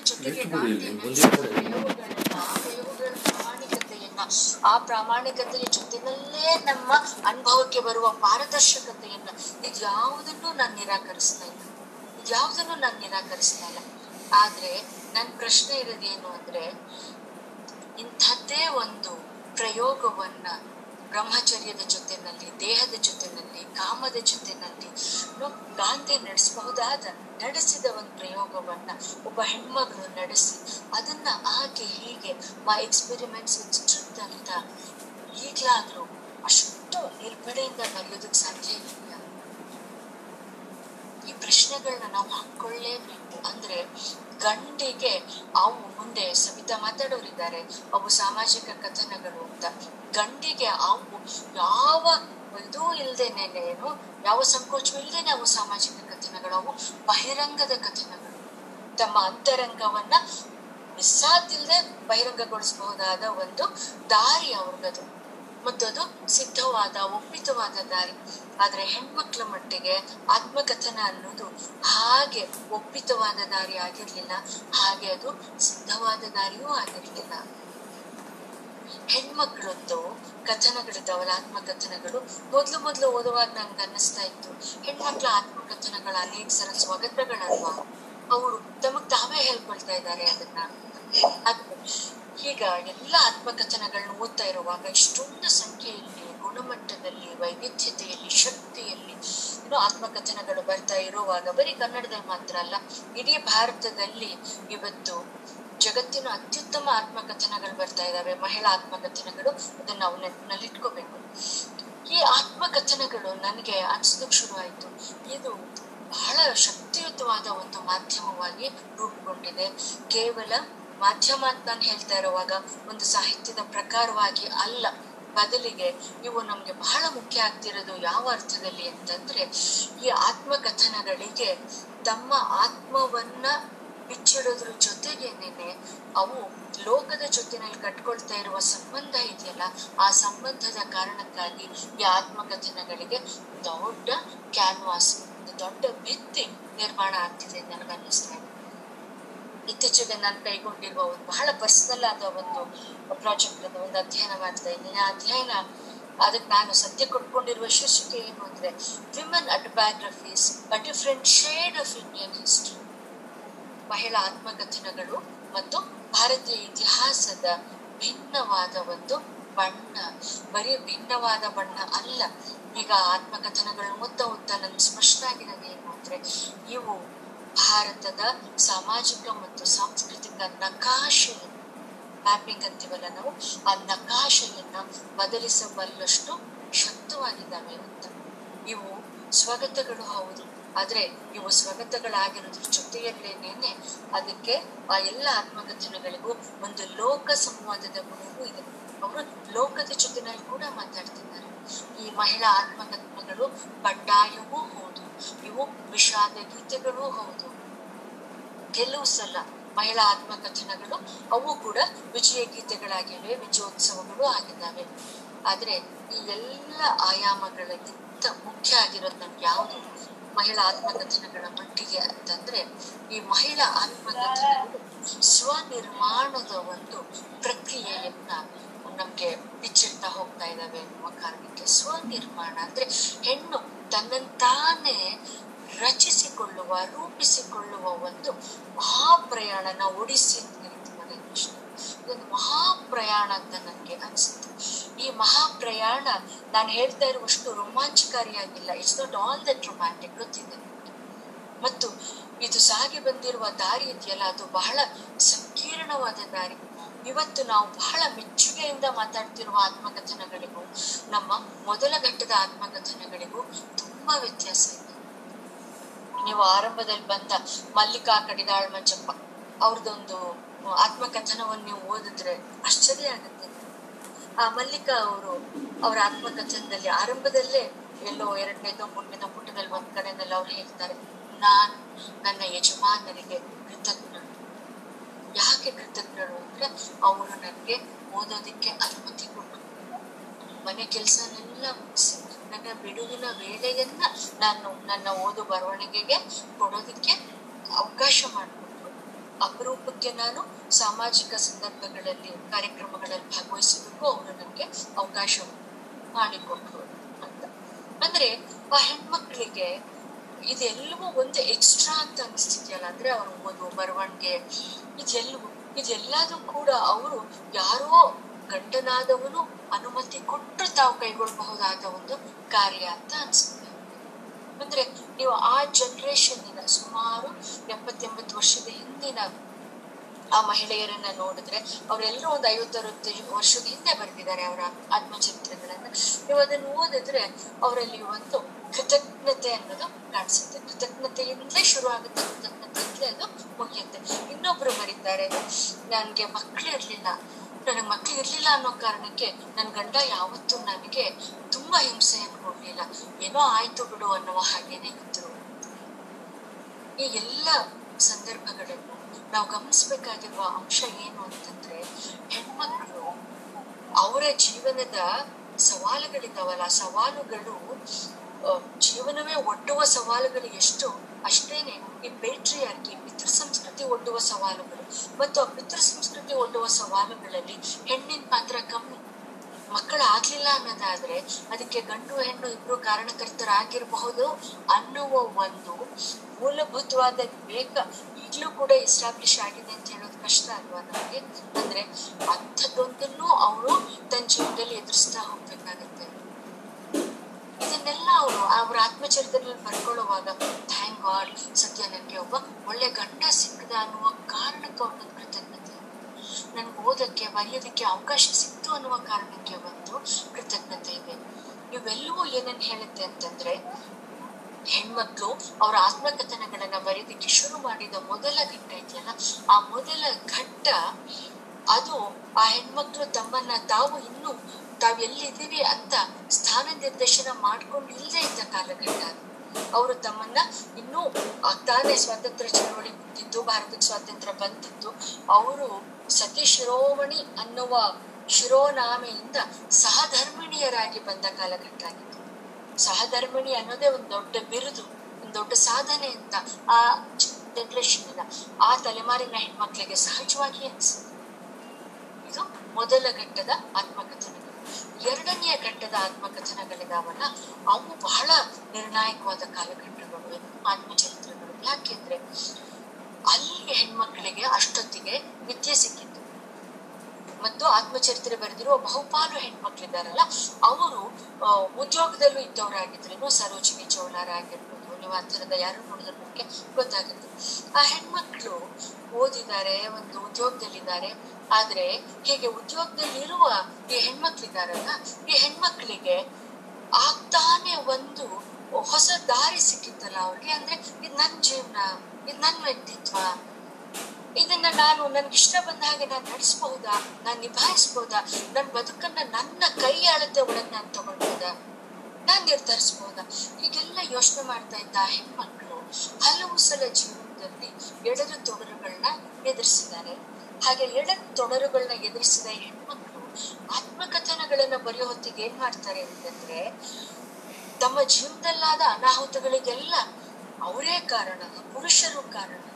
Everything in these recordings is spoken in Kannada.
ಜೊತೆಗೆ ಆ ಪ್ರಯೋಗಗಳ ಪ್ರಾಮಾಣಿಕತೆಯನ್ನ ಆ ಪ್ರಾಮಾಣಿಕತೆಯ ಜೊತೆನಲ್ಲೇ ನಮ್ಮ ಅನುಭವಕ್ಕೆ ಬರುವ ಪಾರದರ್ಶಕತೆಯನ್ನ ಇದ್ಯಾವುದನ್ನು ನಾನು ನಿರಾಕರಿಸ್ತಾ ಇಲ್ಲ. ಇದ್ಯಾವುದನ್ನು ನಾನು ನಿರಾಕರಿಸ್ತಾ ಇಲ್ಲ. ಆದ್ರೆ ನನ್ನ ಪ್ರಶ್ನೆ ಇರೋದೇನು ಅಂದ್ರೆ ಇಂಥದ್ದೇ ಒಂದು ಪ್ರಯೋಗವನ್ನ ಬ್ರಹ್ಮಚರ್ಯದ ಜೊತೆನಲ್ಲಿ, ದೇಹದ ಜೊತೆನಲ್ಲಿ, ಕಾಮದ ಜೊತೆನಲ್ಲಿ ಗಾಂಧಿ ನಡೆಸಬಹುದಾದ, ನಡೆಸಿದ ಒಂದು ಪ್ರಯೋಗವನ್ನ ಒಬ್ಬ ಹೆಣ್ಮಗಳು ನಡೆಸಿ, ಅದನ್ನ ಹಾಗೆ ಹೀಗೆ ಮೈ ಎಕ್ಸ್ಪೆರಿಮೆಂಟ್ಸ್ ಅಂತ ಈಗ್ಲಾದ್ರೂ ಅಷ್ಟು ನಿರ್ಭಡೆಯಿಂದ ಬರೆಯೋದಕ್ಕೆ ಸಾಧ್ಯ ಇಲ್ಲ. ಈ ಪ್ರಶ್ನೆಗಳನ್ನ ನಾವು ಹಾಕೊಳ್ಳೇಬೇಕು ಅಂದ್ರೆ ಗಂಡಿಗೆ ಅವು ಮುಂದೆ ಸವಿತಾ ಮಾತಾಡೋರಿದ್ದಾರೆ, ಅವು ಸಾಮಾಜಿಕ ಕಥನಗಳು ಅಂತ. ಗಂಡಿಗೆ ಅವು ಯಾವ ಇದು ಇಲ್ದೇನೇನು ಯಾವ ಸಂಕೋಚವೂ ಇಲ್ದೇನೆ ಅವು ಸಾಮಾಜಿಕ ಕಥನಗಳು, ಅವು ಬಹಿರಂಗದ ಕಥನಗಳು. ತಮ್ಮ ಅಂತರಂಗವನ್ನ ಮಿಸ್ಸಾದಿಲ್ದೆ ಬಹಿರಂಗಗೊಳಿಸಬಹುದಾದ ಒಂದು ದಾರಿ ಅವ್ರಿಗದು ಮತ್ತದು ಸಿದ್ಧವಾದ, ಒಪ್ಪಿತವಾದ ದಾರಿ. ಆದ್ರೆ ಹೆಣ್ಮಕ್ಳ ಮಟ್ಟಿಗೆ ಆತ್ಮಕಥನ ಅನ್ನೋದು ಹಾಗೆ ಒಪ್ಪಿತವಾದ ದಾರಿ ಆಗಿರ್ಲಿಲ್ಲ. ಹಾಗೆ ಅದು ಸಿದ್ಧವಾದ ದಾರಿಯೂ ಆಗಿರ್ಲಿಲ್ಲ. ಹೆಣ್ಮಕ್ಳದ್ದು ಕಥನಗಳಿದ್ದಾವಲ್ಲ ಆತ್ಮಕಥನಗಳು, ಮೊದ್ಲು ಮೊದ್ಲು ಓದುವಾಗ ನಂಗೆ ಅನ್ನಿಸ್ತಾ ಇತ್ತು, ಹೆಣ್ಮಕ್ಳ ಆತ್ಮಕಥನಗಳ ಅನೇಕ ಸಲ ಸ್ವಗತಗಳಲ್ವಾ? ಅವರು ತಮಗ್ ತಾವೇ ಹೇಳ್ಕೊಳ್ತಾ ಇದ್ದಾರೆ ಅದನ್ನ. ಅದು ಈಗ ಎಲ್ಲ ಆತ್ಮಕಥನಗಳನ್ನು ಓದ್ತಾ ಇರುವಾಗ ಇಷ್ಟೊಂದು ಸಂಖ್ಯೆಯಲ್ಲಿ, ಗುಣಮಟ್ಟದಲ್ಲಿ, ವೈವಿಧ್ಯತೆಯಲ್ಲಿ, ಶಕ್ತಿಯಲ್ಲಿ, ಏನು ಆತ್ಮಕಥನಗಳು ಬರ್ತಾ ಇರುವಾಗ ಬರೀ ಕನ್ನಡದಲ್ಲಿ ಮಾತ್ರ ಅಲ್ಲ, ಇಡೀ ಭಾರತದಲ್ಲಿ ಇವತ್ತು ಜಗತ್ತಿನ ಅತ್ಯುತ್ತಮ ಆತ್ಮಕಥನಗಳು ಬರ್ತಾ ಇದ್ದಾವೆ ಮಹಿಳಾ ಆತ್ಮಕಥನಗಳು ಅದನ್ನ ನಾವು ನೆನಪಿನಲ್ಲಿಟ್ಕೋಬೇಕು. ಈ ಆತ್ಮಕಥನಗಳು ನನಗೆ ಅನ್ಸೋದಕ್ಕೆ ಶುರುವಾಯಿತು. ಇದು ಬಹಳ ಶಕ್ತಿಯುತವಾದ ಒಂದು ಮಾಧ್ಯಮವಾಗಿ ರೂಪುಗೊಂಡಿದೆ. ಕೇವಲ ಮಾಧ್ಯಮ ಅಂತ ನಾನು ಹೇಳ್ತಾ ಇರುವಾಗ ಒಂದು ಸಾಹಿತ್ಯದ ಪ್ರಕಾರವಾಗಿ ಅಲ್ಲ. ಬದಲಿಗೆ ಇವು ನಮ್ಗೆ ಬಹಳ ಮುಖ್ಯ ಆಗ್ತಿರೋದು ಯಾವ ಅರ್ಥದಲ್ಲಿ ಅಂತಂದ್ರೆ ಈ ಆತ್ಮಕಥನಗಳಿಗೆ ತಮ್ಮ ಆತ್ಮವನ್ನ ಬಿಚ್ಚಿಡೋದ್ರ ಜೊತೆಗೇನೇನೆ ಅವು ಲೋಕದ ಜೊತೆನಲ್ಲಿ ಕಟ್ಕೊಳ್ತಾ ಇರುವ ಸಂಬಂಧ ಇದೆಯಲ್ಲ, ಆ ಸಂಬಂಧದ ಕಾರಣಕ್ಕಾಗಿ ಈ ಆತ್ಮಕಥನಗಳಿಗೆ ದೊಡ್ಡ ಕ್ಯಾನ್ವಾಸ್ ಒಂದು ದೊಡ್ಡ ಭಿತ್ತಿ ನಿರ್ಮಾಣ ಆಗ್ತಿದೆ ನನಗೆ ಅನ್ನಿಸ್ತಾ ಇದೆ. ಇತ್ತೀಚೆಗೆ ನಾನು ಕೈಗೊಂಡಿರುವ ಒಂದು ಬಹಳ ಪರ್ಸನಲ್ ಆದ ಒಂದು ಪ್ರಾಜೆಕ್ಟ್ ಅನ್ನು ಒಂದು ಅಧ್ಯಯನ ಮಾಡ್ತಾ ಇದ್ದೀನಿ. ಆ ಅಧ್ಯಯನ ಅದಕ್ಕೆ ನಾನು ಸದ್ಯ ಕೊಟ್ಕೊಂಡಿರುವ ಶೀರ್ಷಿಕೆ ಏನು ಅಂದ್ರೆ women at biographies a different shade of Indian history ಮಹಿಳಾ ಆತ್ಮಕಥನಗಳು ಮತ್ತು ಭಾರತೀಯ ಇತಿಹಾಸದ ಭಿನ್ನವಾದ ಒಂದು ಬಣ್ಣ, ಬರೀ ಭಿನ್ನವಾದ ಬಣ್ಣ ಅಲ್ಲ. ಈಗ ಆತ್ಮಕಥನಗಳು ಓದ್ತಾ ಓದ್ತಾ ನನ್ಗೆ ಸ್ಪಷ್ಟ ಏನು ಅಂದ್ರೆ, ಇವು ಭಾರತದ ಸಾಮಾಜಿಕ ಮತ್ತು ಸಾಂಸ್ಕೃತಿಕ ನಕಾಶೆಯನ್ನು ಮ್ಯಾಪಿಂಗ್ ಅಂತೀವಲ್ಲ ನಾವು ಆ ನಕಾಶೆಯನ್ನ ಬದಲಿಸಬಲ್ಲಷ್ಟು ಶಕ್ತವಾಗಿದ್ದಾವೆ ಅಂತ. ಇವು ಸ್ವಗತಗಳು ಹೌದು, ಆದ್ರೆ ಇವು ಸ್ವಗತಗಳಾಗಿರೋದ್ರ ಜೊತೆಯಲ್ಲೇನೇನೆ ಅದಕ್ಕೆ ಆ ಎಲ್ಲ ಆತ್ಮಕಥನಗಳಿಗೂ ಒಂದು ಲೋಕ ಸಂವಾದದ ಗುಣವೂ ಇದೆ. ಅವರು ಲೋಕದ ಜೊತೆನಲ್ಲಿ ಕೂಡ ಮಾತಾಡ್ತಿದ್ದಾರೆ. ಈ ಮಹಿಳಾ ಆತ್ಮಕಥನಗಳು ಬಂಡಾಯವೂ ಹೌದು, ಇವು ವಿಷಾದ ಗೀತೆಗಳೂ ಹೌದು. ಕೆಲವು ಸಲ ಮಹಿಳಾ ಆತ್ಮಕಥನಗಳು, ಅವು ಕೂಡ ವಿಜಯ ಗೀತೆಗಳಾಗಿವೆ, ವಿಜಯೋತ್ಸವಗಳು ಆಗಿದ್ದಾವೆ. ಆದ್ರೆ ಈ ಎಲ್ಲ ಆಯಾಮಗಳಿಗಿಂತ ಮುಖ್ಯ ಆಗಿರೋದು ನಮ್ಗೆ ಯಾವುದು? ಮಹಿಳಾ ಆತ್ಮಕಥನಗಳ ಮಟ್ಟಿಗೆ ಅಂತಂದ್ರೆ, ಈ ಮಹಿಳಾ ಆತ್ಮಕಥನಗಳು ಸ್ವನಿರ್ಮಾಣದ ಒಂದು ಪ್ರಕ್ರಿಯೆಯನ್ನ ನಮ್ಗೆ ಬಿಚ್ಚಿಡ್ತಾ ಹೋಗ್ತಾ ಇದ್ದಾವೆ ಎನ್ನುವ ಕಾರಣಕ್ಕೆ ಸ್ವನಿರ್ಮಾಣ ಅಂದ್ರೆ ಹೆಣ್ಣು ತನ್ನಂತಾನೇ ರಚಿಸಿಕೊಳ್ಳುವ, ರೂಪಿಸಿಕೊಳ್ಳುವ ಒಂದು ಮಹಾಪ್ರಯಾಣನ ಓಡಿಸಿ ಅಂತ ಕರಿತೀವಲ್ಲ ಇಂಗ್ಲಿಷ್ ಇದೊಂದು ಮಹಾಪ್ರಯಾಣ ಅಂತ ನನಗೆ ಅನ್ಸುತ್ತೆ. ಈ ಮಹಾಪ್ರಯಾಣ ನಾನು ಹೇಳ್ತಾ ಇರುವಷ್ಟು ರೋಮಾಂಚಕಾರಿಯಾಗಿಲ್ಲ. It's not all that romantic ಗೊತ್ತಿದೆ ಮತ್ತು ಇದು ಸಾಗಿ ಬಂದಿರುವ ದಾರಿ ಇದೆಯಲ್ಲ, ಅದು ಬಹಳ ಸಂಕೀರ್ಣವಾದ ದಾರಿ. ಇವತ್ತು ನಾವು ಬಹಳ ಮೆಚ್ಚುಗೆಯಿಂದ ಮಾತಾಡ್ತಿರುವ ಆತ್ಮಕಥನಗಳಿಗೂ, ನಮ್ಮ ಮೊದಲ ಘಟ್ಟದ ಆತ್ಮಕಥನಗಳಿಗೂ ತುಂಬಾ ವ್ಯತ್ಯಾಸ ಇದೆ. ನೀವು ಆರಂಭದಲ್ಲಿ ಬಂದ ಮಲ್ಲಿಕಾ ಕಡಿದಾಳ್ ಮಂಜಪ್ಪ ಅವ್ರದ್ದೊಂದು ಆತ್ಮಕಥನವನ್ನು ನೀವು ಓದಿದ್ರೆ ಆಶ್ಚರ್ಯ ಆಗುತ್ತೆ. ಆ ಮಲ್ಲಿಕಾ ಅವರು ಅವರ ಆತ್ಮಕಥನದಲ್ಲಿ ಆರಂಭದಲ್ಲೇ ಎಲ್ಲೋ ಎರಡನೇದೋ, ಮೂರನೇದೋ ಪುಟದಲ್ಲಿ ಒಂದ್ ಕಡೆನಲ್ಲಿ ಅವ್ರು ಹೇಳ್ತಾರೆ, ನಾನು ನನ್ನ ಯಜಮಾನರಿಗೆ ಕೃತಜ್ಞರು ಯಾಕೆ ಕೃತಜ್ಞರು ಅಂದ್ರೆ ಅವರು ನನಗೆ ಓದೋದಕ್ಕೆ ಅನುಮತಿ ಕೊಟ್ಟರು ಮನೆ ಕೆಲಸನೆಲ್ಲ ಮುಗಿಸಿ ನನ್ನ ಬಿಡುವಿನ ವೇಳೆಯನ್ನ ನಾನು ನನ್ನ ಓದು ಬರವಣಿಗೆಗೆ ಕೊಡೋದಕ್ಕೆ ಅವಕಾಶ ಮಾಡಿಕೊಟ್ರು. ಅಪರೂಪಕ್ಕೆ ನಾನು ಸಾಮಾಜಿಕ ಸಂದರ್ಭಗಳಲ್ಲಿ ಕಾರ್ಯಕ್ರಮಗಳಲ್ಲಿ ಭಾಗವಹಿಸೋದಕ್ಕೂ ಅವರು ನನಗೆ ಅವಕಾಶ ಮಾಡಿಕೊಟ್ರು ಅಂತ. ಅಂದ್ರೆ ಆ ಹೆಣ್ಮಕ್ಳಿಗೆ ಇದೆಲ್ಲವೂ ಒಂದು ಎಕ್ಸ್ಟ್ರಾ ಅಂತ ಅನಿಸ್ತಿದೆಯಲ್ಲ? ಅಂದ್ರೆ ಅವ್ರ ಓದು ಬರವಣಿಗೆ, ಇದೆಲ್ಲವೂ ಇದೆಲ್ಲದೂ ಕೂಡ ಅವರು ಯಾರೋ ಗಂಡನಾದವನು ಅನುಮತಿ ಕೊಟ್ಟು ತಾವು ಕೈಗೊಳ್ಳಬಹುದಾದ ಒಂದು ಕಾರ್ಯ ಅಂತ ಅನ್ಸುತ್ತೆ. ಅಂದ್ರೆ ನೀವು ಆ ಜನರೇಷನ್ನಿನ ಸುಮಾರು ಎಪ್ಪತ್ತೆಂಬತ್ತು ವರ್ಷದ ಹಿಂದಿನ ಆ ಮಹಿಳೆಯರನ್ನ ನೋಡಿದ್ರೆ ಅವರೆಲ್ಲರೂ ಒಂದು ಐವತ್ತರವತ್ತು ವರ್ಷದ ಹಿಂದೆ ಬರೆದಿದ್ದಾರೆ ಅವರ ಆತ್ಮಚರಿತ್ರೆಗಳನ್ನ. ನೀವು ಅದನ್ನು ಓದಿದ್ರೆ ಅವರಲ್ಲಿ ಒಂದು ಕೃತಜ್ಞತೆ ಅನ್ನೋದು ಕಾಣಿಸುತ್ತೆ. ಕೃತಜ್ಞತೆಯಿಂದಲೇ ಶುರು ಆಗುತ್ತೆ, ಕೃತಜ್ಞತೆಯಿಂದಲೇ ಅದು ಮುಗಿಯುತ್ತೆ. ಇನ್ನೊಬ್ರು ಬರೀತಾರೆ, ನನ್ಗೆ ಮಕ್ಳು ಇರ್ಲಿಲ್ಲ. ನನಗೆ ಮಕ್ಳು ಇರ್ಲಿಲ್ಲ ಅನ್ನೋ ಕಾರಣಕ್ಕೆ ನನ್ನ ಗಂಡ ಯಾವತ್ತೂ ನನಗೆ ತುಂಬಾ ಹಿಂಸೆಯನ್ನು ಕೊಡ್ಲಿಲ್ಲ. ಏನೋ ಆಯ್ತು ಬಿಡು ಅನ್ನುವ ಹಾಗೇನೆ ಇದ್ರು. ಈ ಎಲ್ಲ ಸಂದರ್ಭಗಳನ್ನು ನಾವು ಗಮನಿಸ್ಬೇಕಾಗಿರುವ ಅಂಶ ಏನು ಅಂತಂದ್ರೆ, ಹೆಣ್ಮಕ್ಳು ಅವರ ಜೀವನದ ಸವಾಲುಗಳಿದ್ದಾವಲ್ಲ ಸವಾಲುಗಳು ಜೀವನವೇ ಒಡ್ಡುವ ಸವಾಲುಗಳು ಎಷ್ಟು? ಅಷ್ಟೇನೆ, ಈ ಪೇಟ್ರಿಯಾರ್ಕಿ ಪಿತೃ ಸಂಸ್ಕೃತಿ ಒಡ್ಡುವ ಸವಾಲುಗಳು. ಮತ್ತು ಆ ಪಿತೃ ಸಂಸ್ಕೃತಿ ಒಡ್ಡುವ ಸವಾಲುಗಳಲ್ಲಿ ಹೆಣ್ಣಿನ ಪಾತ್ರ ಕಮ್ಮಿ. ಮಕ್ಕಳು ಆಗ್ಲಿಲ್ಲ ಅನ್ನೋದಾದ್ರೆ, ಅದಕ್ಕೆ ಗಂಡು ಹೆಣ್ಣು ಇಬ್ರು ಕಾರಣಕರ್ತರಾಗಿರಬಹುದು ಅನ್ನುವ ಒಂದು ಮೂಲಭೂತವಾದ ವಿವೇಕ ಈಗಲೂ ಕೂಡ ಎಸ್ಟಾಬ್ಲಿಷ್ ಆಗಿದೆ ಅಂತ ಹೇಳೋದು ಕಷ್ಟ ಅಲ್ವಾ ನಮಗೆ? ಅಂದ್ರೆ ಅಂಥದ್ದೊಂದನ್ನು ಅವರು ತನ್ನ ಜೀವನದಲ್ಲಿ ಎದುರಿಸ್ತಾ ಹೋಗ್ಬೇಕಾಗತ್ತೆ. ಇದನ್ನೆಲ್ಲ ಅವರು, ಅವ್ರ ಆತ್ಮಚರಿತ್ರೆಯಲ್ಲಿ ಬರ್ಕೊಳ್ಳುವಾಗ ಥ್ಯಾಂಕ್ ಗಾಡ್ ಸತ್ಯ ನನಗೆ ಒಬ್ಬ ಒಳ್ಳೆ ಗಂಡ ಸಿಕ್ಕದ ಅನ್ನುವ ಕಾರಣಕ್ಕೆ ಅವ್ರನ್ನ ಕೃತಜ್ಞತೆ. ನನ್ಗೆ ಓದಕ್ಕೆ, ಬರೆಯೋದಕ್ಕೆ ಅವಕಾಶ ಸಿಕ್ತು ಅನ್ನುವ ಕಾರಣಕ್ಕೆ ಒಂದು ಕೃತಜ್ಞತೆ ಇದೆ. ಇವೆಲ್ಲವೂ ಏನನ್ನ ಹೇಳುತ್ತೆ ಅಂತಂದ್ರೆ ಹೆಣ್ಮಕ್ಳು ಅವರ ಆತ್ಮಕಥನಗಳನ್ನ ಬರೆಯೋದಕ್ಕೆ ಶುರು ಮಾಡಿದ ಮೊದಲ ಘಟ್ಟ ಇದೆಯಲ್ಲ ಆ ಮೊದಲ ಘಟ್ಟ ಅದು ಆ ಹೆಣ್ಮಕ್ಳು ತಮ್ಮನ್ನ ತಾವು ಇನ್ನು ತಾವೆಲ್ಲಿದ್ದೀವಿ ಅಂತ ಸ್ಥಾನ ನಿರ್ದೇಶನ ಮಾಡ್ಕೊಂಡು ಇಲ್ಲದೆ ಇದ್ದ ಕಾಲಘಟ್ಟ. ಅವರು ತಮ್ಮನ್ನ ಇನ್ನೂ ತಾನೇ ಸ್ವಾತಂತ್ರ್ಯ ಚಳವಳಿ ಬಂದಿದ್ದು ಭಾರತಕ್ಕೆ ಸ್ವಾತಂತ್ರ್ಯ ಬಂದಿದ್ದು, ಅವರು ಸತಿ ಶಿರೋಮಣಿ ಅನ್ನುವ ಶಿರೋನಾಮೆಯಿಂದ ಸಹಧರ್ಮಿಣಿಯರಾಗಿ ಬಂದ ಕಾಲಘಟ್ಟ ಆಗಿತ್ತು ಸಹಧರ್ಮಿಣಿ ಅನ್ನೋದೇ ಒಂದು ದೊಡ್ಡ ಬಿರುದು, ಒಂದು ದೊಡ್ಡ ಸಾಧನೆ ಅಂತ ಆ ಜನರೇಷನ್ ಆ ತಲೆಮಾರಿನ ಹೆಣ್ಮಕ್ಳಿಗೆ ಸಹಜವಾಗಿ ಅನಿಸುತ್ತೆ. ಇದು ಮೊದಲ ಘಟ್ಟದ ಆತ್ಮಕಥನಗಳು. ಎರಡನೆಯ ಘಟ್ಟದ ಆತ್ಮಕಥನಗಳಿದಾವಲ್ಲ ಅವು ಬಹಳ ನಿರ್ಣಾಯಕವಾದ ಕಾಲಘಟ್ಟಗಳು ಆತ್ಮಚರಿತ್ರೆಗಳು. ಯಾಕೆಂದ್ರೆ ಅಲ್ಲಿ ಹೆಣ್ಮಕ್ಳಿಗೆ ಅಷ್ಟೊತ್ತಿಗೆ ವಿದ್ಯೆ ಸಿಕ್ಕಿತ್ತು ಮತ್ತು ಆತ್ಮಚರಿತ್ರೆ ಬರೆದಿರುವ ಬಹುಪಾಲು ಹೆಣ್ಮಕ್ಳಿದಾರಲ್ಲ ಅವರು ಉದ್ಯೋಗದಲ್ಲೂ ಇದ್ದವರಾಗಿದ್ರು. ಸರೋಜಿನಿ ಚೌಲಾರ ಆಗಿರ್ಬೋದು, ನೀವು ಆ ಥರದ ಯಾರು ನೋಡಿದ್ರೆ ನಿಮಗೆ ಗೊತ್ತಾಗುತ್ತೆ. ಆ ಹೆಣ್ಮಕ್ಳು ಓದಿದ್ದಾರೆ, ಒಂದು ಉದ್ಯೋಗದಲ್ಲಿದ್ದಾರೆ. ಆದ್ರೆ ಹೀಗೆ ಉದ್ಯೋಗದಲ್ಲಿರುವ ಈ ಹೆಣ್ಮಕ್ಳಿದಾರಲ್ಲ ಈ ಹೆಣ್ಮಕ್ಳಿಗೆ ಆಗ್ತಾನೆ ಒಂದು ಹೊಸ ದಾರಿ ಸಿಕ್ಕಿತ್ತಲ್ಲ ಅವ್ರಿಗೆ. ಅಂದ್ರೆ ಇದು ನನ್ನ ಜೀವನ, ಇದು ನನ್ನ ವ್ಯಕ್ತಿತ್ವ ಇದನ್ನ ನಾನು ಇಷ್ಟ ಬಂದ ಹಾಗೆ ನಾನು ನಡೆಸಬಹುದಾ? ನಾನು ನಿಭಾಯಿಸಬಹುದಾ? ನನ್ನ ಬದುಕನ್ನ ನನ್ನ ಕೈ ಅಳತೆ ಒಳಗೆ ನಾನು ತಗೊಳ್ಬೋದಾ ನಾನು ನಿರ್ಧರಿಸಬಹುದಾ? ಹೀಗೆಲ್ಲ ಯೋಚನೆ ಮಾಡ್ತಾ ಇದ್ದ ಹೆಣ್ಮಕ್ಳು ಹಲವು ಸಲ ಜೀವನದಲ್ಲಿ ಎಡರು ತೊಡರುಗಳನ್ನ ಎದುರಿಸಿದ್ದಾರೆ. ಹಾಗೆ ಎಡರು ತೊಡರುಗಳನ್ನ ಎದುರಿಸಿದ ಹೆಣ್ಮಕ್ಳು ಆತ್ಮಕಥನಗಳನ್ನ ಬರೆಯೋ ಹೊತ್ತಿಗೆ ಏನ್ ಮಾಡ್ತಾರೆ ಅಂತಂದ್ರೆ, ತಮ್ಮ ಜೀವನದಲ್ಲಾದ ಅನಾಹುತಗಳಿಗೆಲ್ಲ ಅವರೇ ಕಾರಣ, ಪುರುಷರು ಕಾರಣ.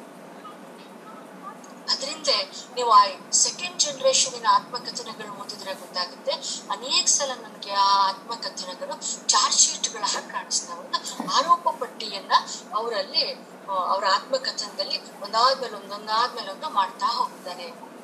ಅದರಿಂದ ನೀವು ಆ ಸೆಕೆಂಡ್ ಜನರೇಷನ್ ಆತ್ಮಕಥನಗಳು ಓದಿದ್ರೆ ಗೊತ್ತಾಗುತ್ತೆ. ಅನೇಕ ಸಲ ನನಗೆ ಆ ಆತ್ಮಕಥನಗಳು ಚಾರ್ಜ್ ಶೀಟ್ಗಳ ಹಾಗೆ ಕಾಣಿಸ್ತಾವೆ ಆರೋಪ ಪಟ್ಟಿಯನ್ನ ಅವರಲ್ಲಿ ಅವರ ಆತ್ಮಕಥನದಲ್ಲಿ ಒಂದಾದ್ಮೇಲೆ ಒಂದೊಂದಾದ್ಮೇಲೆ ಒಂದು ಮಾಡ್ತಾ ಹೋಗ್ತಾರೆ.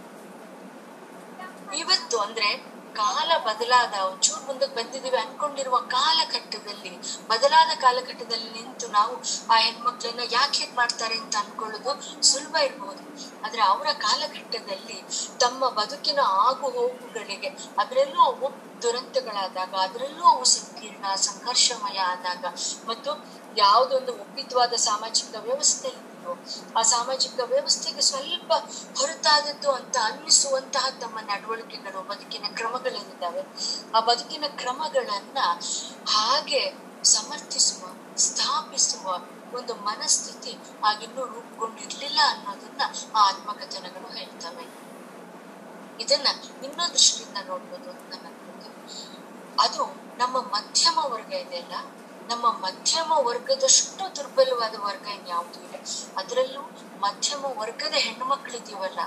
ಇವತ್ತು ಅಂದ್ರೆ ಕಾಲ ಬದಲಾದ ಒಂಚೂರು ಮುಂದಕ್ಕೆ ಬಂದಿದ್ದೀವಿ ಅನ್ಕೊಂಡಿರುವ ಕಾಲಘಟ್ಟದಲ್ಲಿ, ಬದಲಾದ ಕಾಲಘಟ್ಟದಲ್ಲಿ ನಿಂತು ನಾವು ಆ ಹೆಣ್ಮಕ್ಳನ್ನ ಯಾಕೆ ಹೇಗ್ ಮಾಡ್ತಾರೆ ಅಂತ ಅನ್ಕೊಳ್ಳೋದು ಸುಲಭ ಇರಬಹುದು ಆದ್ರೆ ಅವರ ಕಾಲಘಟ್ಟದಲ್ಲಿ ತಮ್ಮ ಬದುಕಿನ ಆಗು ಹೋಗುಗಳಿಗೆ ಅದರಲ್ಲೂ ಅವು ದುರಂತಗಳಾದಾಗ, ಅದರಲ್ಲೂ ಅವು ಸಂಕೀರ್ಣ, ಸಂಘರ್ಷಮಯ ಆದಾಗ, ಮತ್ತು ಯಾವುದೊಂದು ಒಪ್ಪಿತವಾದ ಸಾಮಾಜಿಕ ವ್ಯವಸ್ಥೆ ಇತ್ತು ಆ ಸಾಮಾಜಿಕ ವ್ಯವಸ್ಥೆಗೆ ಸ್ವಲ್ಪ ಹೊರತಾದದ್ದು ಅಂತ ಅನ್ನಿಸುವಂತಹ ತಮ್ಮ ನಡವಳಿಕೆಗಳು, ಬದುಕಿನ ಕ್ರಮಗಳೇನಿದ್ದಾವೆ. ಆ ಬದುಕಿನ ಕ್ರಮಗಳನ್ನ ಹಾಗೆ ಸಮರ್ಥಿಸುವ, ಸ್ಥಾಪಿಸುವ ಒಂದು ಮನಸ್ಥಿತಿ ಆಗಿನ್ನೂ ರೂಪುಗೊಂಡಿರ್ಲಿಲ್ಲ ಅನ್ನೋದನ್ನ ಆ ಆತ್ಮಕಥನಗಳು ಹೇಳ್ತವೆ. ಇದನ್ನ ಇನ್ನೊಂದು ದೃಷ್ಟಿಯಿಂದ ನೋಡ್ಬೋದು ಅಂತ ನಾನು. ಅದು ನಮ್ಮ ಮಧ್ಯಮ ವರ್ಗ ಇದೆಯಲ್ಲ ನಮ್ಮ ಮಧ್ಯಮ ವರ್ಗದಷ್ಟು ದುರ್ಬಲವಾದ ವರ್ಗ ಇನ್ಯಾವುದೂ ಇಲ್ಲ. ಅದರಲ್ಲೂ ಮಧ್ಯಮ ವರ್ಗದ ಹೆಣ್ಮಕ್ಳಿದೀವಲ್ಲ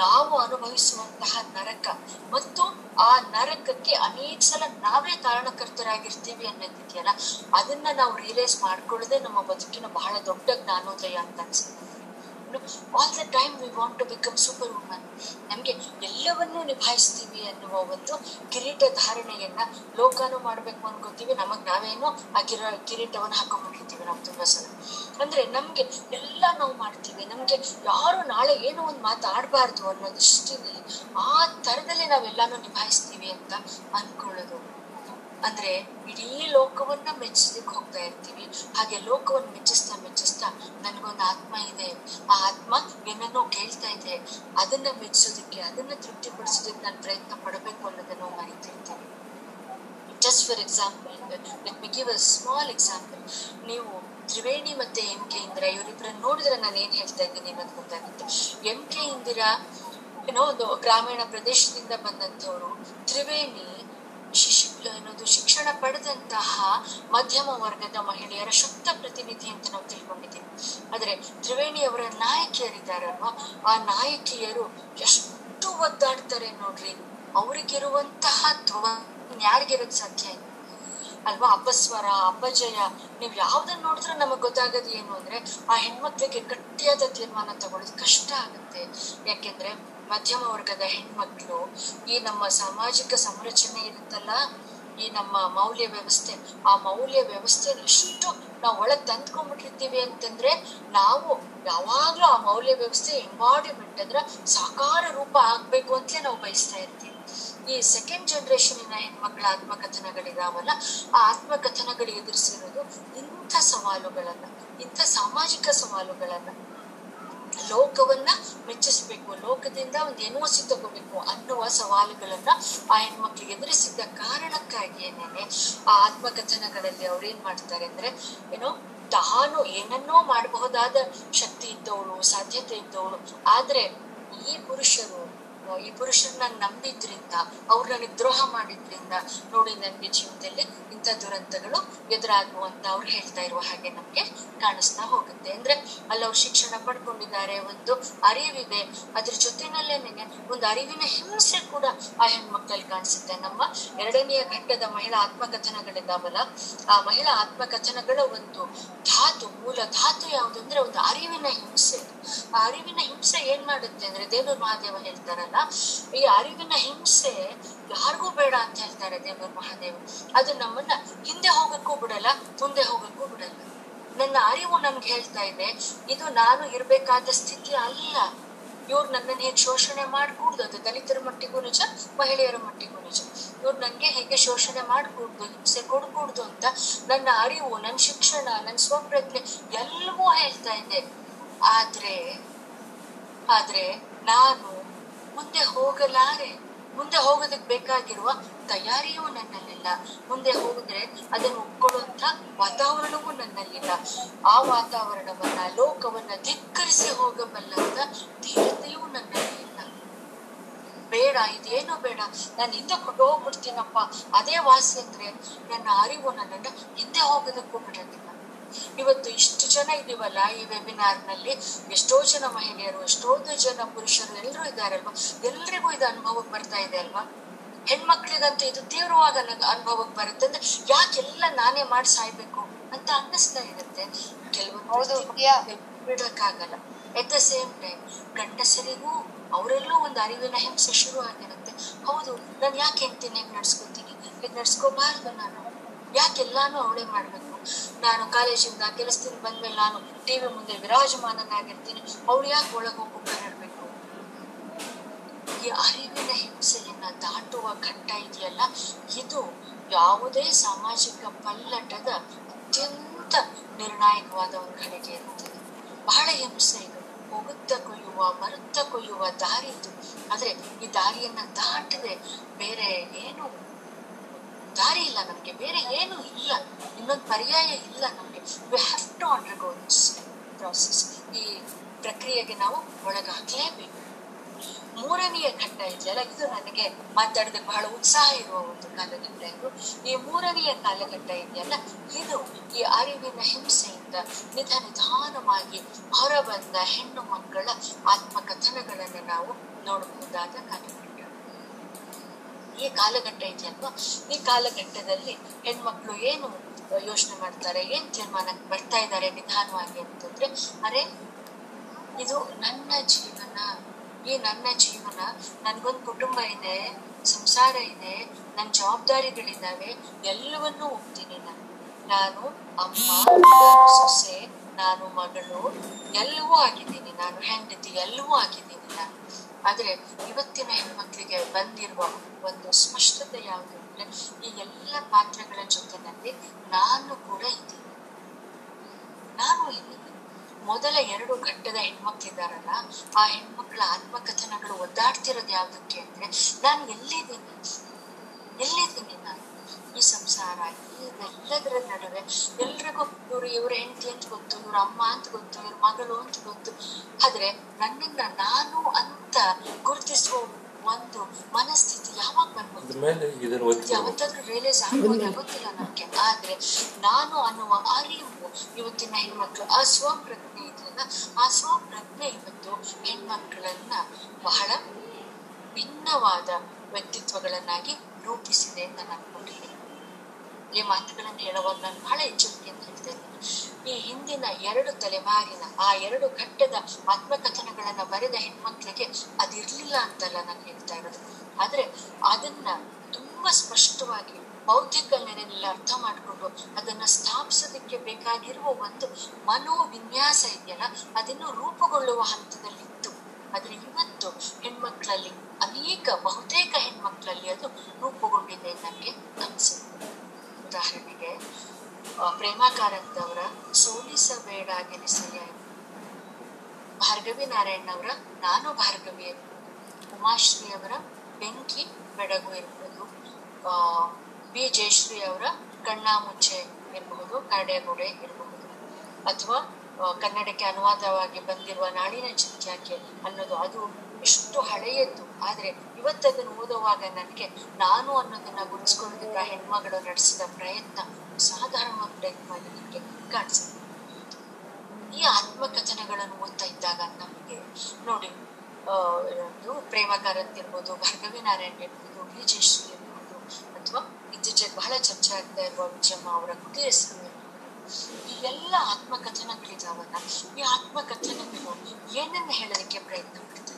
ನಾವು ಅನುಭವಿಸುವಂತಹ ನರಕ ಮತ್ತು ಆ ನರಕಕ್ಕೆ ಅನೇಕ ಸಲ ನಾವೇ ಕಾರಣಕರ್ತರಾಗಿರ್ತೀವಿ ಅನ್ನೋದಿದೆಯಲ್ಲ, ಅದನ್ನ ನಾವು ರಿಯಲೈಸ್ ಮಾಡ್ಕೊಳ್ಳೋದೇ ನಮ್ಮ ಬದುಕಿನ ಬಹಳ ದೊಡ್ಡ ಜ್ಞಾನೋದಯ ಅಂತ ಅನ್ಸುತ್ತೆ. All the time we want to become super woman ನಮಗೆ ಎಲ್ಲವನ್ನೂ ನಿಭಾಯಿಸ್ತೀವಿ ಅನ್ನುವ ಒಂದು ಕಿರೀಟ ಧಾರಣೆಯನ್ನ ಲೋಕಾನು ಮಾಡಬೇಕು ಅನ್ಕೋತೀವಿ. ನಮಗ್ ನಾವೇನೋ ಆ ಕಿರ, ಕಿರೀಟವನ್ನು ಹಾಕೊಂಡ್ಬಿಟ್ಟಿರ್ತೀವಿ ನಾವು ತುಂಬಾ ಸಲ. ಅಂದ್ರೆ ನಮ್ಗೆ ಎಲ್ಲ ನಾವು ಮಾಡ್ತೀವಿ. ನಮ್ಗೆ ಯಾರು ನಾಳೆ ಏನೋ ಒಂದು ಮಾತಾಡಬಾರ್ದು ಅನ್ನೋ ದೃಷ್ಟಿಯಲ್ಲಿ ಆ ತರದಲ್ಲಿ ನಾವೆಲ್ಲಾನು ನಿಭಾಯಿಸ್ತೀವಿ ಅಂತ ಅನ್ಕೊಳ್ಳೋದು. ಅಂದ್ರೆ ಇಡೀ ಲೋಕವನ್ನ ಮೆಚ್ಚಿಸಲಿಕ್ಕೆ ಹೋಗ್ತಾ ಇರ್ತೀವಿ. ಹಾಗೆ ಲೋಕವನ್ನ ಮೆಚ್ಚಿಸ್ತಾ ಮೆಚ್ಚಿಸ್ತಾ ನನಗೊಂದು ಆತ್ಮ ಇದೆ. ಆ ಆತ್ಮ ಏನನ್ನೋ ಕೇಳ್ತಾ ಇದೆ. ಅದನ್ನ ಮೆಚ್ಚಿಸೋದಕ್ಕೆ, ಅದನ್ನ ತೃಪ್ತಿಪಡಿಸೋದಕ್ಕೆ ನಾನು ಪ್ರಯತ್ನ ಪಡಬೇಕು ಅನ್ನೋದನ್ನು ಮರಿತಿರ್ತೀನಿ just for example let me give a small example ನೀವು ತ್ರಿವೇಣಿ ಮತ್ತೆ ಎಂ ಕೆ ಇಂದಿರಾ ಇವರಿಬ್ಬರನ್ನ ನೋಡಿದ್ರೆ ನಾನು ಏನ್ ಹೇಳ್ತಾ ಇದ್ದೀನಿ ಅನ್ನೋದು ಗೊತ್ತಾಗುತ್ತೆ. ಎಂ ಕೆ ಇಂದಿರಾ ಏನೋ ಒಂದು ಗ್ರಾಮೀಣ ಪ್ರದೇಶದಿಂದ ಬಂದಂತವರು ತ್ರಿವೇಣಿ ಶಿಶು ಅನ್ನೋದು ಶಿಕ್ಷಣ ಪಡೆದಂತಹ ಮಧ್ಯಮ ವರ್ಗದ ಮಹಿಳೆಯರ ಶುದ್ಧ ಪ್ರತಿನಿಧಿ ಅಂತ ನಾವು ತಿಳ್ಕೊಂಡಿದ್ದೀವಿ. ಆದ್ರೆ ತ್ರಿವೇಣಿ ಅವರ ನಾಯಕಿಯರಿದ್ದಾರಲ್ವಾ? ಆ ನಾಯಕಿಯರು ಎಷ್ಟು ಒದ್ದಾಡ್ತಾರೆ ನೋಡ್ರಿ. ಅವ್ರಿಗಿರುವಂತಹ ಧ್ರುವ ಯಾರಿಗಿರೋದ್ ಸಾಧ್ಯ ಅಲ್ವಾ? ಅಪಸ್ವರ ಅಪಜಯ ನೀವ್ ಯಾವ್ದನ್ನ ನೋಡಿದ್ರೆ ನಮಗ್ ಗೊತ್ತಾಗೋದು ಏನು ಅಂದ್ರೆ ಆ ಹೆಣ್ಮಕ್ಳಿಗೆ ಗಟ್ಟಿಯಾದ ತೀರ್ಮಾನ ತಗೊಳ್ಳೋದು ಕಷ್ಟ ಆಗುತ್ತೆ. ಯಾಕೆಂದ್ರೆ ಮಧ್ಯಮ ವರ್ಗದ ಹೆಣ್ಮಕ್ಳು ಈ ನಮ್ಮ ಸಾಮಾಜಿಕ ಸಂರಚನೆ ಇರುತ್ತಲ್ಲ ಈ ನಮ್ಮ ಮೌಲ್ಯ ವ್ಯವಸ್ಥೆ, ಆ ಮೌಲ್ಯ ವ್ಯವಸ್ಥೆ ಎಷ್ಟು ನಾವು ಒಳಗೆ ತಂದ್ಕೊಂಡ್ಬಿಟ್ಟಿರ್ತೀವಿ ಅಂತಂದ್ರೆ, ನಾವು ಯಾವಾಗ್ಲೂ ಆ ಮೌಲ್ಯ ವ್ಯವಸ್ಥೆ ಎಂಬಾಡಿಮೆಂಟ್ ಅಂದ್ರೆ ಸಾಕಾರ ರೂಪ ಆಗ್ಬೇಕು ಅಂತಲೇ ನಾವು ಬಯಸ್ತಾ ಇರ್ತೀವಿ. ಈ ಸೆಕೆಂಡ್ ಜನರೇಷನ್ ಹೆಣ್ಮಕ್ಳ ಆತ್ಮಕಥನಗಳಿದಾವಲ್ಲ, ಆ ಆತ್ಮಕಥನಗಳು ಎದುರಿಸಿರೋದು ಇಂಥ ಸವಾಲುಗಳನ್ನ, ಇಂಥ ಸಾಮಾಜಿಕ ಸವಾಲುಗಳನ್ನ. ಲೋಕವನ್ನ ಮೆಚ್ಚಿಸ್ಬೇಕು. ಲೋಕದಿಂದ ಒಂದು ಎನ್ಒಸಿ ತಗೋಬೇಕು ಅನ್ನುವ ಸವಾಲುಗಳನ್ನ ಆ ಹೆಣ್ಮಕ್ಳಿಗೆ ಎದುರಿಸಿದ್ದ ಕಾರಣಕ್ಕಾಗಿಯೇನೆ ಆ ಆತ್ಮಕಥನಗಳಲ್ಲಿ ಅವ್ರು ಏನ್ ಮಾಡ್ತಾರೆ ಅಂದ್ರೆ, ಏನೋ ತಾನು ಏನನ್ನೋ ಮಾಡಬಹುದಾದ ಶಕ್ತಿ ಇದ್ದವಳು, ಸಾಧ್ಯತೆ ಇದ್ದವಳು, ಆದ್ರೆ ಈ ಪುರುಷರು ಈ ಪುರುಷರನ್ನ ನಂಬಿದ್ರಿಂದ ಅವ್ರು ನನಗೆ ದ್ರೋಹ ಮಾಡಿದ್ರಿಂದ, ನೋಡಿ ನನಗೆ ಜೀವನದಲ್ಲಿ ಇಂಥ ದುರಂತಗಳು ಎದುರಾಗುವಂತ ಅವ್ರು ಹೇಳ್ತಾ ಇರುವ ಹಾಗೆ ನಮ್ಗೆ ಕಾಣಿಸ್ತಾ ಹೋಗುತ್ತೆ. ಅಂದ್ರೆ ಅಲ್ಲಿ ಅವ್ರು ಶಿಕ್ಷಣ ಪಡ್ಕೊಂಡಿದ್ದಾರೆ, ಒಂದು ಅರಿವಿದೆ. ಅದ್ರ ಜೊತೆನಲ್ಲೇನೆ ಒಂದು ಅರಿವಿನ ಹಿಂಸೆ ಕೂಡ ಆ ಹೆಣ್ಮಕ್ಳಲ್ಲಿ ಕಾಣಿಸುತ್ತೆ. ನಮ್ಮ ಎರಡನೆಯ ಘಟ್ಟದ ಮಹಿಳಾ ಆತ್ಮಕಥನಗಳಿದ್ದಾವಲ್ಲ, ಆ ಮಹಿಳಾ ಆತ್ಮಕಥನಗಳ ಒಂದು ಧಾತು, ಮೂಲ ಧಾತು ಯಾವುದು? ಅಂದ್ರೆ ಒಂದು ಅರಿವಿನ ಹಿಂಸೆ. ಆ ಅರಿವಿನ ಹಿಂಸೆ ಏನ್ ಮಾಡುತ್ತೆ? ಅಂದ್ರೆ ದೇವರು ಮಹಾದೇವ ಹೇಳ್ತಾರಲ್ಲ ಈ ಅರಿವಿನ ಹಿಂಸೆ ಯಾರಿಗೂ ಬೇಡ ಅಂತ ಹೇಳ್ತಾರೆ ದೇವರು ಮಹಾದೇವ ಅದು ನಮ್ಮನ್ನ ಹಿಂದೆ ಹೋಗಕ್ಕೂ ಬಿಡಲ್ಲ, ಮುಂದೆ ಹೋಗಕ್ಕೂ ಬಿಡಲ್ಲ. ನನ್ನ ಅರಿವು ನಮ್ಗೆ ಹೇಳ್ತಾ ಇದೆ, ಇದು ನಾನು ಇರ್ಬೇಕಾದ ಸ್ಥಿತಿ ಅಲ್ಲ. ಇವ್ರು ನನ್ನನ್ನು ಹೇಗೆ ಶೋಷಣೆ ಮಾಡಕೂಡ್ದು? ಅದು ದಲಿತರ ಮಟ್ಟಿಗೂ ನಿಜ, ಮಹಿಳೆಯರ ಮಟ್ಟಿಗೂ ನಿಜ. ಇವ್ರು ನನಗೆ ಹೇಗೆ ಶೋಷಣೆ ಮಾಡಕೂಡ್ದು, ಹಿಂಸೆ ಕೊಡಕೂಡ್ದು ಅಂತ ನನ್ನ ಅರಿವು ನನ್ನ ಶಿಕ್ಷಣ ನನ್ನ ಸ್ವಪ್ರಜ್ಞೆ ಎಲ್ಲವೂ ಹೇಳ್ತಾ ಇದೆ. ಆದ್ರೆ ಆದ್ರೆ ನಾನು ಮುಂದೆ ಹೋಗಲಾರೆ. ಮುಂದೆ ಹೋಗೋದಕ್ಕೆ ಬೇಕಾಗಿರುವ ತಯಾರಿಯೂ ನನ್ನಲ್ಲಿಲ್ಲ. ಮುಂದೆ ಹೋಗಿದ್ರೆ ಅದನ್ನು ಒಪ್ಕೊಳ್ಳುವಂತ ವಾತಾವರಣವೂ ನನ್ನಲ್ಲಿಲ್ಲ. ಆ ವಾತಾವರಣವನ್ನ, ಲೋಕವನ್ನ ಧಿಕ್ಕರಿಸಿ ಹೋಗಬಲ್ಲಂತ ಧೀರತೆಯೂ ನನ್ನಲ್ಲಿ ಇಲ್ಲ. ಬೇಡ, ಇದೇನು ಬೇಡ. ನಾನು ಹಿಂದೆ ಹೋಗ್ಬಿಡ್ತೀನಪ್ಪ. ಅದೇ ವಾಸಿ ಅಂದ್ರೆ ನನ್ನ ಅರಿವು ನನ್ನನ್ನು ಹಿಂದೆ ಹೋಗೋದಕ್ಕೂ ಬಿಡೋದಿಲ್ಲ. ಇವತ್ತು ಇಷ್ಟು ಜನ ಇದೀವಲ್ಲ ಈ ವೆಬಿನಾರ್ನಲ್ಲಿ ಎಷ್ಟೋ ಜನ ಮಹಿಳೆಯರು ಎಷ್ಟೊಂದು ಜನ ಪುರುಷರು ಎಲ್ಲರೂ ಇದಾರಲ್ವಾ? ಎಲ್ರಿಗೂ ಇದು ಅನುಭವಕ್ಕೆ ಬರ್ತಾ ಇದೆ ಅಲ್ವಾ? ಹೆಣ್ಮಕ್ಳಿಗಂತೂ ಇದು ತೀವ್ರವಾದ ಅನುಭವಕ್ಕೆ ಬರುತ್ತೆ. ಅಂದ್ರೆ ಯಾಕೆಲ್ಲ ನಾನೇ ಮಾಡಿ ಸಾಯ್ಬೇಕು ಅಂತ ಅನ್ನಿಸ್ತಾ ಇರುತ್ತೆ. ಕೆಲವೊಂದು. ಬಿಡಕ್ಕಾಗಲ್ಲ. ಎಟ್ ದ ಸೇಮ್ ಟೈಮ್ ಗಂಡಸರಿಗೂ ಅವರೆಲ್ಲೂ ಒಂದು ಅರಿವಿನ ಹಿಂಸೆ ಶುರು ಆಗಿರುತ್ತೆ. ಹೌದು ನಾನು ಯಾಕೆ ಹೆಂಡ್ತೀನಿ ಹೆಂಗ್ ನಡ್ಸ್ಕೊತೀನಿ? ಹೇಗೆ ನಡ್ಸ್ಕೋಬಾರ್ದು ನಾನು? ಯಾಕೆಲ್ಲಾನು ಅವಳೇ ಮಾಡ್ಬೇಕು? ನಾನು ಕಾಲೇಜಿಂದ ಕೆಲಸದಿಂದ ಬಂದ್ಮೇಲೆ ನಾನು ಟಿವಿ ಮುಂದೆ ವಿರಾಜಮಾನನಾಗಿರ್ತೀನಿ. ಅವ್ರು ಯಾಕೆ ಒಳಗೆ ಹೋಗಿ ಈ ಅರಿವಿನ ಹಿಂಸೆಯನ್ನ ದಾಟುವ ಘಟ್ಟ ಇದೆಯಲ್ಲ, ಇದು ಯಾವುದೇ ಸಾಮಾಜಿಕ ಪಲ್ಲಟದ ಅತ್ಯಂತ ನಿರ್ಣಾಯಕವಾದ ಒಂದು ಘಳಿಗೆ ಇರುತ್ತದೆ ಬಹಳ ಹಿಂಸೆ ಇದು. ಹೋಗುತ್ತ ಕೊಯ್ಯುವ ಬರುತ್ತ ಕೊಯ್ಯುವ ದಾರಿ ಇದು. ಆದ್ರೆ ಈ ದಾರಿಯನ್ನ ದಾಟದೆ ಬೇರೆ ಏನು ದಾರಿ ಇಲ್ಲ ನಮ್ಗೆ, ಬೇರೆ ಏನು ಇಲ್ಲ. ಇನ್ನೊಂದು ಪರ್ಯಾಯ ಇಲ್ಲ ನಮ್ಗೆ. We have to undergo this process ಈ ಪ್ರಕ್ರಿಯೆಗೆ ನಾವು ಒಳಗಾಗಲೇಬೇಕು. ಮೂರನೆಯ ಘಟ್ಟ ಇದೆಯಲ್ಲ ಇದು ನನಗೆ ಮಾತಾಡೋದಕ್ಕೆ ಬಹಳ ಉತ್ಸಾಹ ಇರುವ ಒಂದು ಕಾಲಘಟ್ಟ ಇದು ಈ ಮೂರನೆಯ ಕಾಲಘಟ್ಟ ಇದೆಯಲ್ಲ ಇದು ಈ ಅರಿವಿನ ಹಿಂಸೆಯಿಂದ ನಿಧ ನಿಧಾನವಾಗಿ ಹೊರಬಂದ ಹೆಣ್ಣು ಮಕ್ಕಳ ಆತ್ಮಕಥನಗಳನ್ನು ನಾವು ನೋಡಬಹುದಾದ ಕಾಲಘಟ್ಟ ಈ ಕಾಲಘಟ್ಟ ಇದೆಯಲ್ವಾ ಈ ಕಾಲಘಟ್ಟದಲ್ಲಿ ಹೆಣ್ಮಕ್ಳು ಏನು ಯೋಚನೆ ಮಾಡ್ತಾರೆ, ಏನ್ ತೀರ್ಮಾನಕ್ಕೆ ಬರ್ತಾ ಇದ್ದಾರೆ ನಿಧಾನವಾಗಿ ಅಂತಂದ್ರೆ, ಅರೆ, ಇದು ನನ್ನ ಜೀವನ, ಈ ನನ್ನ ಜೀವನ, ನನ್ಗೊಂದು ಕುಟುಂಬ ಇದೆ, ಸಂಸಾರ ಇದೆ ನನ್ನ ಜವಾಬ್ದಾರಿಗಳಿದ್ದಾವೆ, ಎಲ್ಲವನ್ನೂ ಒಪ್ತೀನಿ ನಾನು. ನಾನು ಅಮ್ಮ, ನಾನು ಸೊಸೆ, ನಾನು ಮಗಳು, ಎಲ್ಲವೂ ಆಗಿದ್ದೀನಿ. ನಾನು ಹೆಂಡತಿ, ಎಲ್ಲವೂ ಆಗಿದ್ದೀನಿ ನಾನು. ಆದ್ರೆ ಇವತ್ತಿನ ಹೆಣ್ಮಕ್ಳಿಗೆ ಬಂದಿರುವ ಒಂದು ಸ್ಪಷ್ಟತೆ ಯಾವುದು ಅಂದ್ರೆ ಈ ಎಲ್ಲ ಪಾತ್ರಗಳ ಜೊತೆನಲ್ಲಿ ನಾನು ಕೂಡ ಇದ್ದೀನಿ. ನಾನು ಇದ್ದೀನಿ ಮೊದಲ ಎರಡು ಘಟ್ಟದ ಹೆಣ್ಮಕ್ಳಿದಾರಲ್ಲ, ಆ ಹೆಣ್ಮಕ್ಳ ಆತ್ಮಕಥನಗಳು ಒದ್ದಾಡ್ತಿರೋದು ಯಾವುದಕ್ಕೆ ಅಂದ್ರೆ ನಾನು ಎಲ್ಲಿದ್ದೀನಿ? ಎಲ್ಲಿದ್ದೀನಿ ನಾನು? ಈ ಸಂಸಾರ ಇವೆಲ್ಲದರ ನಡುವೆ ಎಲ್ರಿಗೂ ಇವ್ರು ಇವ್ರ ಹೆಂಡತಿ ಅಂತ ಗೊತ್ತು ಇವ್ರ ಅಮ್ಮ ಅಂತ ಗೊತ್ತು ಇವ್ರ ಮಗಳು ಅಂತ ಗೊತ್ತು. ಆದ್ರೆ ನನ್ನನ್ನ ನಾನು ಅಂತ ಗುರುತಿಸುವ ಒಂದು ಮನಸ್ಥಿತಿ ಯಾವಾಗ ಬಂದ್ಬಿಡ್ತು? ಯಾವತ್ತಾದ್ರೂ ರಿಯಲೈಸ್ ಆಗ್ಬೋದು? ಗೊತ್ತಿಲ್ಲ ನಮ್ಗೆ ಆದ್ರೆ ನಾನು ಅನ್ನುವ ಅರಿವು ಇವತ್ತಿನ ಹೆಣ್ಮಕ್ಳು ಆ ಸ್ವಪ್ರಜ್ಞೆ ಇದೆಯಲ್ಲ ಆ ಸ್ವಪ್ರಜ್ಞೆ ಇವತ್ತು ಹೆಣ್ಮಕ್ಳನ್ನ ಬಹಳ ಭಿನ್ನವಾದ ವ್ಯಕ್ತಿತ್ವಗಳನ್ನಾಗಿ ರೂಪಿಸಿದೆ ಅಂತ ನಾನು ಈ ಮಾತುಗಳನ್ನು ಹೇಳುವಾಗ ನಾನು ಬಹಳ ಎಚ್ಚರಿಕೆಯಿಂದ ಹೇಳ್ತಾ ಇದ್ದೇನೆ. ಈ ಹಿಂದಿನ ಎರಡು ತಲೆಮಾರಿನ, ಆ ಎರಡು ಘಟ್ಟದ ಆತ್ಮಕಥನಗಳನ್ನ ಬರೆದ ಹೆಣ್ಮಕ್ಳಿಗೆ ಅದಿರ್ಲಿಲ್ಲ ಅಂತಲ್ಲ ನಾನು ಹೇಳ್ತಾ ಇರೋದು. ಆದ್ರೆ ಅದನ್ನ ತುಂಬಾ ಸ್ಪಷ್ಟವಾಗಿ ಬೌದ್ಧಿಕ ನೆಲೆಯಲ್ಲಿ ಅರ್ಥ ಮಾಡಿಕೊಂಡು ಅದನ್ನ ಸ್ಥಾಪಿಸೋದಕ್ಕೆ ಬೇಕಾಗಿರುವ ಒಂದು ಮನೋವಿನ್ಯಾಸ ಇದೆಯಲ್ಲ, ಅದನ್ನು ರೂಪುಗೊಳ್ಳುವ ಹಂತದಲ್ಲಿತ್ತು. ಆದ್ರೆ ಇವತ್ತು ಹೆಣ್ಮಕ್ಳಲ್ಲಿ, ಅನೇಕ ಬಹುತೇಕ ಹೆಣ್ಮಕ್ಳಲ್ಲಿ ಅದು ರೂಪುಗೊಂಡಿದೆ ನನಗೆ ಅನಿಸುತ್ತೆ. ಉದಾಹರಣೆಗೆ ಆ, ಕಾರಂತ್ ಕಾರಂತವರ ಸೋಲಿಸಬೇಡ ಗೆಲಿಸಲಿ ಭಾರ್ಗವಿ ನಾರಾಯಣ್ ಅವರ ನಾನು ಭಾರ್ಗವಿ ಉಮಾಶ್ರೀ ಅವರ ಬೆಂಕಿ ಬೆಡಗು ಇರ್ಬೋದು ಆ, ಬಿ. ಜಯಶ್ರೀ ಅವರ ಕಣ್ಣಾಮುಚ್ಚೆ ಇರಬಹುದು ಕಾಡೆಗುಡೆ ಇರಬಹುದು ಅಥವಾ ಕನ್ನಡಕ್ಕೆ ಅನುವಾದವಾಗಿ ಬಂದಿರುವ ನಾಡಿನ ಚಿತ್ಯಾಕೆ ಅನ್ನೋದು ಅದು ಎಷ್ಟು ಹಳೆಯದ್ದು. ಆದ್ರೆ ಇವತ್ತದನ್ನು ಓದುವಾಗ ನನಗೆ ನಾನು ಅನ್ನೋದನ್ನ ಗುರುತಿಸ್ಕೊಳ್ಳೋದಕ್ಕೆ ಆ ಹೆಣ್ಮಗಳು ನಡೆಸಿದ ಪ್ರಯತ್ನ ಸಾಧಾರಣ ಪ್ರಯತ್ನ ನನಗೆ ಕಾಣಿಸುತ್ತೆ. ಈ ಆತ್ಮಕಥನಗಳನ್ನು ಓದ್ತಾ ಇದ್ದಾಗ ನಮಗೆ ನೋಡಿ ಇದು ಪ್ರೇಮ ಕಾರಂತ್ ಇರ್ಬೋದು, ಭಾರ್ಗವಿ ನಾರಾಯಣ್ ಇರ್ಬೋದು ವಿಜಯಶ್ರೀ ಇರ್ಬೋದು, ಅಥವಾ ಇತ್ತೀಚೆಗೆ ಬಹಳ ಚರ್ಚೆ ಆಗ್ತಾ ಇರುವ ವಿಜಯಮ್ಮ ಅವರ ಕುಟೀರ. ಈ ಎಲ್ಲ ಆತ್ಮಕಥನಗಳಿದಾವಲ್ಲ ಈ ಆತ್ಮಕಥನಗಳು ಏನನ್ನ ಹೇಳೋದಕ್ಕೆ ಪ್ರಯತ್ನ ಪಡ್ತಾರೆ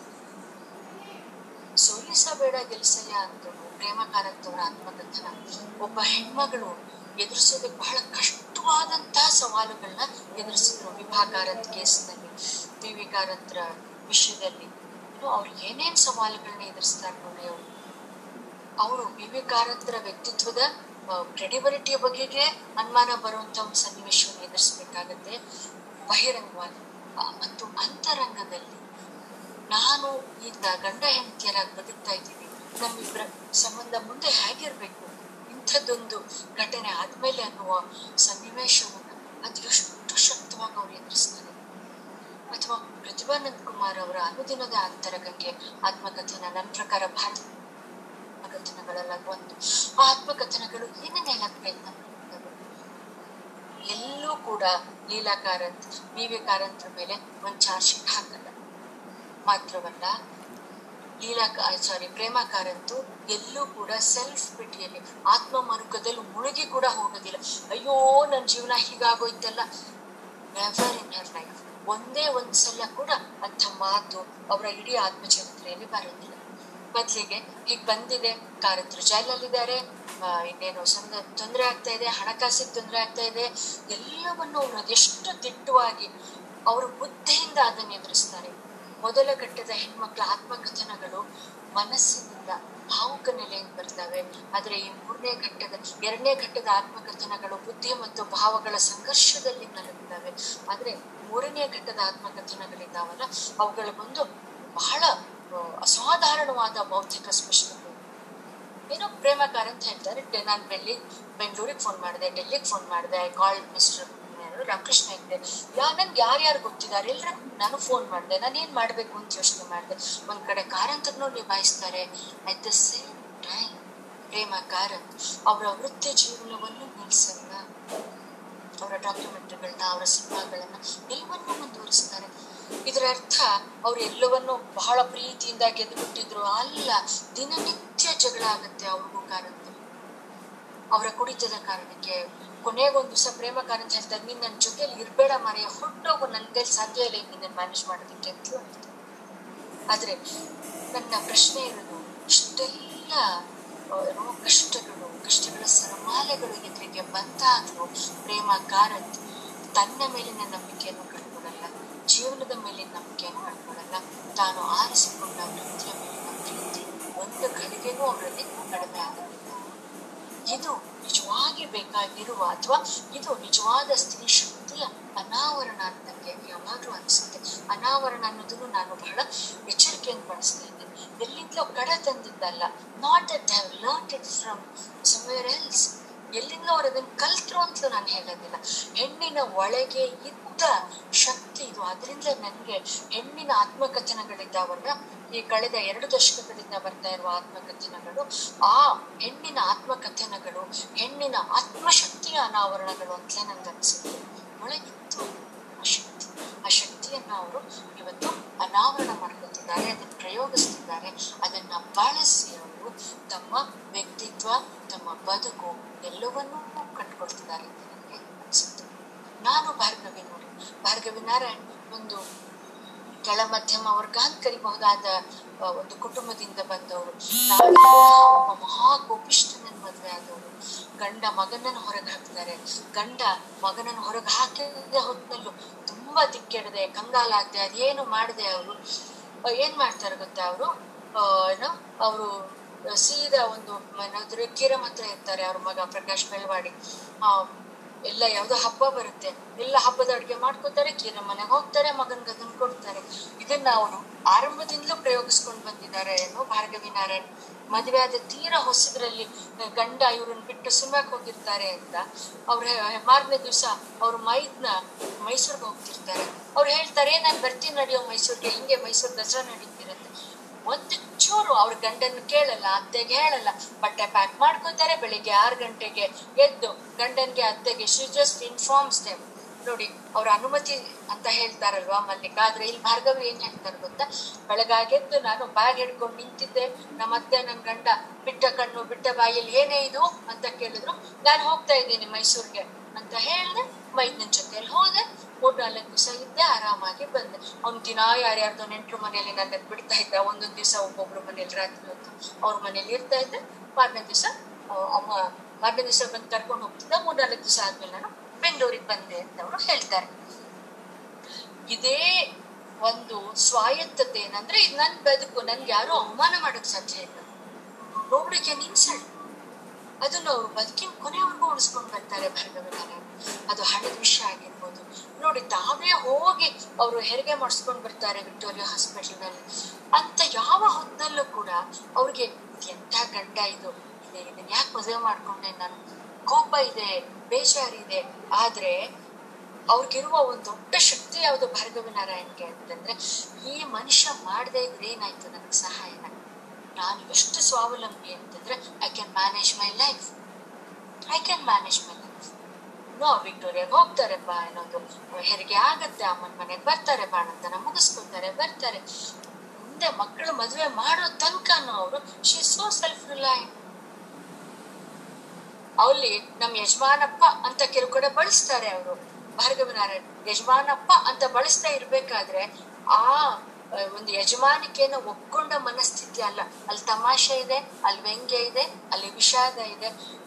ಸೋಲಿಸಬೇಡ ಗೆಲ್ಸಯ್ಯ ಅಂತ ಪ್ರೇಮ ಕಾರಂತವರ ಆತ್ಮಕಥನ. ಒಬ್ಬ ಹೆಣ್ಮಗಳು ಎದುರಿಸೋದು ಬಹಳ ಕಷ್ಟವಾದಂತಹ ಸವಾಲುಗಳನ್ನ ಎದುರಿಸಿದ್ರು ವಿಭಾ ಕಾರಂತ್ ಕೇಸ್ನಲ್ಲಿ ವಿ ವಿ ಕಾರಂತರ ವಿಷಯದಲ್ಲಿ. ಇನ್ನು ಅವ್ರು ಏನೇನ್ ಸವಾಲುಗಳನ್ನ ಎದುರಿಸ್ತಾರೆ ನೋಡಿ ಅವರು. ಅವರು ವಿ ವಿ ವ್ಯಕ್ತಿತ್ವದ ಕ್ರೆಡಿಬಿಲಿಟಿಯ ಬಗೆಗೆ ಅನುಮಾನ ಬರುವಂತ ಒಂದು ಸನ್ನಿವೇಶವನ್ನು ಎದುರಿಸಬೇಕಾಗತ್ತೆ. ಬಹಿರಂಗವಾಗಿ ಮತ್ತು ಅಂತರಂಗದಲ್ಲಿ. ನಾನು ಇಂದ ಗಂಡ ಹೆಂಡತಿಯರಾಗಿ ಬದುಕ್ತಾ ಇದ್ದೀನಿ. ನಮ್ಮಿಬ್ಬರ ಸಂಬಂಧ ಮುಂದೆ ಹೇಗಿರ್ಬೇಕು? ಇಂಥದ್ದೊಂದು ಘಟನೆ ಆದ್ಮೇಲೆ ಅನ್ನುವ ಸನ್ನಿವೇಶವನ್ನು ಅದು ಎಷ್ಟು ಶಕ್ತವಾಗಿ ಅವ್ರು ಎದುರಿಸ್ತಾರೆ. ಅಥವಾ ಪ್ರತಿಭಾನಂದ್ ಕುಮಾರ್ ಅವರ ಅನುದಿನದ ಅಂತರಗಂಗೆ ಆತ್ಮಕಥನ ನನ್ನ ಪ್ರಕಾರ ಭಾರತ ಒಂದು ಆ ಆತ್ಮಕಥನಗಳು ಏನೇನು ಹೇಳಕ್ ಪ್ರಯತ್ನ ಎಲ್ಲೂ ಕೂಡ ಲೀಲಾ ಕಾರಂತ್ ಕಾರಂತ್ರ ಮೇಲೆ ಒಂದು ಚಾರ್ಜ್ ಶೀಟ್ ಹಾಕಲ್ಲ. ಮಾತ್ರವಲ್ಲ ಲೀಲಾ ಸಾರಿ ಪ್ರೇಮ ಕಾರಂತು ಎಲ್ಲೂ ಕೂಡ ಸೆಲ್ಫ್ ಪಿಟಿಯಲ್ಲಿ ಆತ್ಮ ಮರುಕದಲ್ಲಿ ಮುಳುಗಿ ಕೂಡ ಹೋಗೋದಿಲ್ಲ. ಅಯ್ಯೋ ನನ್ನ ಜೀವನ ಹೀಗಾಗೋಯ್ತಲ್ಲ. ನೆವರ್ ಇನ್ ಹರ್ ಲೈಫ್ ಒಂದೇ ಒಂದ್ಸಲ ಕೂಡ ಅಂಥ ಮಾತು ಅವರ ಇಡೀ ಆತ್ಮಚರಿತ್ರೆಯಲ್ಲಿ ಬರೋದಿಲ್ಲ. ಬದಲಿಗೆ ಈಗ ಬಂದಿದೆ, ಕಾರಂತರು ಜೈಲಲ್ಲಿದ್ದಾರೆ ಇನ್ನೇನೋ ಸಂದ ತೊಂದರೆ ಆಗ್ತಾ ಇದೆ, ಹಣಕಾಸಿಗೆ ತೊಂದರೆ ಆಗ್ತಾ ಇದೆ, ಎಲ್ಲವನ್ನು ಅದೆಷ್ಟು ದಿಟ್ಟವಾಗಿ ಅವರು ಬುದ್ಧಿಯಿಂದ ಅದನ್ನು ಎದುರಿಸ್ತಾರೆ. ಮೊದಲ ಘಟ್ಟದ ಹೆಣ್ಮಕ್ಳ ಆತ್ಮಕಥನಗಳು ಮನಸ್ಸಿನಿಂದ ಭಾವುಕ ನೆಲೆಯಿಂದ ಬರ್ತವೆ. ಆದ್ರೆ ಈ ಮೂರನೇ ಘಟ್ಟದ, ಎರಡನೇ ಘಟ್ಟದ ಆತ್ಮಕಥನಗಳು ಬುದ್ಧಿ ಮತ್ತು ಭಾವಗಳ ಸಂಘರ್ಷದಲ್ಲಿ ನಲುಗುತ್ತವೆ ಆದ್ರೆ ಮೂರನೇ ಘಟ್ಟದ ಆತ್ಮಕಥನಗಳಿದ್ದಾವಲ್ಲ ಅವುಗಳ ಒಂದು ಬಹಳ ಅಸಾಧಾರಣವಾದ ಬೌದ್ಧಿಕ ಸ್ಪಷ್ಟತೆ ಏನೋ ಪ್ರೇಮಕಾರ ಅಂತ ಹೇಳ್ತಾರೆ. ನಾನು ಡೆಲ್ಲಿ ಬೆಂಗಳೂರಿಗೆ ಫೋನ್ ಮಾಡಿದೆ, ಡೆಲ್ಲಿಗೆ ಫೋನ್ ಮಾಡಿದೆ ಐ ಕಾಲ್ ಮಿಸ್ಟರ್ ಯಾರು ರಾಮಕೃಷ್ಣ ಹೆಗ್ಡೆ ಯಾ ನನ್ಗೆ ಯಾರ್ಯಾರು ಗೊತ್ತಿದ್ದಾರೆ? ಎಲ್ರ ನಾನು ಫೋನ್ ಮಾಡಿದೆ. ನಾನು ಏನ್ ಮಾಡ್ಬೇಕು ಅಂತ ಯೋಚನೆ ಮಾಡಿದೆ. ಒಂದ್ ಕಡೆ ಕಾರಂತರ್ನೂ ನಿಭಾಯಿಸ್ತಾರೆ. At the same time Prema Karanth ಅವರ ವೃತ್ತಿ ಜೀವನವನ್ನು ನಿಲ್ಸಲ್ಲ. ಅವರ ಡಾಕ್ಯುಮೆಂಟ್ರಿಗಳನ್ನ ಅವರ ಸಿನಿಮಾಗಳನ್ನ ಎಲ್ಲವನ್ನೂ ಮುಂದುವರಿಸ್ತಾರೆ. ಇದರ ಅರ್ಥ, ಅವ್ರು ಎಲ್ಲವನ್ನೂ ಬಹಳ ಪ್ರೀತಿಯಿಂದ ಗೆದ್ದುಬಿಟ್ಟಿದ್ರು ಅಲ್ಲ, ದಿನನಿತ್ಯ ಜಗಳ ಆಗುತ್ತೆ ಅವ್ರಿಗೂ ಕಾರಂತ ಅವರ ಕುಡಿತದ ಕಾರಣಕ್ಕೆ ಕೊನೆಗೊಂದು ದಿವಸ ಪ್ರೇಮ ಕಾರಂತ ಹೇಳ್ತಾರೆ, ನೀನ್ ನನ್ನ ಜೊತೆಲಿ ಇರ್ಬೇಡ ಮರೆಯ ಹೊಟ್ಟೋಗು ಕೈ ಸಾಧ್ಯ ಇಲ್ಲ ನಿನ್ನ ಮ್ಯಾನೇಜ್ ಮಾಡೋದಕ್ಕೆ ಅಂತ ಆದ್ರೆ ನನ್ನ ಪ್ರಶ್ನೆ ಇರೋದು, ಇಷ್ಟೆಲ್ಲ ಕಷ್ಟಗಳು ಕಷ್ಟಗಳ ಸರಮಾಲೆಗಳು ಎದುರಿಗೆ ಬಂದಾಗ್ಲೂ ಪ್ರೇಮ ಕಾರಂತ್ ತನ್ನ ಮೇಲಿನ ನಂಬಿಕೆಯನ್ನು ಕಳ್ಕೊಳ್ಳಲ್ಲ, ಜೀವನದ ಮೇಲಿನ ನಂಬಿಕೆಯನ್ನು ಕಳ್ಕೊಳ್ಳಲ್ಲ. ತಾನು ಆರಿಸಿಕೊಂಡ ವೃತ್ತಿಯ ಮೇಲಿನ ಪ್ರೀತಿ ಒಂದು ಗಳಿಗೆಗೂ ಅವರಲ್ಲಿ ಕಡಿಮೆ ಆಗಲಿಲ್ಲ ಇದು ನಿಜವಾಗಿ ಬೇಕಾಗಿರುವ ಅಥವಾ ಇದು ನಿಜವಾದ ಸ್ತ್ರೀ ಶಕ್ತಿಯ ಅನಾವರಣ ಅಂತ ನನಗೆ ಯಾವಾಗ್ಲೂ ಅನಿಸುತ್ತೆ. ಅನಾವರಣ ಅನ್ನೋದನ್ನು ನಾನು ಬಹಳ ಎಚ್ಚರಿಕೆಯನ್ನು ಬಳಸ್ತಾ ಇದ್ದೇನೆ. ಎಲ್ಲಿಂದಲೋ ಕಡ ತಂದಿದ್ದಲ್ಲ. Not that have learn it from somewhere else ಎಲ್ಲಿಂದ ಅವ್ರು ಅದನ್ನ ಕಲ್ತ್ರು ಅಂತ ನಾನು ಹೇಳೋದಿಲ್ಲ. ಹೆಣ್ಣಿನ ಒಳಗೆ ಇದ್ದ ಶಕ್ತಿ ಇದು. ಅದರಿಂದ ನನಗೆ ಹೆಣ್ಣಿನ ಆತ್ಮಕಥನಗಳಿದ್ದಾವಲ್ಲ ಈ ಕಳೆದ ಎರಡು ದಶಕಗಳಿಂದ ಬರ್ತಾ ಇರುವ ಆತ್ಮಕಥನಗಳು, ಆ ಹೆಣ್ಣಿನ ಆತ್ಮಕಥನಗಳು, ಹೆಣ್ಣಿನ ಆತ್ಮಶಕ್ತಿಯ ಅನಾವರಣಗಳು ಅಂತಲೇ ನನ್ಗೆ ಅನ್ಸುತ್ತೆ. ಒಳಗಿತ್ತು ಆ ಶಕ್ತಿ. ಆ ಶಕ್ತಿಯನ್ನ ಅವರು ಇವತ್ತು ಅನಾವರಣ ಮಾಡ್ಕೊತಿದ್ದಾರೆ, ಅದನ್ನ ಪ್ರಯೋಗಿಸ್ತಿದ್ದಾರೆ. ಅದನ್ನ ಬಳಸಿ ಅವರು ತಮ್ಮ ವ್ಯಕ್ತಿತ್ವ, ತಮ್ಮ ಬದುಕು ಎಲ್ಲವನ್ನೂ ಕಟ್ಟಿಕೊಡ್ತಿದ್ದಾರೆ ಅಂತ ನನಗೆ ಅನಿಸುತ್ತೆ. ನಾನು ಭಾರ್ಗವಿ ನೋಡಿ. ಭಾರ್ಗವಿ ನಾರಾಯಣ್ ಒಂದು ಕೆಳ ಮಧ್ಯಮ ವರ್ಗ ಅಂತ ಕರಿಬಹುದಾದ ಒಂದು ಕುಟುಂಬದಿಂದ ಬಂದವರು. ಒಬ್ಬ ಮಹಾ ಕೋಪಿಷ್ಠನ ಮದ್ವೆ ಆದವರು. ಗಂಡ ಮಗನನ್ನು ಹೊರಗೆ ಹಾಕ್ತಾರೆ ಗಂಡ ಮಗನನ್ನು ಹೊರಗೆ ಹಾಕಿದ ಹೊತ್ತಲ್ಲೂ ತುಂಬಾ ದಿಕ್ಕೆಡದೆ, ಕಂಗಾಲಾಗದೆ, ಅದೇನು ಮಾಡಿದೆ ಅವರು? ಏನ್ ಮಾಡ್ತಾರೆ ಗೊತ್ತಾ ಅವರು? ಏನೋ? ಅವರು ಸೀದಾ ಒಂದು ಕಿರಮ್ ಹತ್ರ ಇರ್ತಾರೆ ಅವ್ರ ಮಗ ಪ್ರಕಾಶ್ ಮೇಲ್ವಾಡಿ ಆ, ಎಲ್ಲ ಯಾವ್ದೋ ಹಬ್ಬ ಬರುತ್ತೆ. ಎಲ್ಲ ಹಬ್ಬದ ಅಡುಗೆ ಮಾಡ್ಕೋತಾರೆ, ಕೀರ ಮನೆಗೆ ಹೋಗ್ತಾರೆ, ಮಗನ್ಗೆ ಅದನ್ನ ಕೊಡ್ತಾರೆ. ಇದನ್ನ ಅವರು ಆರಂಭದಿಂದಲೂ ಪ್ರಯೋಗಿಸ್ಕೊಂಡು ಬಂದಿದ್ದಾರೆ ಏನೋ ಭಾರ್ಗವಿ ನಾರಾಯಣ್. ಮದುವೆ ಆದ ತೀರಾ ಹೊಸದ್ರಲ್ಲಿ ಗಂಡ ಇವ್ರನ್ನ ಬಿಟ್ಟು ಸುಮ್ಮಕ್ ಹೋಗಿರ್ತಾರೆ ಅಂತ. ಅವ್ರ ಮಾರನೇ ದಿವಸ ಅವ್ರ ಮೈದ್ನ ಮೈಸೂರ್ಗೆ ಹೋಗ್ತಿರ್ತಾರೆ. ಅವ್ರು ಹೇಳ್ತಾರೆ, ನಾನು ಬರ್ತೀನಿ ನಡೆಯೋ ಮೈಸೂರ್ಗೆ, ಹಿಂಗೆ ಮೈಸೂರು ದಸರಾ ನಡೀತಿರತ್ತೆ. ಒಂದು ಚೂರು ಅವ್ರ ಗಂಡನ್ ಕೇಳಲ್ಲ, ಅತ್ತೆಗೆ ಹೇಳಲ್ಲ. ಬಟ್ಟೆ ಪ್ಯಾಕ್ ಮಾಡ್ಕೋತಾರೆ ಬೆಳಿಗ್ಗೆ ಆರು ಗಂಟೆಗೆ. ಎದ್ದು ಗಂಡನ್ಗೆ, ಅತ್ತೆಗೆ ಶಿ ಜಸ್ಟ್ ಇನ್ಫಾರ್ಮ್ಸ್ ದೆಮ್ ನೋಡಿ, ಅವ್ರ ಅನುಮತಿ ಅಂತ ಹೇಳ್ತಾರಲ್ವಾ ಮಲ್ಲಿಕ? ಆದ್ರೆ ಇಲ್ಲಿ ಭಾರ್ಗವ್ ಏನ್ ಹೇಳ್ತಾರೆ ಗೊತ್ತಾ? ಬೆಳಗಾಗೆದ್ದು ನಾನು ಬ್ಯಾಗ್ ಹಿಡ್ಕೊಂಡು ನಿಂತಿದ್ದೆ. ನಮ್ಮ ಅತ್ತೆ ನನ್ ಗಂಡ, ಬಿಟ್ಟ ಕಣ್ಣು, ಬಿಟ್ಟ ಬಾಯಲ್ಲಿ ಏನೇ ಇದು ಅಂತ ಕೇಳಿದ್ರು, ನಾನು ಹೋಗ್ತಾ ಇದ್ದೀನಿ ಮೈಸೂರಿಗೆ ಅಂತ ಹೇಳ್ದೆ. ಮೈದ್ನ ಜೊತೆಯಲ್ಲಿ ಹೋದೆ ಮೂರ್ನಾಲ್ಕು ದಿವಸ ಇದ್ದೆ, ಆರಾಮಾಗಿ ಬಂದೆ. ಅವ್ನ್ ದಿನ ಯಾರ್ಯಾರ್ದೋ ನೆಂಟ್ರು ಮನೇಲಿ ನನ್ನ ಬಿಡ್ತಾ ಇದ್ದ, ಒಂದೊಂದ್ ದಿವಸ ಒಬ್ಬೊಬ್ರು ಮನೇಲಿ ರಾತ್ರಿ ಹೊತ್ತು ಅವ್ರ ಮನೇಲಿ ಇರ್ತಾ ಇದ್ದೆ. ಮಾರನೇ ದಿವಸ ಅಮ್ಮ ಮಾರನೇ ದಿವಸ ಬಂದು ಕರ್ಕೊಂಡು ಹೋಗ್ತಿದ್ದ, ಮೂರ್ನಾಲ್ಕು ದಿವಸ ಆದ್ಮೇಲೆ ನಾನು ಬೆಂಗಳೂರಿಗೆ ಬಂದೆ ಅಂತ ಅವರು ಹೇಳ್ತಾರೆ. ಇದೇ ಒಂದು ಸ್ವಾಯತ್ತತೆ ಏನಂದ್ರೆ, ಇದು ನನ್ ಬದುಕು ನನ್ಗೆ ಯಾರು ಅವಮಾನ ಮಾಡೋಕ್ ಸಾಧ್ಯ ಇಲ್ಲ. ನೋಡ್ಲಿಕ್ಕೆ ಕ್ಯಾನ್ ಇನ್ಸಲ್ಟ್ ಅದನ್ನ ಅವರು ಬದುಕಿನ ಕೊನೆವರೆಗೂ ಉಳಿಸ್ಕೊಂಡು ಬರ್ತಾರೆ ಭಾರ್ಗವನಾರಾಯಣ ಅದು ಹಣದ ವಿಷಯ ಆಗಿರ್ಬೋದು. ನೋಡಿ, ತಾವೇ ಹೋಗಿ ಅವರು ಹೆರಿಗೆ ಮಾಡಿಸ್ಕೊಂಡು ಬರ್ತಾರೆ ವಿಕ್ಟೋರಿಯಾ ಹಾಸ್ಪಿಟಲ್ನಲ್ಲಿ ಅಂತ ಯಾವ ಹೊತ್ತಲ್ಲೂ ಕೂಡ ಅವ್ರಿಗೆ ಎಂಥ ಗಂಡ ಇದು? ಇದೆ ಇದನ್ನ ಯಾಕೆ ಮದುವೆ ಮಾಡ್ಕೊಂಡೆ ನಾನು? ಕೋಪ ಇದೆ ಬೇಜಾರಿದೆ ಆದ್ರೆ ಅವ್ರಿಗಿರುವ ಒಂದು ದೊಡ್ಡ ಶಕ್ತಿ ಯಾವುದು ಭಾರ್ಗವ ನಾರಾಯಣ್ಗೆ ಅಂತಂದ್ರೆ, ಈ ಮನುಷ್ಯ ಮಾಡದೇ ಇದ್ರೆ ಏನಾಯ್ತು ನನಗೆ ಸಹಾಯನ? ನಾನು ಎಷ್ಟು ಸ್ವಾವಲಂಬಿ ಅಂತಂದ್ರೆ I can manage my life I can manage my life no Victoria ಹೋಗ್ತಾರೆ ಬಾ ಅನ್ನೋದು ಹೆರಿಗೆ ಆಗತ್ತೆ ಅಮ್ಮನ ಮನೆಗೆ ಬರ್ತಾರೆ ಬಾಣಂತನ ಮುಗಿಸ್ಕೊತಾರೆ ಬರ್ತಾರೆ. ಮುಂದೆ ಮಕ್ಕಳು ಮದುವೆ ಮಾಡೋ ತನಕನೂ ಅವರು ಶಿ ಸೋ ಸೆಲ್ಫ್ ರಿಲೈಂಟ್ ಅಲ್ಲಿ ನಮ್ ಯಜಮಾನಪ್ಪ ಅಂತ ಕೆಲವು ಕಡೆ ಬಳಸ್ತಾರೆ ಅವರು. ಭಾರ್ಗವ ನಾರಾಯಣ್ ಯಜಮಾನಪ್ಪ ಅಂತ ಬಳಸ್ತಾ ಇರ್ಬೇಕಾದ್ರೆ ಆ, ಒಂದು ಯಜಮಾನಿಕೆಯನ್ನು ಒಪ್ಕೊಂಡ ಮನಸ್ಥಿತಿ ಅಲ್ಲ. ಅಲ್ಲಿ ತಮಾಷೆ ಇದೆ, ಅಲ್ಲಿ ವ್ಯಂಗ್ಯ ಇದೆ, ಅಲ್ಲಿ ವಿಷಾದ ಇದೆ.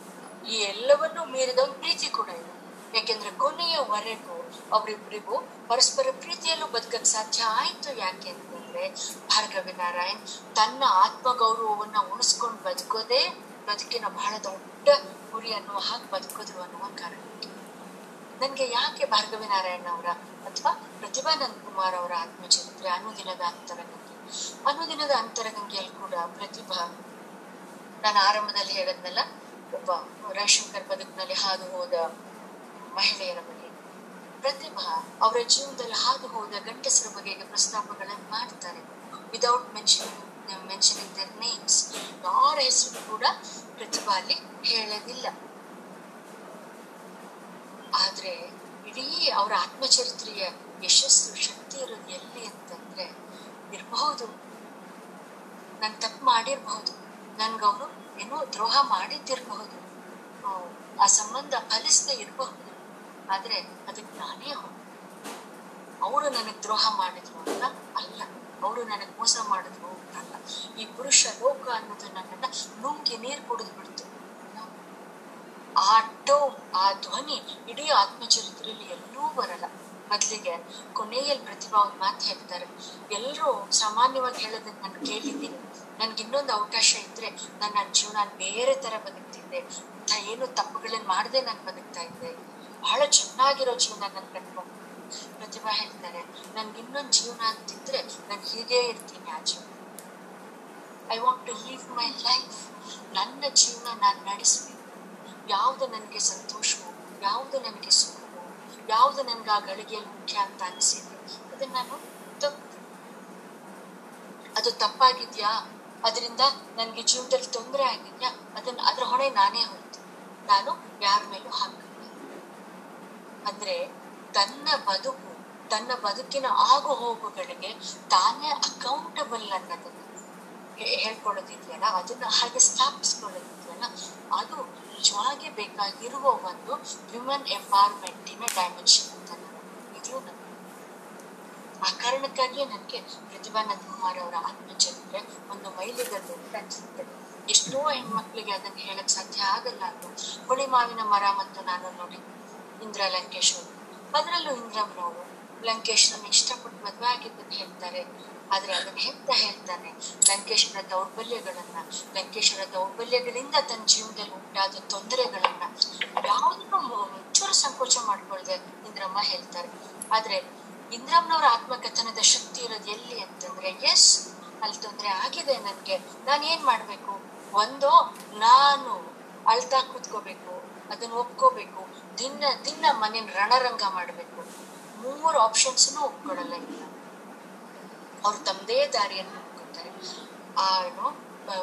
ಈ ಎಲ್ಲವನ್ನೂ ಮೀರಿದ ಒಂದು ಪ್ರೀತಿ ಕೂಡ ಇದೆ. ಯಾಕೆಂದ್ರೆ ಕೊನೆಯವರೆಗೂ ಅವರಿಬ್ಬರಿಗೂ ಪರಸ್ಪರ ಪ್ರೀತಿಯಲ್ಲೂ ಬದುಕಕ್ ಸಾಧ್ಯ ಆಯ್ತು ಯಾಕೆ ಅಂತಂದ್ರೆ, ಭಾರ್ಗವಿ ನಾರಾಯಣ್ ತನ್ನ ಆತ್ಮಗೌರವವನ್ನ ಉಣಿಸ್ಕೊಂಡು ಬದುಕೋದೇ ಬದುಕಿನ ಬಹಳ ದೊಡ್ಡ ಗುರಿ ಅನ್ನುವ ಹಾಗೆ ಬದುಕಿದ್ರು ಅನ್ನುವ ಕಾರಣಕ್ಕೆ ನನ್ಗೆ ಯಾಕೆ ಭಾರ್ಗವಿ ನಾರಾಯಣ ಅವರ ಅಥವಾ ಪ್ರತಿಭಾನಂದ್ ಕುಮಾರ್ ಅವರ ಆತ್ಮಚರಿತ್ರೆ ಅನುದಿನದ ಅಂತರಗಂಗೆ ಅನುದಿನದ ಅಂತರಗಂಗೆಯಲ್ಲಿ ಕೂಡ ಪ್ರತಿಭಾ ನಾನು ಆರಂಭದಲ್ಲಿ ಹೇಳದ್ನಲ್ಲ, ಒಬ್ಬ ರವಿಶಂಕರ್ ಬದುಕಿನಲ್ಲಿ ಹಾದು ಹೋದ ಮಹಿಳೆಯರ ಬಗ್ಗೆ. ಪ್ರತಿಭಾ ಅವರ ಜೀವನದಲ್ಲಿ ಹಾದು ಹೋದ ಗಂಡಸರ ಬಗೆಗೆ ಪ್ರಸ್ತಾಪಗಳನ್ನು ಮಾಡ್ತಾರೆ. Without mentioning mentioning their names ಯಾರ ಹೆಸರು ಕೂಡ ಪ್ರತಿಭಾ ಅಲ್ಲಿ ಹೇಳೋದಿಲ್ಲ. ಆದ್ರೆ ಇಡೀ ಅವರ ಆತ್ಮಚರಿತ್ರೆಯ ಯಶಸ್ಸು, ಶಕ್ತಿ ಇರೋದು ಎಲ್ಲಿ ಅಂತಂದ್ರೆ ಇರಬಹುದು. ನಾನು ತಪ್ಪು ಮಾಡಿರ್ಬಹುದು. ನನ್ಗವರು ಏನೋ ದ್ರೋಹ ಮಾಡಿದ್ದಿರಬಹುದು. ಆ ಸಂಬಂಧ ಫಲಿಸದೆ ಇರಬಹುದು. ಆದ್ರೆ ಅದಕ್ಕೆ ನಾನೇ ಹೋಗಿ ಅವರು ನನಗೆ ದ್ರೋಹ ಮಾಡಿದ್ರು ಅಂತ ಅಲ್ಲ, ಅವರು ನನಗೆ ಮೋಸ ಮಾಡಿದ್ರು ಅಂತ ಅಲ್ಲ. ಈ ಪುರುಷ ಲೋಕ ಅನ್ನೋದು ನನ್ನನ್ನ ನುಂಗಿ ನೀರು ಕುಡಿದು ಬಿಡ್ತು ಆ ಟೋನ್ ಆ ಧ್ವನಿ ಇಡೀ ಆತ್ಮಚರಿತ್ರೆಯಲ್ಲಿ ಎಲ್ಲೂ ಬರಲ್ಲ. ಮೊದಲಿಗೆ ಕೊನೆಯಲ್ಲಿ ಪ್ರತಿಭಾ ಒಂದು ಮಾತು ಹೇಳ್ತಾರೆ, ಎಲ್ಲರೂ ಸಾಮಾನ್ಯವಾಗಿ ಹೇಳೋದನ್ನ ನಾನು ಕೇಳಿದ್ದೀನಿ. ನನ್ಗೆ ಇನ್ನೊಂದು ಅವಕಾಶ ಇದ್ರೆ ನಾನು ನನ್ನ ಜೀವನ ಬೇರೆ ತರ ಬದುಕ್ತಿದ್ದೆ ನಾ ಏನು ತಪ್ಪುಗಳನ್ನ ಮಾಡದೆ ನಾನು ಬದುಕ್ತಾ ಇದ್ದೆ. ಬಹಳ ಚೆನ್ನಾಗಿರೋ ಜೀವನ ನನ್ ಕಟ್ಕೊಂಡು ಪ್ರತಿಭಾ ಹೇಳ್ತಾರೆ, ನನ್ಗೆ ಇನ್ನೊಂದು ಜೀವನ ಅಂತಿದ್ರೆ ನಾನು ಹೀಗೆ ಇರ್ತೀನಿ ಆ ಜೀವನ I want to live my life ನನ್ನ ಜೀವನ ನಾನು ನಡೆಸ್ಬೇಕು. ಯಾವ್ದು ನನಗೆ ಸಂತೋಷವೋ, ಯಾವುದು ನನಗೆ ಸುಖವೋ, ಯಾವ್ದು ನನ್ಗೆ ಆ ಗಳಿಗೆಯಲ್ಲಿ ಮುಖ್ಯ ಅಂತ ಅನಿಸಿದೆ, ಅದನ್ನ ನಾನು ತಪ್ಪು ಅದು ತಪ್ಪಾಗಿದ್ಯಾ? ಅದರಿಂದ ನನಗೆ ಜೀವನದಲ್ಲಿ ತೊಂದರೆ ಆಗಿದ್ಯಾ? ಅದನ್ನ ಅದರ ಹೊಣೆ ನಾನೇ ಹೊರತು. ನಾನು ಯಾರ ಮೇಲೂ ಹಾಕಲ್ಲ. ಅಂದ್ರೆ ತನ್ನ ಬದುಕು, ತನ್ನ ಬದುಕಿನ ಆಗು ಹೋಗುಗಳಿಗೆ ತಾನೇ ಅಕೌಂಟಬಲ್ ಅನ್ನೋದನ್ನ ಹೇಳ್ಕೊಳ್ಳೋದಿದೆಯಲ್ಲ ಅದನ್ನ ಹಾಗೆ ಸ್ಥಾಪಿಸ್ಕೊಳ್ಳೋದಿದೆಯಲ್ಲ ಅದು ನಿಜವಾಗಿ ಬೇಕಾಗಿರುವ ಒಂದು ಹ್ಯೂಮನ್ ಎಂಪವರ್ಮೆಂಟಿನ ಡೈಮೆನ್ಷನ್ ಅಂತ ನಾನು ಆ ಕಾರಣಕ್ಕಾಗಿಯೇ ನನಗೆ ಪ್ರತಿಭಾನಂದ ಕುಮಾರ್ ಅವರ ಆತ್ಮಚರಿತ್ರೆ ಒಂದು ಮೈಲಿಗಲ್ಲು ಅಂತ ಅನ್ಸುತ್ತೆ. ಎಷ್ಟೋ ಹೆಣ್ಮಕ್ಳಿಗೆ ಅದನ್ನ ಹೇಳಕ್ ಸಾಧ್ಯ ಆಗಲ್ಲ ಅಂತ ಹುಳಿ ಮಾವಿನ ಮರ ಮತ್ತು ನಾನು ನೋಡಿ, ಇಂದ್ರ ಲಂಕೇಶ್ ಅವರು ಅದರಲ್ಲೂ ಇಂದ್ರಮ್ಮನವರು ಲಂಕೇಶ್ರನ್ನ ಇಷ್ಟಪಟ್ಟು ಮದುವೆ ಆಗಿದ್ದಂತ ಹೇಳ್ತಾರೆ. ಆದ್ರೆ ಅದನ್ನ ಹೆತ್ತ ಹೇಳ್ತಾನೆ ಲಂಕೇಶ್ವರ ದೌರ್ಬಲ್ಯಗಳನ್ನ, ಲಂಕೇಶ್ವರ ದೌರ್ಬಲ್ಯಗಳಿಂದ ತನ್ನ ಜೀವನದಲ್ಲಿ ಉಂಟಾದ ತೊಂದರೆಗಳನ್ನ ಯಾವುದನ್ನು ಒಂಚೂರು ಸಂಕೋಚ ಮಾಡ್ಕೊಳ್ದೆ ಇಂದ್ರಮ್ಮ ಹೇಳ್ತಾರೆ. ಆದ್ರೆ ಇಂದ್ರಮ್ಮನವರ ಆತ್ಮಕಥನದ ಶಕ್ತಿ ಇರೋದು ಎಲ್ಲಿ ಅಂತಂದ್ರೆ, ಎಸ್, ಅಲ್ಲಿ ತೊಂದರೆ ಆಗಿದೆ ನನ್ಗೆ ನಾನು ಏನ್ ಮಾಡ್ಬೇಕು? ಒಂದೋ, ನಾನು ಅಳ್ತಾ ಕೂತ್ಕೋಬೇಕು, ಅದನ್ನ ಒಪ್ಕೋಬೇಕು, ದಿನ ದಿನ ಮನೇನ ರಣರಂಗ ಮಾಡ್ಬೇಕು. ಮೂರು ಆಪ್ಷನ್ಸ್ನು ಒಪ್ಕೊಡಲ್ಲ ಇಲ್ಲ ಅವ್ರು ತಮ್ಮದೇ ದಾರಿಯನ್ನು ಹುಡ್ಕೊತಾರೆ ಆ, ಏನೋ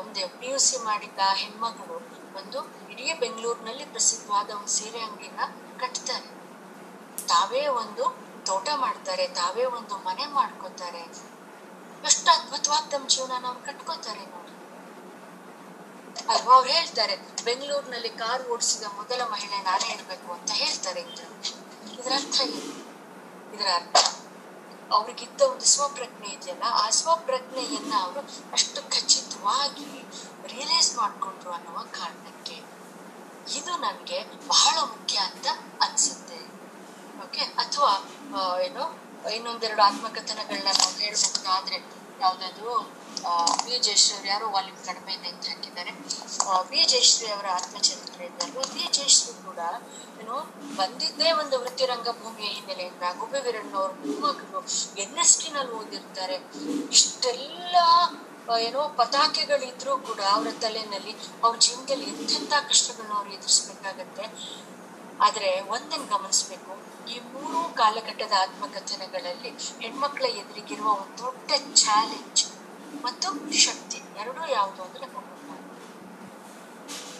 ಒಂದು ಪಿ ಯು ಸಿ ಮಾಡಿದ್ದ ಹೆಣ್ಮಗಳು ಒಂದು ಇಡೀ ಬೆಂಗಳೂರಿನಲ್ಲಿ ಪ್ರಸಿದ್ಧವಾದ ಒಂದು ಸೀರೆ ಅಂಗಡಿನ ಕಟ್ತಾರೆ. ತಾವೇ ಒಂದು ತೋಟ ಮಾಡ್ತಾರೆ, ತಾವೇ ಒಂದು ಮನೆ ಮಾಡ್ಕೋತಾರೆ. ಎಷ್ಟು ಅದ್ಭುತವಾಗಿ ತಮ್ಮ ಜೀವನ ಅವ್ರು ಕಟ್ಕೋತಾರೆ ನೋಡಿ. ಅಲ್ವಾ, ಅವ್ರು ಹೇಳ್ತಾರೆ, ಬೆಂಗಳೂರಿನಲ್ಲಿ ಕಾರ್ ಓಡಿಸಿದ ಮೊದಲ ಮಹಿಳೆ ನಾನೇ ಇರ್ಬೇಕು ಅಂತ ಹೇಳ್ತಾರೆ ಇದರ. ಅರ್ಥ ಏನು? ಇದರ ಅರ್ಥ ಅವ್ರಿಗಿದ್ದ ಒಂದು ಸ್ವಪ್ರಜ್ಞೆ ಇದೆಯಲ್ಲ ಆ ಸ್ವಪ್ರಜ್ಞೆಯನ್ನ ಅವರು ಅಷ್ಟು ಖಚಿತವಾಗಿ ರಿಯಲೈಸ್ ಮಾಡಿಕೊಂಡ್ರು ಅನ್ನುವ ಕಾರಣಕ್ಕೆ ಇದು ನನಗೆ ಬಹಳ ಮುಖ್ಯ ಅಂತ ಅನ್ಸುತ್ತೆ. ಓಕೆ ಅಥವಾ ಏನು, ಇನ್ನೊಂದೆರಡು ಆತ್ಮಕಥನಗಳನ್ನ ನಾವು ಹೇಳ್ಬೇಕಾದ್ರೆ ಯಾವ್ದಾದ್ರು ಬಿ ಜಯಶ್ರೀ ಅವ್ರು ಯಾರೋ ವಾಲ್ಯೂಮ್ ಕಡಿಮೆ ಇದೆ ಅಂತ ಹಾಕಿದ್ದಾರೆ. ಬಿ ಜಯಶ್ರೀ ಅವರ ಆತ್ಮಚರಿತ್ರೆ ಇದ್ದಾರೆ ಬಿ ಜಯಶ್ರೀ ಕೂಡ, ಏನು, ಬಂದಿದ್ದೇ ಒಂದು ವೃತ್ತಿ ರಂಗಭೂಮಿಯ ಹಿನ್ನೆಲೆಯಿಂದ ಗುಬ್ಬಿ ಅವರು ಮೊಮ್ಮಗಳು ಎನ್ ಎಸ್ ಟಿನಲ್ಲಿ ಓದಿರ್ತಾರೆ. ಇಷ್ಟೆಲ್ಲ ಏನೋ ಪತಾಕೆಗಳಿದ್ರೂ ಕೂಡ ಅವರ ತಲೆಯಲ್ಲಿ ಅವ್ರ ಜೀವನದಲ್ಲಿ ಎಂತೆಂಥ ಕಷ್ಟಗಳನ್ನ ಅವ್ರು ಎದುರಿಸ್ಬೇಕಾಗತ್ತೆ. ಆದ್ರೆ ಒಂದನ್ನು ಗಮನಿಸ್ಬೇಕು. ಈ ಮೂರು ಕಾಲಘಟ್ಟದ ಆತ್ಮಕಥನಗಳಲ್ಲಿ ಹೆಣ್ಮಕ್ಳ ಎದುರಿಗಿರುವ ಒಂದು ದೊಡ್ಡ ಚಾಲೆಂಜ್ ಮತ್ತು ಶಕ್ತಿ, ಎರಡೂ ಯಾವುದು ಅಂದ್ರೆ ಕುಟುಂಬ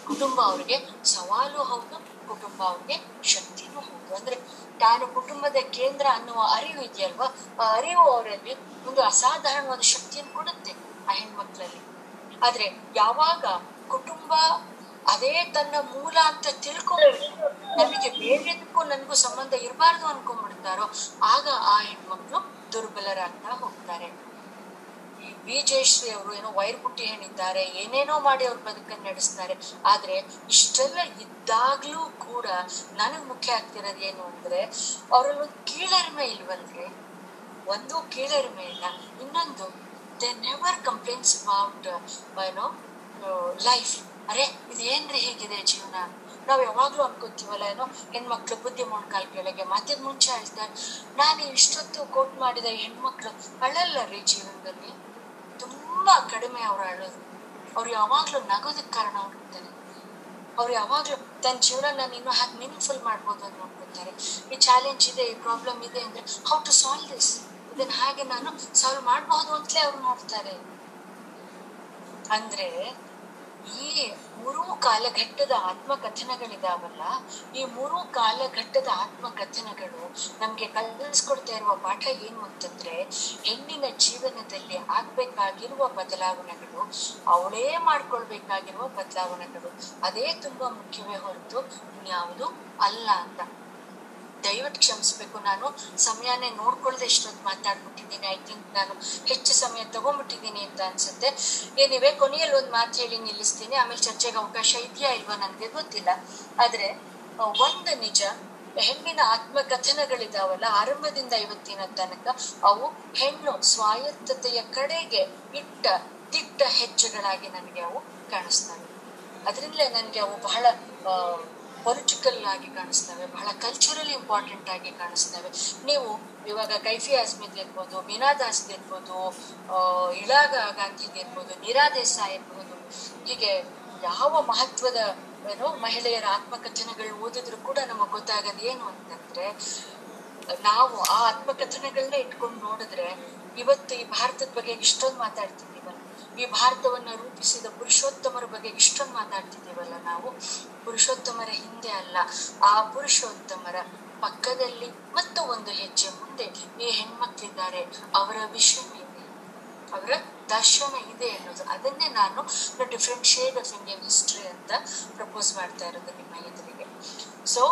ಕುಟುಂಬ ಅವ್ರಿಗೆ ಸವಾಲು ಹೌದು, ಕುಟುಂಬ ಅವ್ರಿಗೆ ಶಕ್ತಿನೂ ಹೌದು. ಅಂದ್ರೆ ತಾನು ಕುಟುಂಬದ ಕೇಂದ್ರ ಅನ್ನುವ ಅರಿವು ಇದೆಯಲ್ವಾ? ಆ ಅರಿವು ಅವರಲ್ಲಿ ಒಂದು ಅಸಾಧಾರಣವಾದ ಶಕ್ತಿಯನ್ನು ಕೊಡುತ್ತೆ ಆ ಹೆಣ್ಮಕ್ಳಲ್ಲಿ. ಆದ್ರೆ ಯಾವಾಗ ಕುಟುಂಬ ಅದೇ ತನ್ನ ಮೂಲ ಅಂತ ತಿಳ್ಕೊಂಡು ನಮಗೆ ಬೇರೆದಕ್ಕೂ ನನಗೂ ಸಂಬಂಧ ಇರಬಾರ್ದು ಅನ್ಕೊಂಡ್ಬಿಡ್ತಾರೋ, ಆಗ ಆ ಹೆಣ್ಮಕ್ಳು ದುರ್ಬಲರಾಗ್ತಾ ಹೋಗ್ತಾರೆ. ಈ ಬಿ ಜಯಶ್ರೀ ಅವರು ಏನೋ ವೈರ್ ಬುಟ್ಟಿ ಹೆಣ್ಣಿದ್ದಾರೆ ಏನೇನೋ ಮಾಡಿ ಅವ್ರ ಬದುಕನ್ನು ನಡೆಸ್ತಾರೆ, ಆದ್ರೆ ಇಷ್ಟೆಲ್ಲ ಇದ್ದಾಗ್ಲೂ ಕೂಡ ನನಗ್ ಮುಖ್ಯ ಆಗ್ತಿರೋದು ಏನು ಅಂದ್ರೆ ಅವರಲ್ಲಿ ಒಂದು ಕೀಳರಿಮೆ ಇಲ್ವಲ್ರಿ? ಒಂದು ಕೀಳರಿಮೆ ಇಲ್ಲ. ಇನ್ನೊಂದು ದೇ ನೆವರ್ ಕಂಪ್ಲೇಂಟ್ಸ್ ಅಬೌಟ್ ಏನೋ ಲೈಫ್ ಅರೆ, ಇದೇನ್ರಿ ಹೇಗಿದೆ ಜೀವನ? ನಾವ್ ಯಾವಾಗ್ಲೂ ಅನ್ಕೋತೀವಲ್ಲ, ಏನೋ ಹೆಣ್ಮಕ್ಳು ಬುದ್ಧಿ ಮೊಣ್ಕಾಲ್ ಕೆಳಗೆ ಮತ್ತೆ ಮುಂಚೆ ಹೇಳ್ತಾರೆ ನಾನು ಇಷ್ಟೊತ್ತು ಕೋಟ್ ಮಾಡಿದ ಹೆಣ್ಮಕ್ಳು ಅಳಲ್ಲ ರೀ ಜೀವನದಲ್ಲಿ. ತುಂಬಾ ಕಡಿಮೆ ಅವ್ರು ಅಳೋದು ಅವ್ರು ಯಾವಾಗ್ಲೂ ನಗೋದಕ್ಕೆ ಕಾರಣ ಹುಡುಕ್ತಾರೆ ಅವ್ರು ಯಾವಾಗ್ಲೂ ತನ್ನ ಜೀವನ ನಾನು ಇನ್ನೂ ಹಾಗೆ ಮೀನಿಂಗ್ಫುಲ್ ಮಾಡ್ಬೋದು ಅಂತ ನೋಡ್ಕೊತಾರೆ ಈ ಚಾಲೆಂಜ್ ಇದೆ, ಈ ಪ್ರಾಬ್ಲಮ್ ಇದೆ ಅಂದ್ರೆ ಹೌ ಟು ಸಾಲ್ವ್ ದಿಸ್ ಇದನ್ನ ಹಾಗೆ ನಾನು ಸಾಲ್ವ್ ಮಾಡಬಹುದು ಅಂತಲೇ ಅವ್ರು ನೋಡ್ತಾರೆ. ಅಂದ್ರೆ ಈ ಮೂರು ಕಾಲಘಟ್ಟದ ಆತ್ಮಕಥನಗಳಿದಾವಲ್ಲ, ಈ ಮೂರು ಕಾಲಘಟ್ಟದ ಆತ್ಮಕಥನಗಳು ನಮ್ಗೆ ಕಲಿಸ್ಕೊಡ್ತಾ ಇರುವ ಪಾಠ ಏನು ಅಂತಂದ್ರೆ, ಹೆಣ್ಣಿನ ಜೀವನದಲ್ಲಿ ಆಗ್ಬೇಕಾಗಿರುವ ಬದಲಾವಣೆಗಳು, ಅವಳೇ ಮಾಡ್ಕೊಳ್ಬೇಕಾಗಿರುವ ಬದಲಾವಣೆಗಳು. ಅದೇ ತುಂಬಾ ಮುಖ್ಯವೇ ಹೊರತು ಇನ್ಯಾವುದು ಅಲ್ಲ ಅಂತ. ದಯವಿಟ್ಟು ಕ್ಷಮಿಸ್ಬೇಕು. ನಾನು ಸಮಯನೇ ನೋಡ್ಕೊಳ್ಳದೆ ಇಷ್ಟೊತ್ತು ಮಾತಾಡ್ಬಿಟ್ಟಿದ್ದೀನಿ. ಐ ಥಿಂಕ್ ನಾನು ಹೆಚ್ಚು ಸಮಯ ತಗೊಂಡ್ಬಿಟ್ಟಿದ್ದೀನಿ ಅಂತ ಅನ್ಸುತ್ತೆ. ಏನಿವೆ ಕೊನೆಯಲ್ಲಿ ಒಂದು ಮಾತು ಹೇಳಿ ನಿಲ್ಲಿಸ್ತೀನಿ. ಆಮೇಲೆ ಚರ್ಚೆಗೆ ಅವಕಾಶ ಇದೆಯಾ ಇಲ್ವಾ ನನಗೆ ಗೊತ್ತಿಲ್ಲ. ಆದ್ರೆ ಒಂದು ನಿಜ, ಹೆಣ್ಣಿನ ಆತ್ಮಕಥನಗಳಿದಾವಲ್ಲ, ಆರಂಭದಿಂದ ಇವತ್ತಿನ ತನಕ ಅವು ಹೆಣ್ಣು ಸ್ವಾಯತ್ತತೆಯ ಕಡೆಗೆ ಇಟ್ಟ ದಿಟ್ಟ ಹೆಜ್ಜೆಗಳಾಗಿ ನನಗೆ ಅವು ಕಾಣಿಸ್ತವೆ ಅದರಿಂದಲೇ ನನಗೆ ಅವು ಬಹಳ ಪೊಲಿಟಿಕಲ್ ಆಗಿ ಕಾಣಿಸ್ತವೆ, ಬಹಳ ಕಲ್ಚರಲ್ ಇಂಪಾರ್ಟೆಂಟ್ ಆಗಿ ಕಾಣಿಸ್ತವೆ. ನೀವು ಇವಾಗ ಕೈಫಿ ಆಸ್ಮಿದ್ ಇರ್ಬೋದು, ಮೀನಾ ದಾಸ್ ಇರ್ಬೋದು ಇಳಾಗ ಗಾಂಧಿದ್ ಇರ್ಬೋದು ನೀರಾ ದೇಸಾಯಿ ಇರ್ಬೋದು, ಹೀಗೆ ಯಾವ ಮಹತ್ವದ, ಏನೋ, ಮಹಿಳೆಯರ ಆತ್ಮಕಥನಗಳು ಓದಿದ್ರು ಕೂಡ ನಮಗೆ ಗೊತ್ತಾಗೋದು ಏನು ಅಂತಂದ್ರೆ, ನಾವು ಆ ಆತ್ಮಕಥನಗಳನ್ನೇ ಇಟ್ಕೊಂಡು ನೋಡಿದ್ರೆ, ಇವತ್ತು ಈ ಭಾರತದ ಬಗ್ಗೆ ಇಷ್ಟೊಂದು ಮಾತಾಡ್ತಿದ್ದೀವಲ್ಲ ಈ ಭಾರತವನ್ನ ರೂಪಿಸಿದ ಪುರುಷೋತ್ತಮರ ಬಗ್ಗೆ ಇಷ್ಟೊಂದು ಮಾತಾಡ್ತಿದ್ದೇವಲ್ಲ ನಾವು? ಪುರುಷೋತ್ತಮರ ಹಿಂದೆ ಅಲ್ಲ, ಆ ಪುರುಷೋತ್ತಮರ ಪಕ್ಕದಲ್ಲಿ ಮತ್ತು ಒಂದು ಹೆಜ್ಜೆ ಮುಂದೆ ಈ ಹೆಣ್ಮಕ್ಳಿದ್ದಾರೆ. ಅವರ ವಿಷನ್ ಇದೆ, ಅವರ ದರ್ಶನ ಇದೆ ಅನ್ನೋದು. ಅದನ್ನೇ ನಾನು different shade of Indian history ಅಂತ ಪ್ರಪೋಸ್ ಮಾಡ್ತಾ ಇರೋದು ನಿಮ್ಮ ಎದುರಿಗೆ. ಸೊ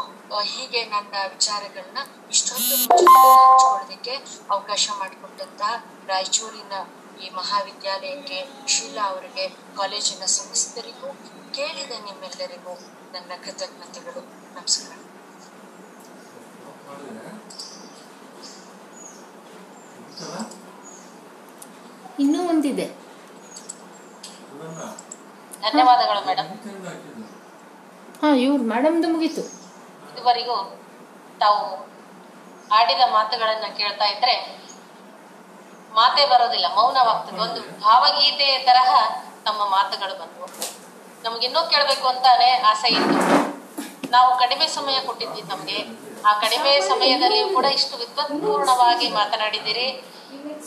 ಹೀಗೆ ನನ್ನ ವಿಚಾರಗಳನ್ನ ಇಷ್ಟೊಂದು ಹಂಚ್ಕೊಳ್ಳೋದಕ್ಕೆ ಅವಕಾಶ ಮಾಡಿಕೊಟ್ಟಂತಹ ರಾಯಚೂರಿನ ಈ ಮಹಾವಿದ್ಯಾಲಯಕ್ಕೆ ಶೀಲಾ ಅವರಿಗೆ ಕಾಲೇಜಿನ ಸಂಸ್ಥರಿಗೂ ಕೇಳಿದ ನಿಮ್ಮೆಲ್ಲರಿಗೂ ನನ್ನ ಕೃತಜ್ಞತೆಗಳು. ನಮಸ್ಕಾರ. ಇನ್ನೂ ಒಂದಿದೆ. ಧನ್ಯವಾದಗಳು ಮೇಡಮ್ ಹಾ ಇವ್ರು ಮೇಡಮ್ದು ಮುಗೀತು. ಇದುವರೆಗೂ ತಾವು ಆಡಿದ ಮಾತುಗಳನ್ನ ಕೇಳ್ತಾ ಇದ್ರೆ ಮಾತೇ ಬರೋದಿಲ್ಲ, ಮೌನವಾಗ್ತದೆ. ಒಂದು ಭಾವಗೀತೆ ತರಹ ತಮ್ಮ ಮಾತುಗಳು ಬಂದವು. ನಮ್ಗಿನ್ನೂ ಕೇಳಬೇಕು ಅಂತಾನೆ ಆಸೆ ಇತ್ತು. ನಾವು ಕಡಿಮೆ ಸಮಯ ಕೊಟ್ಟಿದ್ವಿ ನಮ್ಗೆ ಆ ಕಡಿಮೆ ಸಮಯದಲ್ಲಿ ಕೂಡ ಇಷ್ಟು ವಿದ್ವತ್ಪೂರ್ಣವಾಗಿ ಮಾತನಾಡಿದ್ದೀರಿ.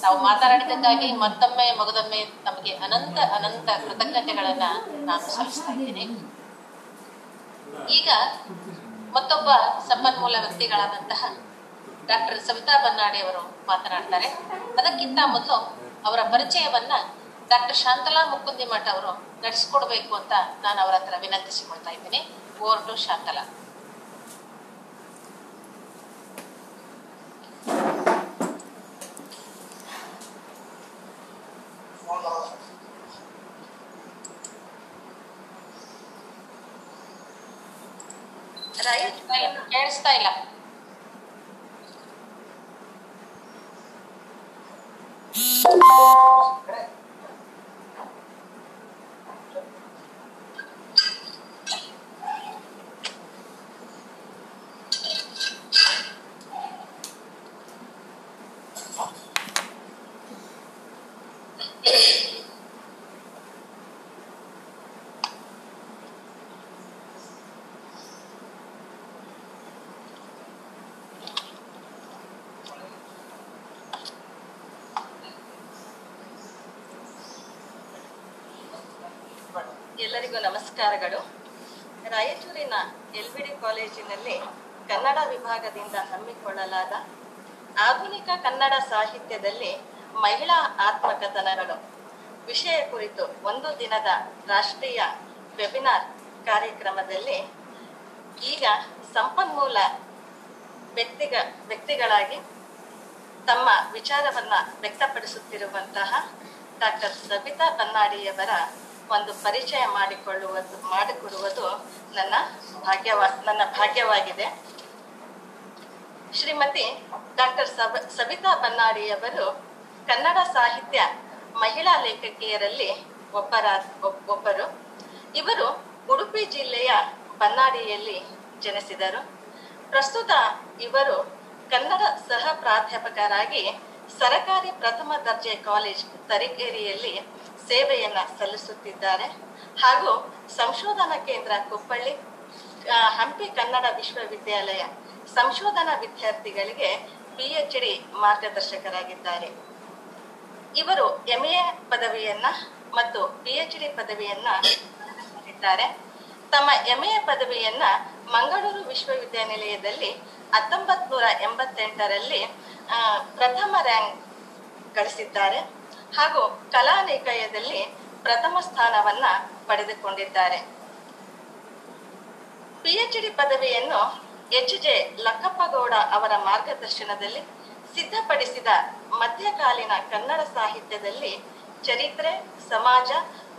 ನಾವು ಮಾತನಾಡಿದ್ದಕ್ಕಾಗಿ ಮತ್ತೊಮ್ಮೆ ಮಗದೊಮ್ಮೆ ನಮಗೆ ಅನಂತ ಅನಂತ ಕೃತಜ್ಞತೆಗಳನ್ನ ನಾನು ಸಲ್ಲಿಸ್ತಾ ಇದ್ದೇನೆ. ಈಗ ಮತ್ತೊಬ್ಬ ಸಂಪನ್ಮೂಲ ವ್ಯಕ್ತಿಗಳಾದಂತಹ ಡಾಕ್ಟರ್ ಸವಿತಾ ಬನ್ನಾಡಿ ಅವರು ಮಾತನಾಡ್ತಾರೆ. ಅದಕ್ಕಿಂತ ಮೊದಲು ಅವರ ಪರಿಚಯವನ್ನ ಡಾಕ್ಟರ್ ಶಾಂತಲಾ ಮುಕುಂದಿ ಮಠ ಅವರು ನಡೆಸಿಕೊಡ್ಬೇಕು ಅಂತ ನಾನು ಅವರ ಹತ್ರ ವಿನಂತಿಸಿಕೊಳ್ತಾ ಇದ್ದೀನಿ. Over to Shantala. ಕೇಳಿಸ್ತಾ ಇಲ್ಲ. ಎಲ್ಲರಿಗೂ ನಮಸ್ಕಾರಗಳು. ರಾಯಚೂರಿನ ಎಲ್ ಬಿ ಡಿ ಕಾಲೇಜಿನಲ್ಲಿ ಕನ್ನಡ ವಿಭಾಗದಿಂದ ಹಮ್ಮಿಕೊಳ್ಳಲಾದ ಆಧುನಿಕ ಕನ್ನಡ ಸಾಹಿತ್ಯದಲ್ಲಿ ಮಹಿಳಾ ಆತ್ಮಕಥನಗಳು. ವಿಷಯ ಕುರಿತು ಒಂದು ದಿನದ ರಾಷ್ಟ್ರೀಯ ವೆಬಿನಾರ್ ಕಾರ್ಯಕ್ರಮದಲ್ಲಿ ಈಗ ಸಂಪನ್ಮೂಲ ವ್ಯಕ್ತಿಗ, ವ್ಯಕ್ತಿಗಳಾಗಿ ತಮ್ಮ ವಿಚಾರವನ್ನ ವ್ಯಕ್ತಪಡಿಸುತ್ತಿರುವಂತಹ ಡಾಕ್ಟರ್ ಸಬಿತಾ ಬನ್ನಾಡಿಯವರ ಒಂದು ಪರಿಚಯ ಮಾಡಿಕೊಳ್ಳುವುದು, ಮಾಡಿಕೊಡುವುದು ನನ್ನ ಭಾಗ್ಯವ, ನನ್ನ ಭಾಗ್ಯವಾಗಿದೆ. ಶ್ರೀಮತಿ ಡಾಕ್ಟರ್ ಸಬ ಸಬಿತಾ ಬನ್ನಾಡಿಯವರು ಕನ್ನಡ ಸಾಹಿತ್ಯ ಮಹಿಳಾ ಲೇಖಕಿಯರಲ್ಲಿ ಒಬ್ಬರ ಒಬ್- ಒಬ್ಬರು. ಇವರು ಉಡುಪಿ ಜಿಲ್ಲೆಯ ಬನ್ನಾಡಿಯಲ್ಲಿ ಜನಿಸಿದರು. ಪ್ರಸ್ತುತ ಇವರು ಕನ್ನಡ ಸಹ ಪ್ರಾಧ್ಯಾಪಕರಾಗಿ ಸರಕಾರಿ ಪ್ರಥಮ ದರ್ಜೆ ಕಾಲೇಜ್ ತರೀಕೆರೆಯಲ್ಲಿ ಸೇವೆಯನ್ನ ಸಲ್ಲಿಸುತ್ತಿದ್ದಾರೆ. ಹಾಗೂ ಸಂಶೋಧನಾ ಕೇಂದ್ರ ಕುಪ್ಪಳ್ಳಿ ಹಂಪಿ ಕನ್ನಡ ವಿಶ್ವವಿದ್ಯಾಲಯ ಸಂಶೋಧನಾ ವಿದ್ಯಾರ್ಥಿಗಳಿಗೆ ಪಿಎಚ್ ಡಿ ಮಾರ್ಗದರ್ಶಕರಾಗಿದ್ದಾರೆ. ಇವರು ಎಂಎ ಪದವಿಯನ್ನ ಮತ್ತು ಪಿಎಚ್ ಡಿ ಪದವಿಯನ್ನ ತಮ್ಮ ಎಂಎ ಪದವಿಯನ್ನ ಮಂಗಳೂರು ವಿಶ್ವವಿದ್ಯಾನಿಲಯದಲ್ಲಿ ಹತ್ತೊಂಬತ್ ನೂರ ಎಂಬತ್ತೆಂಟರಲ್ಲಿ ಪ್ರಥಮ ರ್ಯಾಂಕ್ ಗಳಿಸಿದ್ದಾರೆ ಹಾಗೂ ಕಲಾ ನಿಕಾಯದಲ್ಲಿ ಪ್ರಥಮ ಸ್ಥಾನವನ್ನ ಪಡೆದುಕೊಂಡಿದ್ದಾರೆ. ಪಿಎಚ್ ಡಿ ಪದವಿಯನ್ನು ಎಚ್ ಜೆ ಲಕ್ಕಪ್ಪಗೌಡ ಅವರ ಮಾರ್ಗದರ್ಶನದಲ್ಲಿ ಸಿದ್ಧಪಡಿಸಿದ ಮಧ್ಯಕಾಲೀನ ಕನ್ನಡ ಸಾಹಿತ್ಯದಲ್ಲಿ ಚರಿತ್ರೆ, ಸಮಾಜ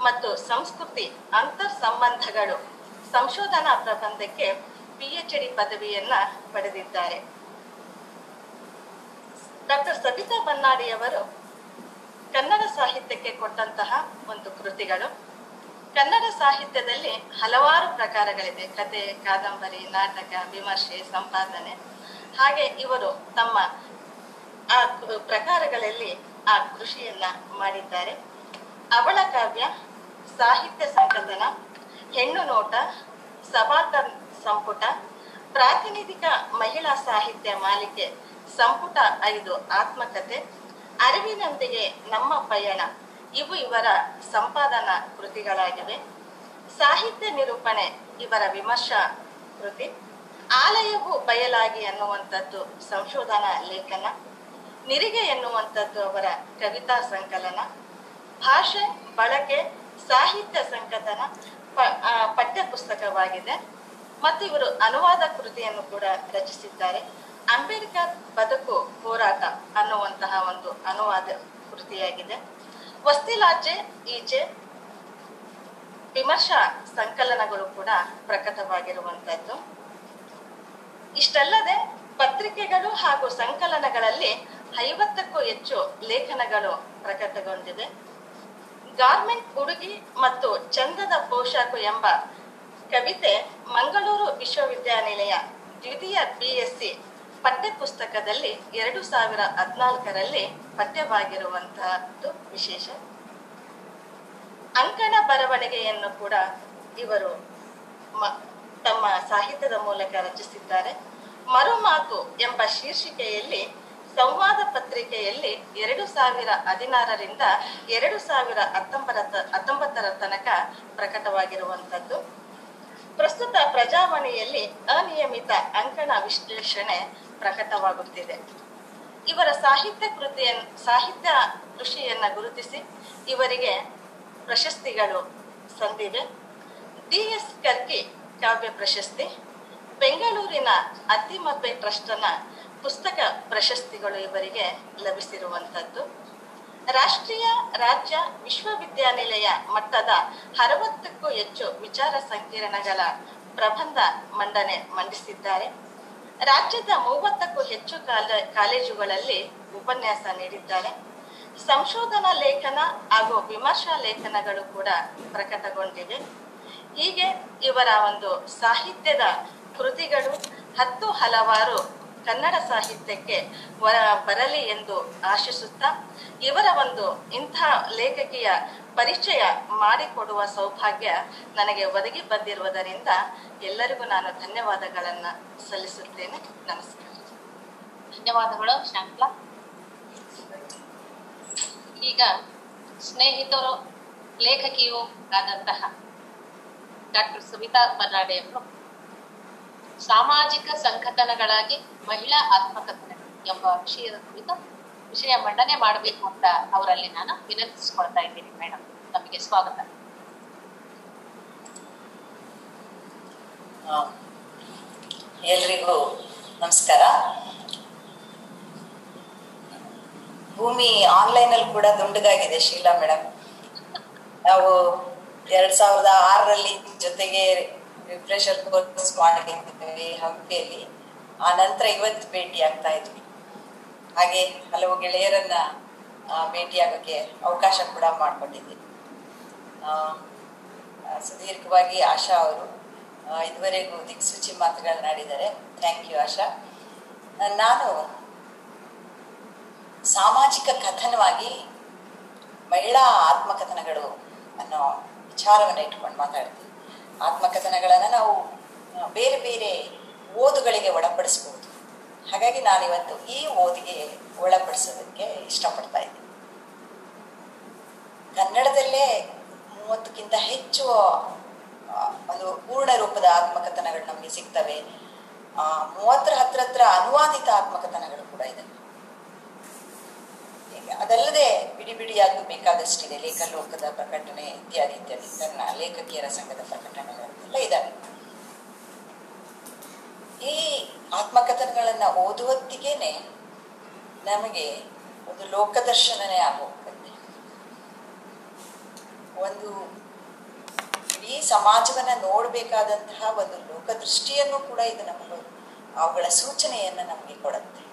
ಮತ್ತು ಸಂಸ್ಕೃತಿ ಅಂತರ್ ಸಂಬಂಧಗಳು ಸಂಶೋಧನಾ ಪ್ರಬಂಧಕ್ಕೆ ಪಿಎಚ್ ಡಿ ಪದವಿಯನ್ನ ಪಡೆದಿದ್ದಾರೆ. ಡಾಕ್ಟರ್ ಸಬಿತಾ ಬನ್ನಾಡಿಯವರು ಕನ್ನಡ ಸಾಹಿತ್ಯಕ್ಕೆ ಕೊಟ್ಟಂತಹ ಒಂದು ಕೃತಿಗಳು. ಕನ್ನಡ ಸಾಹಿತ್ಯದಲ್ಲಿ ಹಲವಾರು ಪ್ರಕಾರಗಳಿವೆ. ಕತೆ, ಕಾದಂಬರಿ, ನಾಟಕ, ವಿಮರ್ಶೆ, ಸಂಪಾದನೆ. ಹಾಗೆ ಇವರು ತಮ್ಮ ಆ ಪ್ರಕಾರಗಳಲ್ಲಿ ಆ ಕೃಷಿಯನ್ನ ಮಾಡಿದ್ದಾರೆ. ಅವಳ ಕಾವ್ಯ, ಸಾಹಿತ್ಯ ಸಂಕಲನ, ಹೆಣ್ಣು ನೋಟ ಸಬಾಲ್ಟರ್ನ್ ಸಂಪುಟ, ಪ್ರಾತಿನಿಧಿಕ ಮಹಿಳಾ ಸಾಹಿತ್ಯ ಮಾಲಿಕೆ, ಸಂಪುಟ ಐದು ಆತ್ಮಕತೆ ಅರಿವಿನೊಂದಿಗೆ ನಮ್ಮ ಪಯಣ. ಇವು ಇವರ ಸಂಪಾದನಾ ಕೃತಿಗಳಾಗಿವೆ. ಸಾಹಿತ್ಯ ನಿರೂಪಣೆ ಇವರ ವಿಮರ್ಶಾ ಕೃತಿ. ಆಲಯವು ಬಯಲಾಗಿ ಅನ್ನುವಂಥದ್ದು ಸಂಶೋಧನಾ ಲೇಖನ. ನಿರಿಗೆ ಎನ್ನುವಂಥದ್ದು ಅವರ ಕವಿತಾ ಸಂಕಲನ. ಭಾಷೆ, ಬಳಕೆ, ಸಾಹಿತ್ಯ ಸಂಕಲನ ಪಠ್ಯ ಪುಸ್ತಕವಾಗಿದೆ ಮತ್ತು ಇವರು ಅನುವಾದ ಕೃತಿಯನ್ನು ಕೂಡ ರಚಿಸಿದ್ದಾರೆ. ಅಂಬೇಡ್ಕರ್ ಬದುಕು ಹೋರಾಟ ಅನ್ನುವಂತಹ ಒಂದು ಅನುವಾದ ಕೃತಿಯಾಗಿದೆ. ವಸ್ತಿಲಾಚೆ ಈಚೆ ವಿಮರ್ಶಾ ಸಂಕಲನಗಳು ಕೂಡ ಪ್ರಕಟವಾಗಿರುವಂತದ್ದು ಇಷ್ಟಲ್ಲದೆ ಪತ್ರಿಕೆಗಳು ಹಾಗೂ ಸಂಕಲನಗಳಲ್ಲಿ ಐವತ್ತಕ್ಕೂ ಹೆಚ್ಚು ಲೇಖನಗಳು ಪ್ರಕಟಗೊಂಡಿದೆ ಗಾರ್ಮೆಂಟ್ ಉಡುಗಿ ಮತ್ತು ಚಂದದ ಪೋಷಾಕು ಎಂಬ ಕವಿತೆ ಮಂಗಳೂರು ವಿಶ್ವವಿದ್ಯಾನಿಲಯ ದ್ವಿತೀಯ ಬಿಎಸ್ಸಿ ಪಠ್ಯ ಪುಸ್ತಕದಲ್ಲಿ ಎರಡು ಸಾವಿರ ಹದಿನಾಲ್ಕರಲ್ಲಿ ಪಠ್ಯವಾಗಿರುವಂತಹದ್ದು ವಿಶೇಷ. ಅಂಕಣ ಬರವಣಿಗೆಯನ್ನು ಕೂಡ ಇವರು ತಮ್ಮ ಸಾಹಿತ್ಯದ ಮೂಲಕ ರಚಿಸಿದ್ದಾರೆ. ಮರುಮಾತು ಎಂಬ ಶೀರ್ಷಿಕೆಯಲ್ಲಿ ಸಂವಾದ ಪತ್ರಿಕೆಯಲ್ಲಿ ಎರಡು ಸಾವಿರ ಹದಿನಾರರಿಂದ ಎರಡು ಸಾವಿರ ಹತ್ತೊಂಬತ್ತ, ಹತ್ತೊಂಬತ್ತರ ತನಕ ಪ್ರಕಟವಾಗಿರುವಂತದ್ದು ಪ್ರಸ್ತುತ ಪ್ರಜಾವಾಣಿಯಲ್ಲಿ ಅನಿಯಮಿತ ಅಂಕಣ ವಿಶ್ಲೇಷಣೆ ಪ್ರಕಟವಾಗುತ್ತಿದೆ. ಇವರ ಸಾಹಿತ್ಯ ಕೃತಿಯ ಸಾಹಿತ್ಯ ಕೃಷಿಯನ್ನ ಗುರುತಿಸಿ ಇವರಿಗೆ ಪ್ರಶಸ್ತಿಗಳು ಸಂದಿವೆ. ಡಿ ಎಸ್ ಕರ್ಕಿ ಕಾವ್ಯ ಪ್ರಶಸ್ತಿ, ಬೆಂಗಳೂರಿನ ಅತ್ತಿಮಬ್ಬೆ ಟ್ರಸ್ಟ್ನ ಪುಸ್ತಕ ಪ್ರಶಸ್ತಿಗಳು ಇವರಿಗೆ ಲಭಿಸಿರುವಂತದ್ದು ರಾಷ್ಟ್ರೀಯ ರಾಜ್ಯ ವಿಶ್ವವಿದ್ಯಾನಿಲಯ ಮಟ್ಟದ ಅರವತ್ತಕ್ಕೂ ಹೆಚ್ಚು ವಿಚಾರ ಸಂಕಿರಣಗಳ ಪ್ರಬಂಧ ಮಂಡನೆ ಮಂಡಿಸಿದ್ದಾರೆ. ರಾಜ್ಯದ ಮೂವತ್ತಕ್ಕೂ ಹೆಚ್ಚು ಕಾಲ ಕಾಲೇಜುಗಳಲ್ಲಿ ಉಪನ್ಯಾಸ ನೀಡಿದ್ದಾರೆ. ಸಂಶೋಧನಾ ಲೇಖನ ಹಾಗೂ ವಿಮರ್ಶಾ ಲೇಖನಗಳು ಕೂಡ ಪ್ರಕಟಗೊಂಡಿವೆ. ಹೀಗೆ ಇವರ ಒಂದು ಸಾಹಿತ್ಯದ ಕೃತಿಗಳು ಹತ್ತು ಹಲವಾರು ಕನ್ನಡ ಸಾಹಿತ್ಯಕ್ಕೆ ಬರಲಿ ಎಂದು ಆಶಿಸುತ್ತಾ ಇವರ ಒಂದು ಇಂಥ ಲೇಖಕಿಯ ಪರಿಚಯ ಮಾಡಿಕೊಡುವ ಸೌಭಾಗ್ಯ ನನಗೆ ಒದಗಿ ಬಂದಿರುವುದರಿಂದ ಎಲ್ಲರಿಗೂ ನಾನು ಧನ್ಯವಾದಗಳನ್ನು ಸಲ್ಲಿಸುತ್ತೇನೆ. ನಮಸ್ಕಾರ. ಧನ್ಯವಾದಗಳು ಶಾಂತ್ಲಾ ಈಗ ಸ್ನೇಹಿತರು, ಲೇಖಕಿಯೂ ಆದಂತಹ ಡಾಕ್ಟರ್ ಸುಮಿತಾ ಅವರು ಸಾಮಾಜಿಕ ಸಂಘಟನೆಗಳಾಗಿ ಮಹಿಳಾ ಆತ್ಮಕಥೆ ಎಂಬ ವಿಷಯದ ಕುರಿತು ವಿಷಯ ಮಂಡನೆ ಮಾಡಬೇಕು ಅಂತ ಅವರಲ್ಲಿ ನಾನು ವಿನಂತಿಸಿಕೊಳ್ತಾ ಇದ್ದೀನಿ ಮೇಡಮ್ ತಮಗೆ ಸ್ವಾಗತ. ಎಲ್ರಿಗೂ ನಮಸ್ಕಾರ. ಭೂಮಿ ಆನ್ಲೈನ್ ಅಲ್ಲಿ ಕೂಡ ದುಂಡಗಾಗಿದೆ ಶೀಲಾ ಮೇಡಮ್ ನಾವು ಎರಡ್ ಸಾವಿರದ ಆರರಲ್ಲಿ ಜೊತೆಗೆ ರಿಫ್ರೆಶರ್ ಕೋರ್ಸ್ ಮಾಡಿದ್ದೀವಿ ಹಂಪಿಯಲ್ಲಿ. ಆ ನಂತರ ಇವತ್ತು ಭೇಟಿ ಆಗ್ತಾ ಇದ್ವಿ. ಹಾಗೆ ಹಲವು ಗೆಳೆಯರನ್ನ ಭೇಟಿಯಾಗೋಕ್ಕೆ ಅವಕಾಶ ಕೂಡ ಮಾಡಿಕೊಂಡಿದ್ದೀನಿ ಸುದೀರ್ಘವಾಗಿ ಆಶಾ ಅವರು ಇದುವರೆಗೂ ದಿಕ್ಸೂಚಿ ಮಾತುಗಳನ್ನಾಡಿದ್ದಾರೆ ಥ್ಯಾಂಕ್ ಯು ಆಶಾ. ನಾನು ಸಾಮಾಜಿಕ ಕಥನವಾಗಿ ಮಹಿಳಾ ಆತ್ಮಕಥನಗಳು ಅನ್ನೋ ವಿಚಾರವನ್ನು ಇಟ್ಕೊಂಡು ಮಾತಾಡ್ತೀವಿ ಆತ್ಮಕಥನಗಳನ್ನು ನಾವು ಬೇರೆ ಬೇರೆ ಓದುಗಳಿಗೆ ಒಳಪಡಿಸ್ಬೋದು. ಹಾಗಾಗಿ ನಾನಿವತ್ತು ಈ ಓದಿಗೆ ಒಳಪಡಿಸೋದಕ್ಕೆ ಇಷ್ಟಪಡ್ತಾ ಇದ್ದೀನಿ. ಕನ್ನಡದಲ್ಲೇ ಮೂವತ್ತಕ್ಕಿಂತ ಹೆಚ್ಚು ಒಂದು ಪೂರ್ಣ ರೂಪದ ಆತ್ಮಕಥನಗಳು ನಮಗೆ ಸಿಗ್ತವೆ. ಮೂವತ್ತರ ಹತ್ರ ಹತ್ರ ಅನುವಾದಿತ ಆತ್ಮಕಥನಗಳು ಕೂಡ ಇದೆ. ಅದಲ್ಲದೆ ಬಿಡಿ ಬಿಡಿಯಾದ್ದು ಬೇಕಾದಷ್ಟಿದೆ ಲೇಖಲೋಕದ ಪ್ರಕಟಣೆ ಇತ್ಯಾದಿ ಇತ್ಯಾದಿ. ತನ್ನ ಲೇಖಕಿಯರ ಸಂಘದ ಪ್ರಕಟಣೆಗಳೆಲ್ಲ ಇದ್ದಾವೆ ಈ ಆತ್ಮಕಥನಗಳನ್ನ ಓದುವತ್ತಿಗೇನೆ ನಮಗೆ ಒಂದು ಲೋಕದರ್ಶನನೇ ಆಗೋಗ್ತದೆ ಒಂದು ಇಡೀ ಸಮಾಜವನ್ನ ನೋಡಬೇಕಾದಂತಹ ಒಂದು ಲೋಕದೃಷ್ಟಿಯನ್ನು ಕೂಡ ಇದು ನಮಗೆ, ಅವುಗಳ ಸೂಚನೆಯನ್ನ ನಮಗೆ ಕೊಡುತ್ತೆ.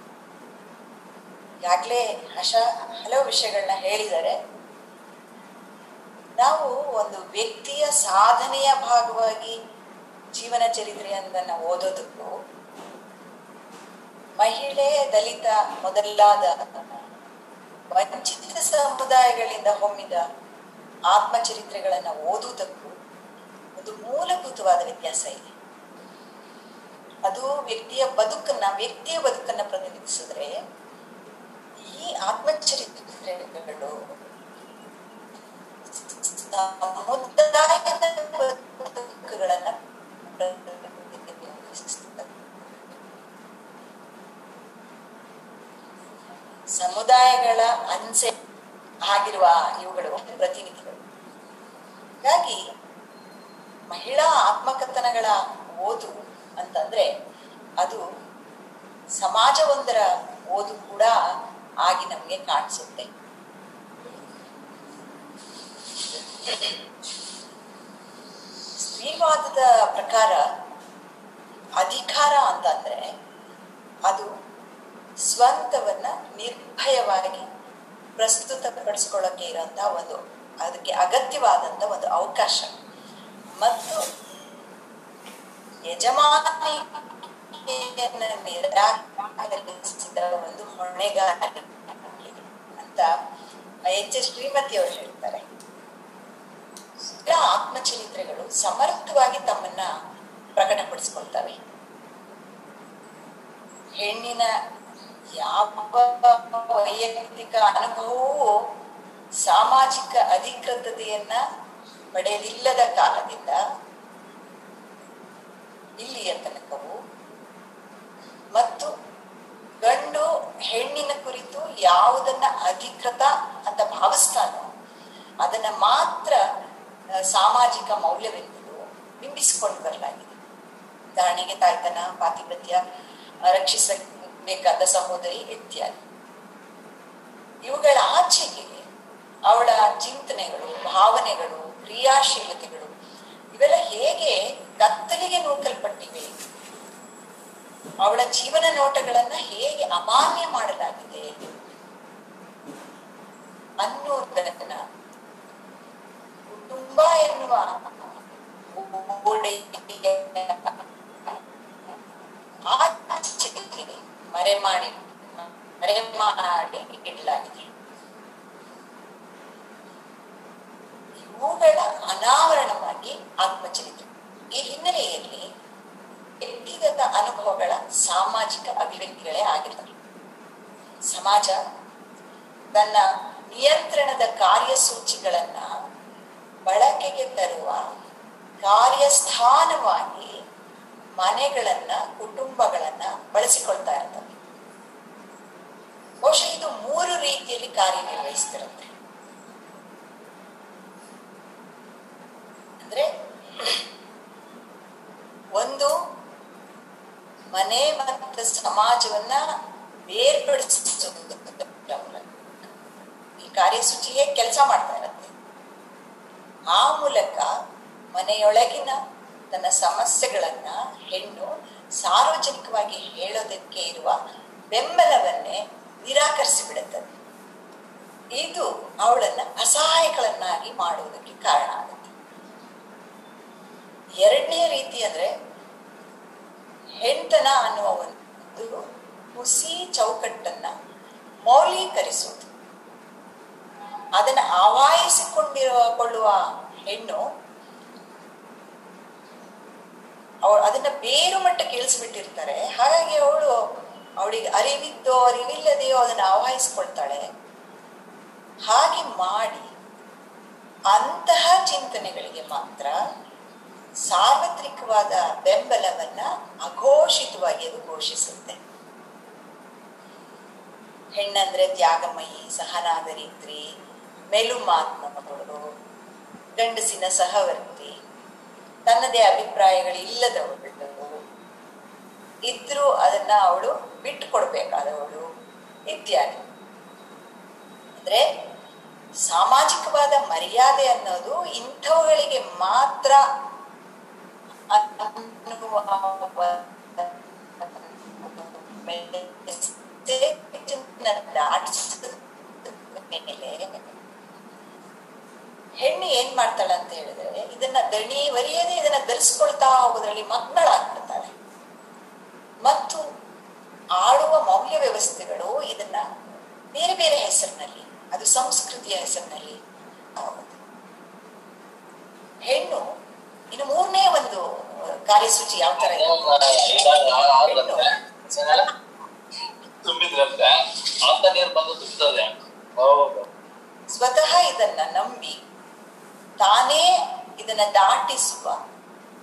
ಈಗಾಗಲೇ ಹಶ ಹಲವು ವಿಷಯಗಳನ್ನ ಹೇಳಿದ್ದಾರೆ. ನಾವು ಒಂದು ವ್ಯಕ್ತಿಯ ಸಾಧನೆಯ ಭಾಗವಾಗಿ ಜೀವನ ಚರಿತ್ರೆಯನ್ನ ಓದೋದಕ್ಕೂ, ಮಹಿಳೆ ದಲಿತ ಮೊದಲಾದ ವಂಚಿತ ಸಮುದಾಯಗಳಿಂದ ಹೊಮ್ಮಿದ ಆತ್ಮಚರಿತ್ರೆಗಳನ್ನ ಓದುವುದಕ್ಕೂ ಒಂದು ಮೂಲಭೂತವಾದ ವ್ಯತ್ಯಾಸ ಇದೆ. ಅದು ವ್ಯಕ್ತಿಯ ಬದುಕನ್ನ ವ್ಯಕ್ತಿಯ ಬದುಕನ್ನ ಪ್ರತಿನಿಧಿಸಿದ್ರೆ ಈ ಆತ್ಮಚರಿತ್ರೆಗಳು ಸಮುದಾಯದ ಬದುಕುಗಳನ್ನ ಸಮುದಾಯಗಳ ಅನ್ಸೆ ಆಗಿರುವ ಇವುಗಳು ಪ್ರತಿನಿಧಿಗಳು. ಹಾಗಾಗಿ ಮಹಿಳಾ ಆತ್ಮಕಥನಗಳ ಓದು ಅಂತಂದ್ರೆ ಅದು ಸಮಾಜವೊಂದರ ಓದು ಕೂಡ ಆಗಿ ನಮಗೆ ಕಾಣಿಸುತ್ತೆ. ಸ್ತ್ರೀವಾದದ ಪ್ರಕಾರ ಅಧಿಕಾರ ಅಂತಂದ್ರೆ ಅದು ಸ್ವಂತವನ್ನ ನಿರ್ಭಯವಾಗಿ ಪ್ರಸ್ತುತಪಡಿಸ್ಕೊಳ್ಳೋಕೆ ಇರೋಂತ ಒಂದು, ಅದಕ್ಕೆ ಅಗತ್ಯವಾದಂತ ಒಂದು ಅವಕಾಶ. ಮತ್ತು ಯಜಮಾನಿಕೆಯನ್ನು ನಿರಾಕರಿಸಿದ ಒಂದು ಹೊಣೆಗಾರಿಕೆ ಅಂತ ಎಚ್ ಎಸ್ ಶ್ರೀಮತಿ ಅವರು ಹೇಳ್ತಾರೆ ಆತ್ಮಚರಿತ್ರೆಗಳು ಸಮರ್ಥವಾಗಿ ತಮ್ಮನ್ನ ಪ್ರಕಟಪಡಿಸ್ಕೊಳ್ತವೆ. ಹೆಣ್ಣಿನ ಯಾವ ವೈಯಕ್ತಿಕ ಅನುಭವವು ಸಾಮಾಜಿಕ ಅಧಿಕೃತತೆಯನ್ನ ಪಡೆಯಲಿಲ್ಲದ ಕಾಲದಿಂದ ಇಲ್ಲಿಯ ತನಕವು ಮತ್ತು ಗಂಡು ಹೆಣ್ಣಿನ ಕುರಿತು ಯಾವುದನ್ನ ಅಧಿಕೃತ ಅಂತ ಭಾವಿಸ್ತಾನೋ ಅದನ್ನ ಮಾತ್ರ ಸಾಮಾಜಿಕ ಮೌಲ್ಯವೆಂದು ಬಿಂಬಿಸಿಕೊಂಡು ಬರಲಾಗಿದೆ. ಉದಾಹರಣೆಗೆ ತಾಯ್ತನ, ಪಾತಿಪತ್ಯ, ರಕ್ಷಿಸಬೇಕಾದ ಸಹೋದರಿ ಇತ್ಯಾದಿ. ಇವುಗಳ ಆಚೆಗೆ ಅವಳ ಚಿಂತನೆಗಳು, ಭಾವನೆಗಳು, ಕ್ರಿಯಾಶೀಲತೆಗಳು, ಇವೆಲ್ಲ ಹೇಗೆ ಕತ್ತಲಿಗೆ ನೂಕಲ್ಪಟ್ಟಿವೆ ಅವಳ ಜೀವನ ನೋಟಗಳನ್ನ ಹೇಗೆ ಅಮಾನ್ಯ ಮಾಡಲಾಗಿದೆ? ಅನ್ನೋದನ್ನ ಕುಟುಂಬ ಎನ್ನುವ ಮರೆಮಾಡಿ ಮರೆ ಮಾಡಿ ಮರೆ ಮಾಡಿ ಇಡಲಾಗಿದೆ. ಇವುಗಳ ಅನಾವರಣವಾಗಿ ಆತ್ಮಚರಿತ್ರೆ. ಈ ಹಿನ್ನೆಲೆಯಲ್ಲಿ ವ್ಯಕ್ತಿಗತ ಅನುಭವಗಳ ಸಾಮಾಜಿಕ ಅಭಿವ್ಯಕ್ತಿಗಳೇ ಆಗಿರ್ತವೆ ಸಮಾಜ ತನ್ನ ನಿಯಂತ್ರಣದ ಕಾರ್ಯಸೂಚಿಗಳನ್ನ ಬಳಕೆಗೆ ತರುವ ಕಾರ್ಯಸ್ಥಾನವಾಗಿ ಮನೆಗಳನ್ನ, ಕುಟುಂಬಗಳನ್ನ ಬಳಸಿಕೊಳ್ತಾ ಇರ್ತವೆ. ಬಹುಶಃ ಇದು ಮೂರು ರೀತಿಯಲ್ಲಿ ಕಾರ್ಯನಿರ್ವಹಿಸ್ತಿರುತ್ತೆ ಅಂದ್ರೆ ಒಂದು ಮನೆ ಮತ್ತು ಸಮಾಜವನ್ನ ಬೇರ್ಪಡಿಸೋದು ಈ ಕಾರ್ಯಸೂಚಿಯೇ ಕೆಲಸ ಮಾಡ್ತಾ ಇರತ್ತೆ. ಆ ಮೂಲಕ ಮನೆಯೊಳಗಿನ ತನ್ನ ಸಮಸ್ಯೆಗಳನ್ನ ಹೆಣ್ಣು ಸಾರ್ವಜನಿಕವಾಗಿ ಹೇಳೋದಕ್ಕೆ ಇರುವ ಬೆಂಬಲವನ್ನೇ ನಿರಾಕರಿಸಿ ಬಿಡುತ್ತದೆ ಇದು ಅವಳನ್ನ ಅಸಹಾಯಕಳನ್ನಾಗಿ ಮಾಡುವುದಕ್ಕೆ ಕಾರಣ ಆಗುತ್ತೆ. ಎರಡನೇ ರೀತಿ ಅಂದ್ರೆ ಹೆಣ್ತನ ಅನ್ನುವ ಒಂದು ಹುಸಿ ಚೌಕಟ್ಟನ್ನ ಮೌಲ್ಯೀಕರಿಸುವುದು. ಅದನ್ನ ಆವಾಹಿಸಿಕೊಂಡಿರುವ, ಕೊಳ್ಳುವ ಹೆಣ್ಣು ಅವಳು ಅದನ್ನ ಬೇರು ಮಟ್ಟಕ್ಕೆ ಇಳಿಸ್ಬಿಟ್ಟಿರ್ತಾರೆ ಹಾಗಾಗಿ ಅವಳು ಅವಳಿಗೆ ಅರಿವಿದ್ದೋ, ಅರಿವಿಲ್ಲದೆಯೋ ಅದನ್ನ ಆವಾಹಿಸ್ಕೊಳ್ತಾಳೆ. ಹಾಗೆ ಮಾಡಿ ಅಂತಹ ಚಿಂತನೆಗಳಿಗೆ ಮಾತ್ರ ಸಾರ್ವತ್ರಿಕವಾದ ಬೆಂಬಲವನ್ನ ಅಘೋಷಿತವಾಗಿ ಅದು ಘೋಷಿಸುತ್ತೆ. ಹೆಣ್ಣಂದ್ರೆ ತ್ಯಾಗಮಯಿ ಸಹನಾದರಿತ್ರಿ ಮೆಲುಮಾತ್ಮಗಳು ಗಂಡಸಿನ ಸಹವರ್ತಿ, ತನ್ನದೇ ಅಭಿಪ್ರಾಯಗಳು ಇಲ್ಲದವಳು. ಇದ್ರೂ ಅದನ್ನ ಅವಳು ಬಿಟ್ಟು ಕೊಡ್ಬೇಕಾದವಳು ಇತ್ಯಾದಿ. ಅಂದ್ರೆ ಸಾಮಾಜಿಕವಾದ ಮರ್ಯಾದೆ ಅನ್ನೋದು ಇಂಥವುಗಳಿಗೆ ಮಾತ್ರ ಹೆಣ್ಣು ಏನ್ ಮಾಡ್ತಾಳೆ ಅಂತ ಹೇಳಿದ್ರೆ, ಇದನ್ನ ದಣಿ ವರಿಯದೇ ಇದನ್ನ ಧರಿಸ್ಕೊಳ್ತಾ ಹೋಗೋದ್ರಲ್ಲಿ ಮಗ್ನಳಾಗ್ಬಿಡ್ತಾಳೆ ಮತ್ತು ಆಳುವ ಮೌಲ್ಯ ವ್ಯವಸ್ಥೆಗಳು ಇದನ್ನ ಬೇರೆ ಬೇರೆ ಹೆಸರಿನಲ್ಲಿ, ಅದು ಸಂಸ್ಕೃತಿಯ ಹೆಸರಿನಲ್ಲಿ. ಹೆಣ್ಣು ಇನ್ನು ಮೂರನೇ ಒಂದು ಕಾರ್ಯಸೂಚಿ ಯಾವ ತರ ತುಂಬಿದ್ರಂತೆ. ಅಂತ ನೀರು ಬಂದು ಸ್ವತಃ ಇದನ್ನ ನಂಬಿ ತಾನೇ ಇದನ್ನ ದಾಟಿಸುವ.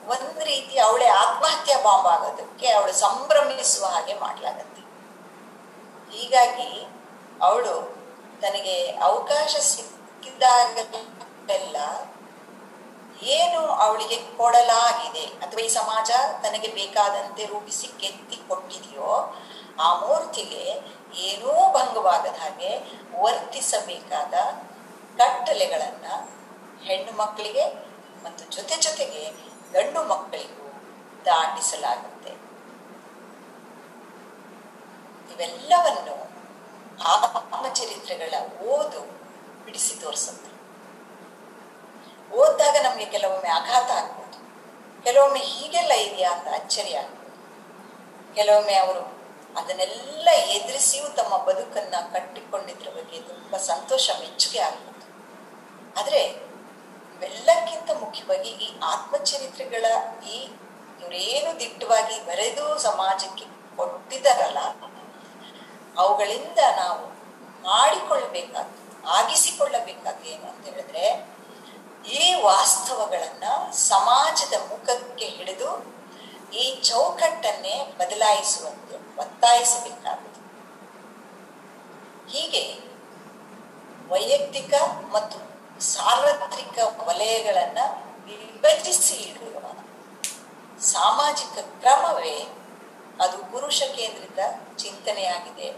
ಒಂದು ರೀತಿ ಅವಳೆ ಆತ್ಮಹತ್ಯೆ ಬಾಂಬ್ ಆಗೋದಕ್ಕೆ ಅವಳು ಸಂಭ್ರಮಿಸುವ ಹಾಗೆ ಮಾಡ್ಲಾಗತ್ತೆ. ಹೀಗಾಗಿ ಅವಳು ತನಗೆ ಅವಕಾಶ ಸಿಕ್ಕಿದಾಗಲೆಲ್ಲ ಏನು ಅವಳಿಗೆ ಕೊಡಲಾಗಿದೆ ಅಥವಾ ಈ ಸಮಾಜ ತನಗೆ ಬೇಕಾದಂತೆ ರೂಪಿಸಿ ಕೆತ್ತಿ ಕೊಟ್ಟಿದೆಯೋ, ಆ ಮೂರ್ತಿಗೆ ಏನೂ ಭಂಗವಾಗದ ಹಾಗೆ ವರ್ತಿಸಬೇಕಾದ ಕಟ್ಟಲೆಗಳನ್ನ ಹೆಣ್ಣು ಮಕ್ಕಳಿಗೆ ಮತ್ತು ಜೊತೆ ಜೊತೆಗೆ ಗಂಡು ಮಕ್ಕಳಿಗೂ ದಾಟಿಸಲಾಗುತ್ತೆ. ಇವೆಲ್ಲವನ್ನು ಆತ್ಮಚರಿತ್ರೆಗಳ ಓದು ಬಿಡಿಸಿ ತೋರಿಸುತ್ತೆ. ಓದಿದಾಗ ನಮಗೆ ಕೆಲವೊಮ್ಮೆ ಆಘಾತ ಆಗ್ಬೋದು. ಕೆಲವೊಮ್ಮೆ ಹೀಗೆಲ್ಲ ಇದೆಯಾ ಅಂತ ಅಚ್ಚರಿ ಆಗ್ಬೋದು. ಕೆಲವೊಮ್ಮೆ ಅವರು ಅದನ್ನೆಲ್ಲ ಎದುರಿಸಿಯೂ ತಮ್ಮ ಬದುಕನ್ನ ಕಟ್ಟಿಕೊಂಡಿದ್ರ ಬಗ್ಗೆ ತುಂಬಾ ಸಂತೋಷ, ಮೆಚ್ಚುಗೆ ಆಗ್ಬೋದು. ಆದರೆ ಎಲ್ಲಕ್ಕಿಂತ ಮುಖ್ಯವಾಗಿ ಈ ಆತ್ಮಚರಿತ್ರೆಗಳ ಈ ಇವರೇನು ದಿಟ್ಟವಾಗಿ ಬರೆದು ಸಮಾಜಕ್ಕೆ ಕೊಟ್ಟಿದ್ದಾರಲ್ಲ, ಅವುಗಳಿಂದ ನಾವು ಮಾಡಿಕೊಳ್ಳಬೇಕಾದ್ದು ಆಗಿಸಿಕೊಳ್ಳಬೇಕಾದ ಏನು ಅಂತ ಹೇಳಿದ್ರೆ ಈ ವಾಸ್ತವಗಳನ್ನ ಸಮಾಜದ ಮುಖಕ್ಕೆ ಹಿಡಿದು ಈ ಚೌಕಟ್ಟನ್ನೇ ಬದಲಾಯಿಸುವಂತೆ ಒತ್ತಾಯಿಸಬೇಕಾಗುತ್ತದೆ. ಹೀಗೆ ವೈಯಕ್ತಿಕ ಮತ್ತು ಸಾರ್ವತ್ರಿಕ ವಲಯಗಳನ್ನ ವಿಭಜಿಸಿ ಇಡುವ ಸಾಮಾಜಿಕ ಕ್ರಮವೇ ಅದು ಪುರುಷ ಕೇಂದ್ರಿತ ಚಿಂತನೆಯಾಗಿದೆ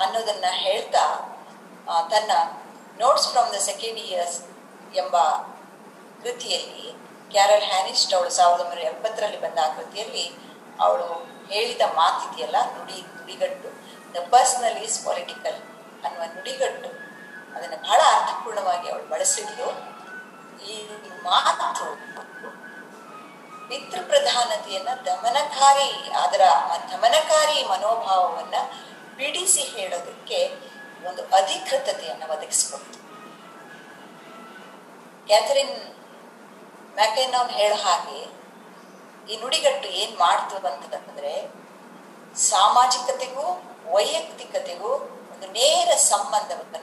ಅನ್ನೋದನ್ನ ಹೇಳ್ತಾ ತನ್ನ notes from the second years ಎಂಬ ಕೃತಿಯಲ್ಲಿ ಕ್ಯಾರಲ್ ಹ್ಯಾನಿಸ್ಟ್ ಅವಳು ಸಾವಿರದ ಒಂಬೈನೂರ ಎಪ್ಪತ್ತರಲ್ಲಿ ಬಂದ ಆ ಕೃತಿಯಲ್ಲಿ ಅವಳು ಹೇಳಿದ ಮಾತಿದೆಯಲ್ಲ, ನುಡಿ, ನುಡಿಗಟ್ಟು. ದ ಪರ್ಸನಲ್ ಈಸ್ ಪೊಲಿಟಿಕಲ್ ಅನ್ನುವ ನುಡಿಗಟ್ಟು. ಅದನ್ನು ಬಹಳ ಅರ್ಥಪೂರ್ಣವಾಗಿ ಅವಳು ಬಳಸಿದ್ಲು. ಈ ಮಾತು ಪಿತೃಪ್ರಧಾನತೆಯನ್ನ ದಮನಕಾರಿ, ಅದರ ದಮನಕಾರಿ ಮನೋಭಾವವನ್ನ ಬಿಡಿಸಿ ಹೇಳೋದಕ್ಕೆ ಒಂದು ಅಧಿಕೃತತೆಯನ್ನು ಒದಗಿಸಿಕೊಡ್ತು. ಕ್ಯಾಥರಿನ್ ಮ್ಯಾಕೆನೌನ್ ಹೇಳೋ ಹಾಗೆ ಈ ನುಡಿಗಟ್ಟು ಏನ್ ಮಾಡ್ತು ಅಂತಂದ್ರೆ ಸಾಮಾಜಿಕತೆಗೂ ವೈಯಕ್ತಿಕತೆಗೂ ಒಂದು ನೇರ ಸಂಬಂಧವನ್ನು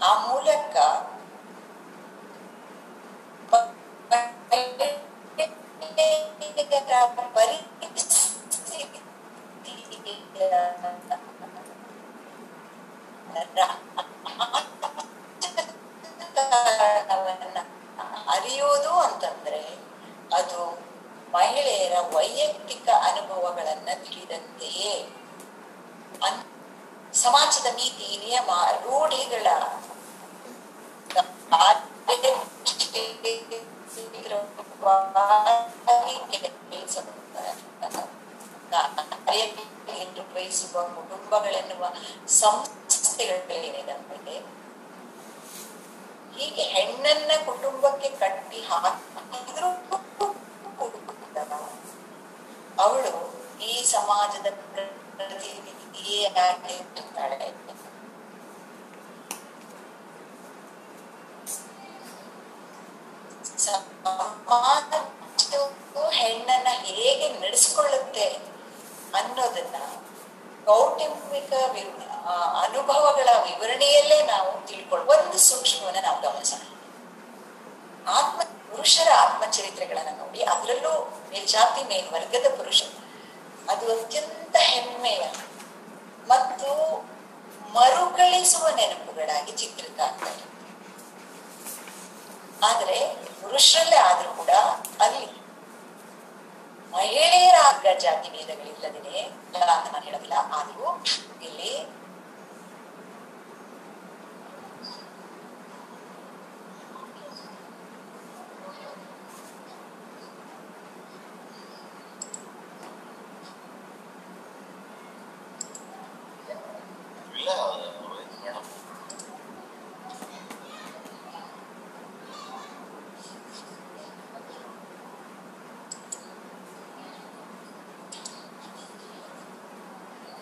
ಆ ಮೂಲಕ ಪರಿಸ್ಥಿತಿಯವನ್ನ ಅರಿಯೋದು ಅಂತಂದ್ರೆ ಅದು ಮಹಿಳೆಯರ ವೈಯಕ್ತಿಕ ಅನುಭವಗಳನ್ನ ತಿಳಿದಂತೆಯೇ ಸಮಾಜದ ನೀತಿ ನಿಯಮ ರೂಢಿಗಳ ನಿರ್ವಹಿಸುವ ಕುಟುಂಬಗಳೆನ್ನುವ ಸಮಸ್ಯೆಗಳಿದೆ ಹೀಗೆ ಹೆಣ್ಣನ್ನ ಕುಟುಂಬಕ್ಕೆ ಕಟ್ಟಿ ಹಾಕಿದ್ರು ಅವಳು ಈ ಸಮಾಜದ ಪ್ರತಿನಿಧಿಯೇ ಆಗಿರ್ತಾಳೆ ಸಮಾಜವು ಹೆಣ್ಣನ್ನ ಹೇಗೆ ನಡೆಸ್ಕೊಳ್ಳುತ್ತೆ ಅನ್ನೋದನ್ನ ಕೌಟುಂಬಿಕ ವಿರುದ್ಧ ಅನುಭವಗಳ ವಿವರಣೆಯಲ್ಲೇ ನಾವು ತಿಳ್ಕೊಳ್ಳ ಒಂದು ಸೂಕ್ಷ್ಮವನ್ನು ನಾವು ಗಮನಿಸೋಣ. ಆತ್ಮ, ಪುರುಷರ ಆತ್ಮಚರಿತ್ರೆಗಳನ್ನ ನೋಡಿ, ಅದರಲ್ಲೂ ಮೇಲ್ಜಾತಿ, ಮೇಲ್ವರ್ಗದ ಪುರುಷ, ಅದು ಅತ್ಯಂತ ಹೆಮ್ಮೆಯ ಮತ್ತು ಮರುಕಳಿಸುವ ನೆನಪುಗಳಾಗಿ ಚಿತ್ರಿತ ಆಗ್ತದೆ ಆದ್ರೆ ಪುರುಷರಲ್ಲೇ ಆದ್ರೂ ಕೂಡ ಅಲ್ಲಿ ಮಹಿಳೆಯರ ಜಾತಿ ಭೇದಗಳಿಲ್ಲದೇ ಅಂತ ನಾನು ಹೇಳೋದಿಲ್ಲ, ಆದರೂ ಇಲ್ಲ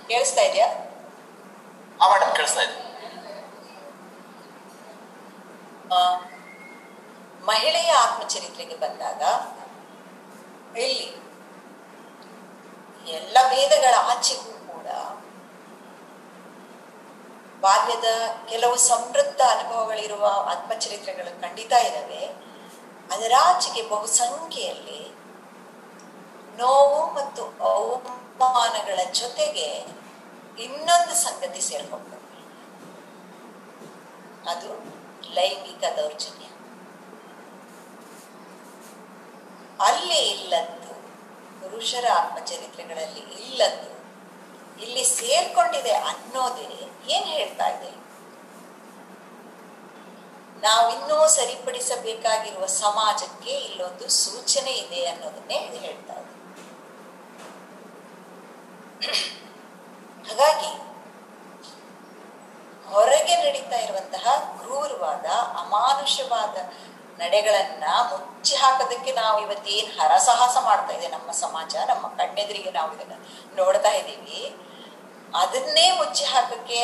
ಮೇಡಮ್ ಕೇಳಿಸ್ತಾ ಇದೆಯಾ ಹಾ ಮೇಡಮ್ ಕೇಳಿಸ್ತಾ ಇದೆ ಆ, ಮಹಿಳೆಯ ಆತ್ಮಚರಿತ್ರೆಗೆ ಬಂದಾಗ ಇಲ್ಲಿ ಎಲ್ಲ ಭೇದಗಳ ಆಚೆಗೂ ಕೂಡ ಬಾಲ್ಯದ ಕೆಲವು ಸಮೃದ್ಧ ಅನುಭವಗಳಿರುವ ಆತ್ಮಚರಿತ್ರೆಗಳು ಖಂಡಿತ ಇದ್ದಾವೆ ಅದರಾಚೆಗೆ ಬಹುಸಂಖ್ಯೆಯಲ್ಲಿ ನೋವು ಮತ್ತು ಅವಮಾನಗಳ ಜೊತೆಗೆ ಇನ್ನೊಂದು ಸಂಗತಿ ಸೇರ್ಕೊಂಡ್ಬಂದಿದೆ ಅದು ಲೈಂಗಿಕ ದೌರ್ಜನ್ಯ ಅಲ್ಲಿ ಇಲ್ಲದ್ದು ಪುರುಷರ ಆತ್ಮಚರಿತ್ರೆಗಳಲ್ಲಿ ಇಲ್ಲದ್ದು ಇಲ್ಲಿ ಸೇರ್ಕೊಂಡಿದೆ ಅನ್ನೋದೇ ಏನ್ ಹೇಳ್ತಾ ಇದೆ ನಾವಿನ್ನೂ ಸರಿಪಡಿಸಬೇಕಾಗಿರುವ ಸಮಾಜಕ್ಕೆ ಇಲ್ಲೊಂದು ಸೂಚನೆ ಇದೆ ಅನ್ನೋದನ್ನೇ ಹೇಳ್ತಾ ಇದೆ ಹಾಗಾಗಿ, ಹೊರಗೆ ನಡೀತಾ ಇರುವಂತಹ ಕ್ರೂರವಾದ ಅಮಾನುಷವಾದ ನಡೆಗಳನ್ನ ಮುಚ್ಚಿ ಹಾಕೋದಕ್ಕೆ ನಾವು ಇವತ್ತೇನ್ ಹರಸಾಹಸ ಮಾಡ್ತಾ ಇದೆ ನಮ್ಮ ಸಮಾಜ, ನಮ್ಮ ಕಣ್ಣೆದುರಿಗೆ ನಾವು ಇದನ್ನ ನೋಡ್ತಾ ಇದ್ದೀವಿ. ಅದನ್ನೇ ಮುಚ್ಚಿ ಹಾಕಕ್ಕೆ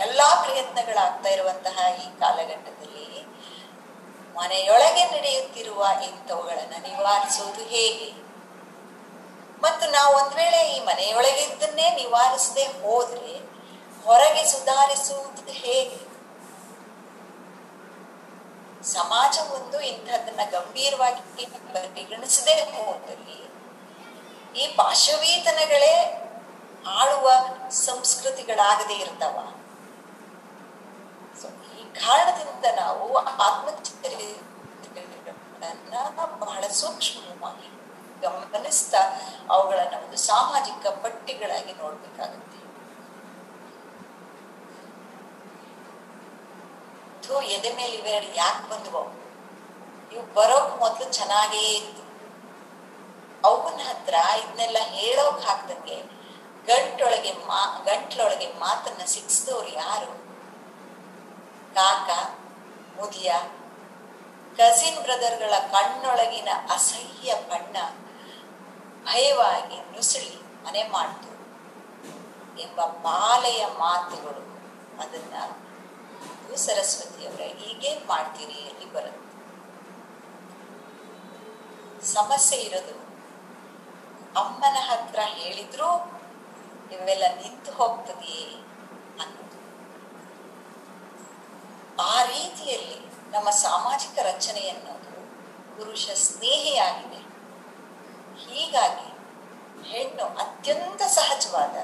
ಎಲ್ಲಾ ಪ್ರಯತ್ನಗಳಾಗ್ತಾ ಇರುವಂತಹ ಈ ಕಾಲಘಟ್ಟದಲ್ಲಿ ಮನೆಯೊಳಗೆ ನಡೆಯುತ್ತಿರುವ ಇಂಥವುಗಳನ್ನ ನಿವಾರಿಸುವುದು ಹೇಗೆ? ಮತ್ತು ನಾವು ಒಂದ್ ವೇಳೆ ಈ ಮನೆಯೊಳಗಿದ್ದನ್ನೇ ನಿವಾರಿಸದೆ ಹೋದ್ರೆ ಹೊರಗೆ ಸುಧಾರಿಸುವುದು ಹೇಗೆ? ಸಮಾಜ ಒಂದು ಇಂಥದ್ದನ್ನ ಗಂಭೀರವಾಗಿ ಪರಿಗಣಿಸದೆ ಹೋದಲ್ಲಿ ಈ ಪಾಶವೀತನಗಳೇ ಆಳುವ ಸಂಸ್ಕೃತಿಗಳಾಗದೇ ಇರ್ತಾವ. ಕಾರಣದಿಂದ ನಾವು ಆತ್ಮಚರಿತ್ರೆಗಳನ್ನ ಬಹಳ ಸೂಕ್ಷ್ಮವಾಗಿ ಗಮನಿಸ್ತಾ ಅವುಗಳನ್ನ ಒಂದು ಸಾಮಾಜಿಕ ಪಟ್ಟಿಗಳಾಗಿ ನೋಡ್ಬೇಕಾಗುತ್ತೆ. ಎದೆ ಮೇಲೆ ಇವೆರಡು ಯಾಕೆ ಬಂದ್ವು? ಇವು ಬರೋಕ್ ಮೊದ್ಲು ಚೆನ್ನಾಗೇ ಇತ್ತು. ಅವನ ಹತ್ರ ಇದನ್ನೆಲ್ಲ ಹೇಳೋಕ್ ಹಾಕ್ದಂಗೆ ಗಂಟೊಳಗೆ ಮಾ, ಗಂಟ್ಲೊಳಗೆ ಮಾತನ್ನ ಸಿಕ್ಸಿದವ್ರು ಯಾರು? ಕಾಕ, ಮುದಿಯ ಕಸಿನ್ ಬ್ರದರ್ಗಳ ಕಣ್ಣೊಳಗಿನ ಅಸಹ್ಯ ಬಣ್ಣ ಭಯವಾಗಿ ನುಸುಳಿ ಮನೆ ಮಾಡ್ತು ಎಂಬ ಮಾಲೆಯ ಮಾತುಗಳು ಅದನ್ನ ಸರಸ್ವತಿಯವರ ಈಗೇನ್ ಮಾಡ್ತೀರಿ? ಎಲ್ಲಿ ಬರುತ್ತೆ? ಸಮಸ್ಯೆ ಇರೋದು, ಅಮ್ಮನ ಹತ್ರ ಹೇಳಿದ್ರು ಇವೆಲ್ಲ ನಿಂತು ಹೋಗ್ತದೆಯೇ ಅನ್ನೋದು ಆ ರೀತಿಯಲ್ಲಿ ನಮ್ಮ ಸಾಮಾಜಿಕ ರಚನೆ ಅನ್ನೋದು ಪುರುಷ ಸ್ನೇಹಿಯಾಗಿದೆ. ಹೀಗಾಗಿ ಹೆಣ್ಣು ಅತ್ಯಂತ ಸಹಜವಾದ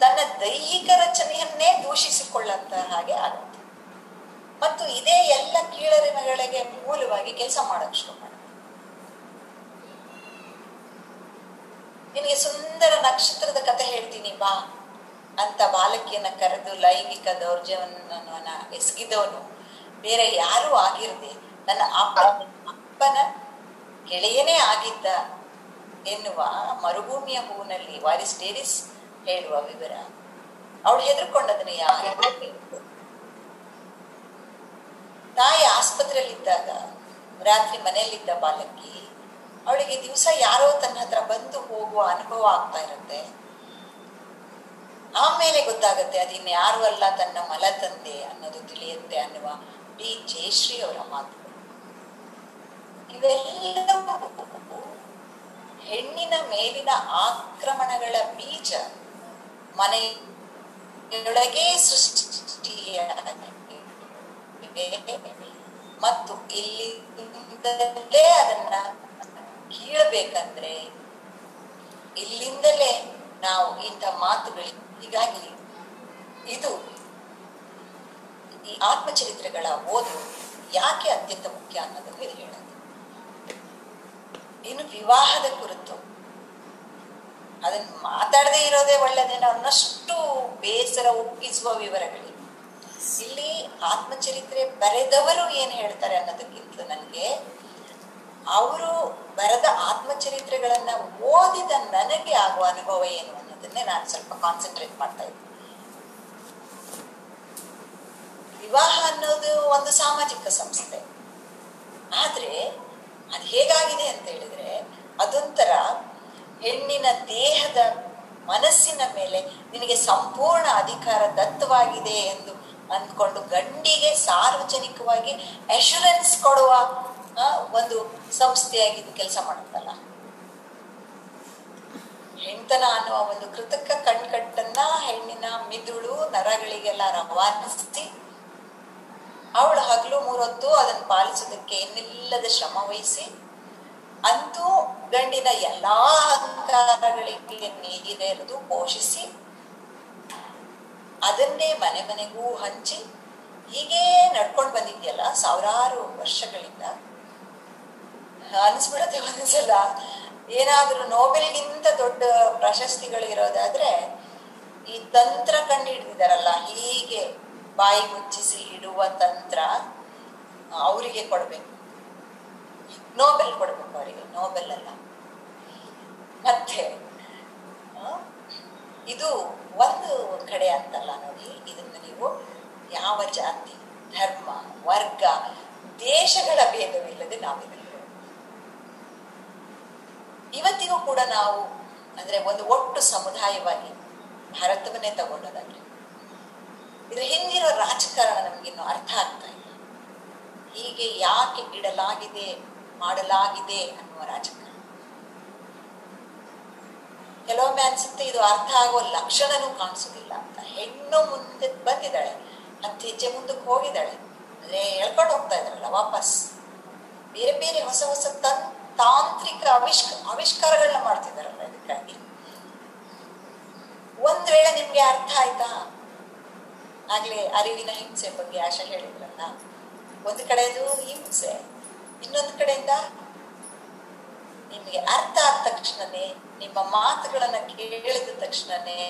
ತನ್ನ ದೈಹಿಕ ರಚನೆಯನ್ನೇ ದೂಷಿಸಿಕೊಳ್ಳಂತ ಹಾಗೆ ಆಗುತ್ತೆ. ಮತ್ತು ಇದೇ ಎಲ್ಲ ಕೀಳರಿಮೆಗಳಿಗೆ ಮೂಲವಾಗಿ ಕೆಲಸ ಮಾಡಕ್ ಶುರು ಮಾಡುತ್ತೆ ನಿನಗೆ ಸುಂದರ ನಕ್ಷತ್ರದ ಕತೆ ಹೇಳ್ತೀನಿ ಬಾ ಅಂತ ಬಾಲಕಿಯನ್ನ ಕರೆದು ಲೈಂಗಿಕ ದೌರ್ಜವನ್ನ ಎಸಗಿದವನು ಬೇರೆ ಯಾರೂ ಆಗಿರದೆ ನನ್ನ ಅಪ್ಪ, ಅಪ್ಪನ ಗೆಳೆಯನೇ ಆಗಿದ್ದ ಎನ್ನುವ ಮರುಭೂಮಿಯ ಹೂನಲ್ಲಿ ವಾರಿಸ್ ಡೇರಿಸ್ ಹೇಳುವ ವಿವರ. ಅವಳು ಹೆದರ್ಕೊಂಡದನ್ನ ಯಾರು ತಾಯಿ ಆಸ್ಪತ್ರೆಯಲ್ಲಿದ್ದಾಗ, ರಾತ್ರಿ ಮನೆಯಲ್ಲಿದ್ದ ಬಾಲಕಿ, ಅವಳಿಗೆ ದಿವಸ ಯಾರೋ ತನ್ನ ಹತ್ರ ಬಂದು ಹೋಗುವ ಅನುಭವ ಆಗ್ತಾ ಇರುತ್ತೆ. ಆಮೇಲೆ ಗೊತ್ತಾಗುತ್ತೆ ಅದಿನ್ ಯಾರು ಅಲ್ಲ, ತನ್ನ ಮಲ ತಂದೆ ಅನ್ನೋದು ತಿಳಿಯುತ್ತೆ ಅನ್ನುವ ಡಿ ಜಯಶ್ರೀ ಅವರ ಮಾತು. ಇವೆಲ್ಲವೂ ಹೆಣ್ಣಿನ ಮೇಲಿನ ಆಕ್ರಮಣಗಳ ಬೀಜ ಮನೆಯೊಳಗೆ ಸೃಷ್ಟಿಯ ಮತ್ತು ಇಲ್ಲಿಂದಲೇ ಅದನ್ನ ಕೀಳಬೇಕಂದ್ರೆ ಇಲ್ಲಿಂದಲೇ ನಾವು ಇಂಥ ಮಾತುಗಳು ಹೀಗಾಗಿ ಇದು ಈ ಆತ್ಮಚರಿತ್ರೆಗಳ ಓದು ಯಾಕೆ ಅತ್ಯಂತ ಮುಖ್ಯ ಅನ್ನೋದನ್ನು ಇದು ಹೇಳೋದು. ಇನ್ನು ವಿವಾಹದ ಕುರಿತು ಅದನ್ನ ಮಾತಾಡದೇ ಇರೋದೇ ಒಳ್ಳೆದೇನೋ ಅನ್ನಷ್ಟು ಬೇಸರ ಒಪ್ಪಿಸುವ ವಿವರಗಳಿವೆ. ಇಲ್ಲಿ ಆತ್ಮಚರಿತ್ರೆ ಬರೆದವರು ಏನ್ ಹೇಳ್ತಾರೆ ಅನ್ನೋದಕ್ಕಿಂತ ನನಗೆ ಅವರು ಬರೆದ ಆತ್ಮಚರಿತ್ರೆಗಳನ್ನ ಓದಿದ ನನಗೆ ಆಗುವ ಅನುಭವ ಏನು ಅನ್ನೋದನ್ನೇ ನಾನು ಸ್ವಲ್ಪ ಕಾನ್ಸಂಟ್ರೇಟ್ ಮಾಡ್ತಾ ಇದ್ದೆ ವಿವಾಹ ಅನ್ನೋದು ಒಂದು ಸಾಮಾಜಿಕ ಸಂಸ್ಥೆ. ಆದ್ರೆ ಅದು ಹೇಗಾಗಿದೆ ಅಂತ ಹೇಳಿದ್ರೆ ಅದೊಂಥರ ಹೆಣ್ಣಿನ ದೇಹದ ಮನಸ್ಸಿನ ಮೇಲೆ ನಿನಗೆ ಸಂಪೂರ್ಣ ಅಧಿಕಾರ ದತ್ತವಾಗಿದೆ ಎಂದು ಅಂದ್ಕೊಂಡು ಗಂಡಿಗೆ ಸಾರ್ವಜನಿಕವಾಗಿ ಅಶೂರೆನ್ಸ್ ಕೊಡುವ ಒಂದು ಸಂಸ್ಥೆಯಾಗಿ ಇದು ಕೆಲಸ ಮಾಡುತ್ತಲ್ಲ? ಹೆಣ್ತನ ಅನ್ನುವ ಒಂದು ಕೃತಕ ಕಣ್ಕಟ್ಟನ್ನ ಹೆಣ್ಣಿನ ಮಿದುಳು ನರಗಳಿಗೆಲ್ಲ ರವಾನಿಸಿ ಅವಳು ಹಗಲು ಮೂರೊತ್ತು ಅದನ್ನು ಪಾಲಿಸೋದಕ್ಕೆ ಇನ್ನಿಲ್ಲದ ಶ್ರಮ ವಹಿಸಿ, ಅಂತೂ ಗಂಡಿನ ಎಲ್ಲಾ ಅಹಂಕಾರಗಳಿಗೆ ನೀರೆರೆದು ಪೋಷಿಸಿ, ಅದನ್ನೇ ಮನೆ ಮನೆಗೂ ಹಂಚಿ, ಹೀಗೇ ನಡ್ಕೊಂಡು ಬಂದಿದ್ಯಲ್ಲ ಸಾವಿರಾರು ವರ್ಷಗಳಿಂದ. ಅನ್ಸ್ಬಿಡತ್ತೆ ಒಂದ್ಸಲ ಏನಾದ್ರೂ ನೋಬೆಲ್ಗಿಂತ ದೊಡ್ಡ ಪ್ರಶಸ್ತಿಗಳು ಇರೋದಾದ್ರೆ ಈ ತಂತ್ರ ಕಂಡು ಹಿಡಿದಿದಾರಲ್ಲ ಹೀಗೆ ಬಾಯಿ ಮುಚ್ಚಿಸಿ ಇಡುವ ತಂತ್ರ ಅವರಿಗೆ ಕೊಡಬೇಕು. ನೋಬೆಲ್ ಕೊಡಬೇಕು ಅವರಿಗೆ ನೋಬೆಲ್ ಅಲ್ಲ. ಮತ್ತೆ ಇದು ಒಂದು ಕಡೆ ಅಂತಲ್ಲ ನೋಡಿ, ಇದನ್ನ ನೀವು ಯಾವ ಜಾತಿ, ಧರ್ಮ, ವರ್ಗ, ದೇಶಗಳ ಭೇದವಿಲ್ಲದೆ ನಾವು ಇವತ್ತಿಗೂ ಕೂಡ ನಾವು, ಅಂದ್ರೆ ಒಂದು ಒಟ್ಟು ಸಮುದಾಯವಾಗಿ ಭಾರತವನ್ನೇ ತಗೊಂಡೋದಾದ್ರೆ ಇದ್ರ ಹಿಂದಿರೋ ರಾಜಕಾರಣ ನಮಗಿನ್ನು ಅರ್ಥ ಆಗ್ತಾ ಇಲ್ಲ. ಹೀಗೆ ಯಾಕೆ ಇಡಲಾಗಿದೆ, ಮಾಡಲಾಗಿದೆ ಅನ್ನುವ ರಾಜಕಾರಣ. ಕೆಲವೊಮ್ಮೆ ಅನ್ಸುತ್ತೆ ಇದು ಅರ್ಥ ಆಗುವ ಲಕ್ಷಣನೂ ಕಾಣಿಸೋದಿಲ್ಲ ಅಂತ. ಹೆಣ್ಣು ಮುಂದೆ ಬಂದಿದ್ದಾಳೆ ಹತ್ತು ಹೆಜ್ಜೆ ಮುಂದಕ್ಕೆ ಹೋಗಿದ್ದಾಳೆ. ಅಂದ್ರೆ ಹೇಳ್ಕೊಂಡು ಹೋಗ್ತಾ ಇದ್ದಾರಲ್ಲ ವಾಪಸ್. ಬೇರೆ ಬೇರೆ ಹೊಸ ಹೊಸ ತನ್, ತಾಂತ್ರಿಕ ಆವಿಷ್ಕ ಆವಿಷ್ಕಾರಗಳನ್ನ ಮಾಡ್ತಿದ್ದಾರಲ್ಲ ಇದಕ್ಕಾಗಿ. ಒಂದ್ ವೇಳೆ ನಿಮ್ಗೆ ಅರ್ಥ ಆಯ್ತಾ? ಆಗ್ಲೇ ಅರಿವಿನ ಹಿಂಸೆ ಬಗ್ಗೆ ಆಶ ಹೇಳಿದ್ರಲ್ಲ. ಒಂದು ಕಡೆದು ಹಿಂಸೆ ಇನ್ನೊಂದು ಕಡೆಯಿಂದ ನಿಮಗೆ ಅರ್ಥ ಆದ ತಕ್ಷಣನೇ, ನಿಮ್ಮ ಮಾತುಗಳನ್ನ ಕೇಳಿದ ತಕ್ಷಣನೇ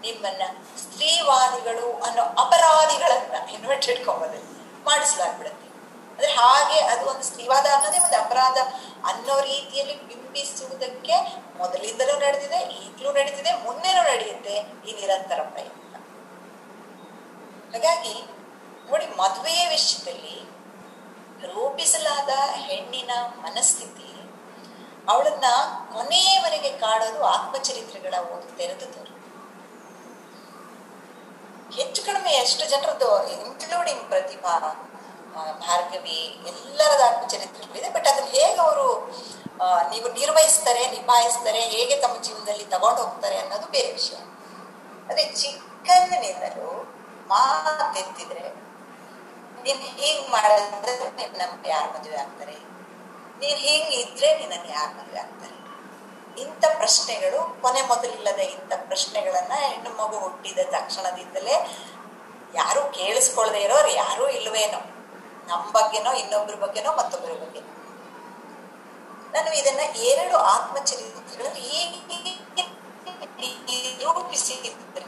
ನಿಮ್ಮನ್ನ ಸ್ತ್ರೀವಾದಿಗಳು ಅನ್ನೋ ಅಪರಾಧಿಗಳನ್ನ ಇನ್ವರ್ಟೆಡ್ ಕಾಮದಲ್ಲಿ ಮಾಡಿಸಲಾಗ್ಬಿಡುತ್ತೆ. ಅಂದ್ರೆ ಹಾಗೆ ಅದು ಒಂದು ಸ್ತ್ರೀವಾದ ಅನ್ನೋದೇ ಒಂದು ಅಪರಾಧ ಅನ್ನೋ ರೀತಿಯಲ್ಲಿ ಬಿಂಬಿಸುವುದಕ್ಕೆ ಮೊದಲಿಂದಲೂ ನಡೆದಿದೆ, ಈಗಲೂ ನಡೀತಿದೆ ಮುಂದೆನೂ ನಡೆಯುತ್ತೆ ಈ ನಿರಂತರ ಪ್ರಯತ್ನ. ಹಾಗಾಗಿ ನೋಡಿ ಮದುವೆಯ ವಿಷಯದಲ್ಲಿ ರೂಪಿಸಲಾದ ಹೆಣ್ಣಿನ ಮನಸ್ಥಿತಿ ಅವಳನ್ನ ಕೊನೆಯವರೆಗೆ ಕಾಡೋದು ಆತ್ಮಚರಿತ್ರೆಗಳ ಒಂದು ತೋರು ಹೆಚ್ಚು ಕಡಿಮೆ ಎಷ್ಟು ಜನರದ್ದು ಇನ್ಕ್ಲೂಡಿಂಗ್ ಪ್ರತಿಭಾ ಭಾರ್ಗವಿ ಎಲ್ಲರದ ಆತ್ಮಚರಿತ್ರೆಗಳಿದೆ. ಬಟ್ ಅದನ್ನ ಹೇಗೆ ಅವರು ನೀವು ನಿರ್ವಹಿಸ್ತಾರೆ, ನಿಭಾಯಿಸ್ತಾರೆ, ಹೇಗೆ ತಮ್ಮ ಜೀವನದಲ್ಲಿ ತಗೊಂಡು ಹೋಗ್ತಾರೆ ಅನ್ನೋದು ಬೇರೆ ವಿಷಯ. ಅದೇ ಚಿಕ್ಕಂದಿನಿಂದಲೂ ಮಾತೆತ್ತಿದ್ರೆ ನೀನ್ ಹಿಂಗ್ ಮಾಡಿದ್ರೆ ನಿನ್ನ ಯಾರು ಮದುವೆ ಆಗ್ತಾರೆ? ನೀನ್ ಹಿಂಗ್ ಇದ್ರೆ ನಿನ್ನ ಯಾರು ಮದುವೆ ಆಗ್ತಾರೆ? ಇಂಥ ಪ್ರಶ್ನೆಗಳು ಕೊನೆ ಮೊದಲಿಲ್ಲದ ಇಂಥ ಪ್ರಶ್ನೆಗಳನ್ನ ಹೆಣ್ಣು ಮಗು ಹುಟ್ಟಿದ ತಕ್ಷಣದಿಂದಲೇ ಯಾರು ಕೇಳಿಸ್ಕೊಳ್ದೆ ಇರೋರು ಯಾರೂ ಇಲ್ವೇನೋ? ನಮ್ಮ ಬಗ್ಗೆನೋ ಇನ್ನೊಬ್ಬರ ಬಗ್ಗೆನೋ, ಮತ್ತೊಬ್ಬರ ಬಗ್ಗೆ ನಾನು ಇದನ್ನ ಎರಡು ಆತ್ಮಚರಿತ್ರೆಗಳಲ್ಲಿ ಹೀಗೆ ನಿರೂಪಿಸಿದ್ರೆ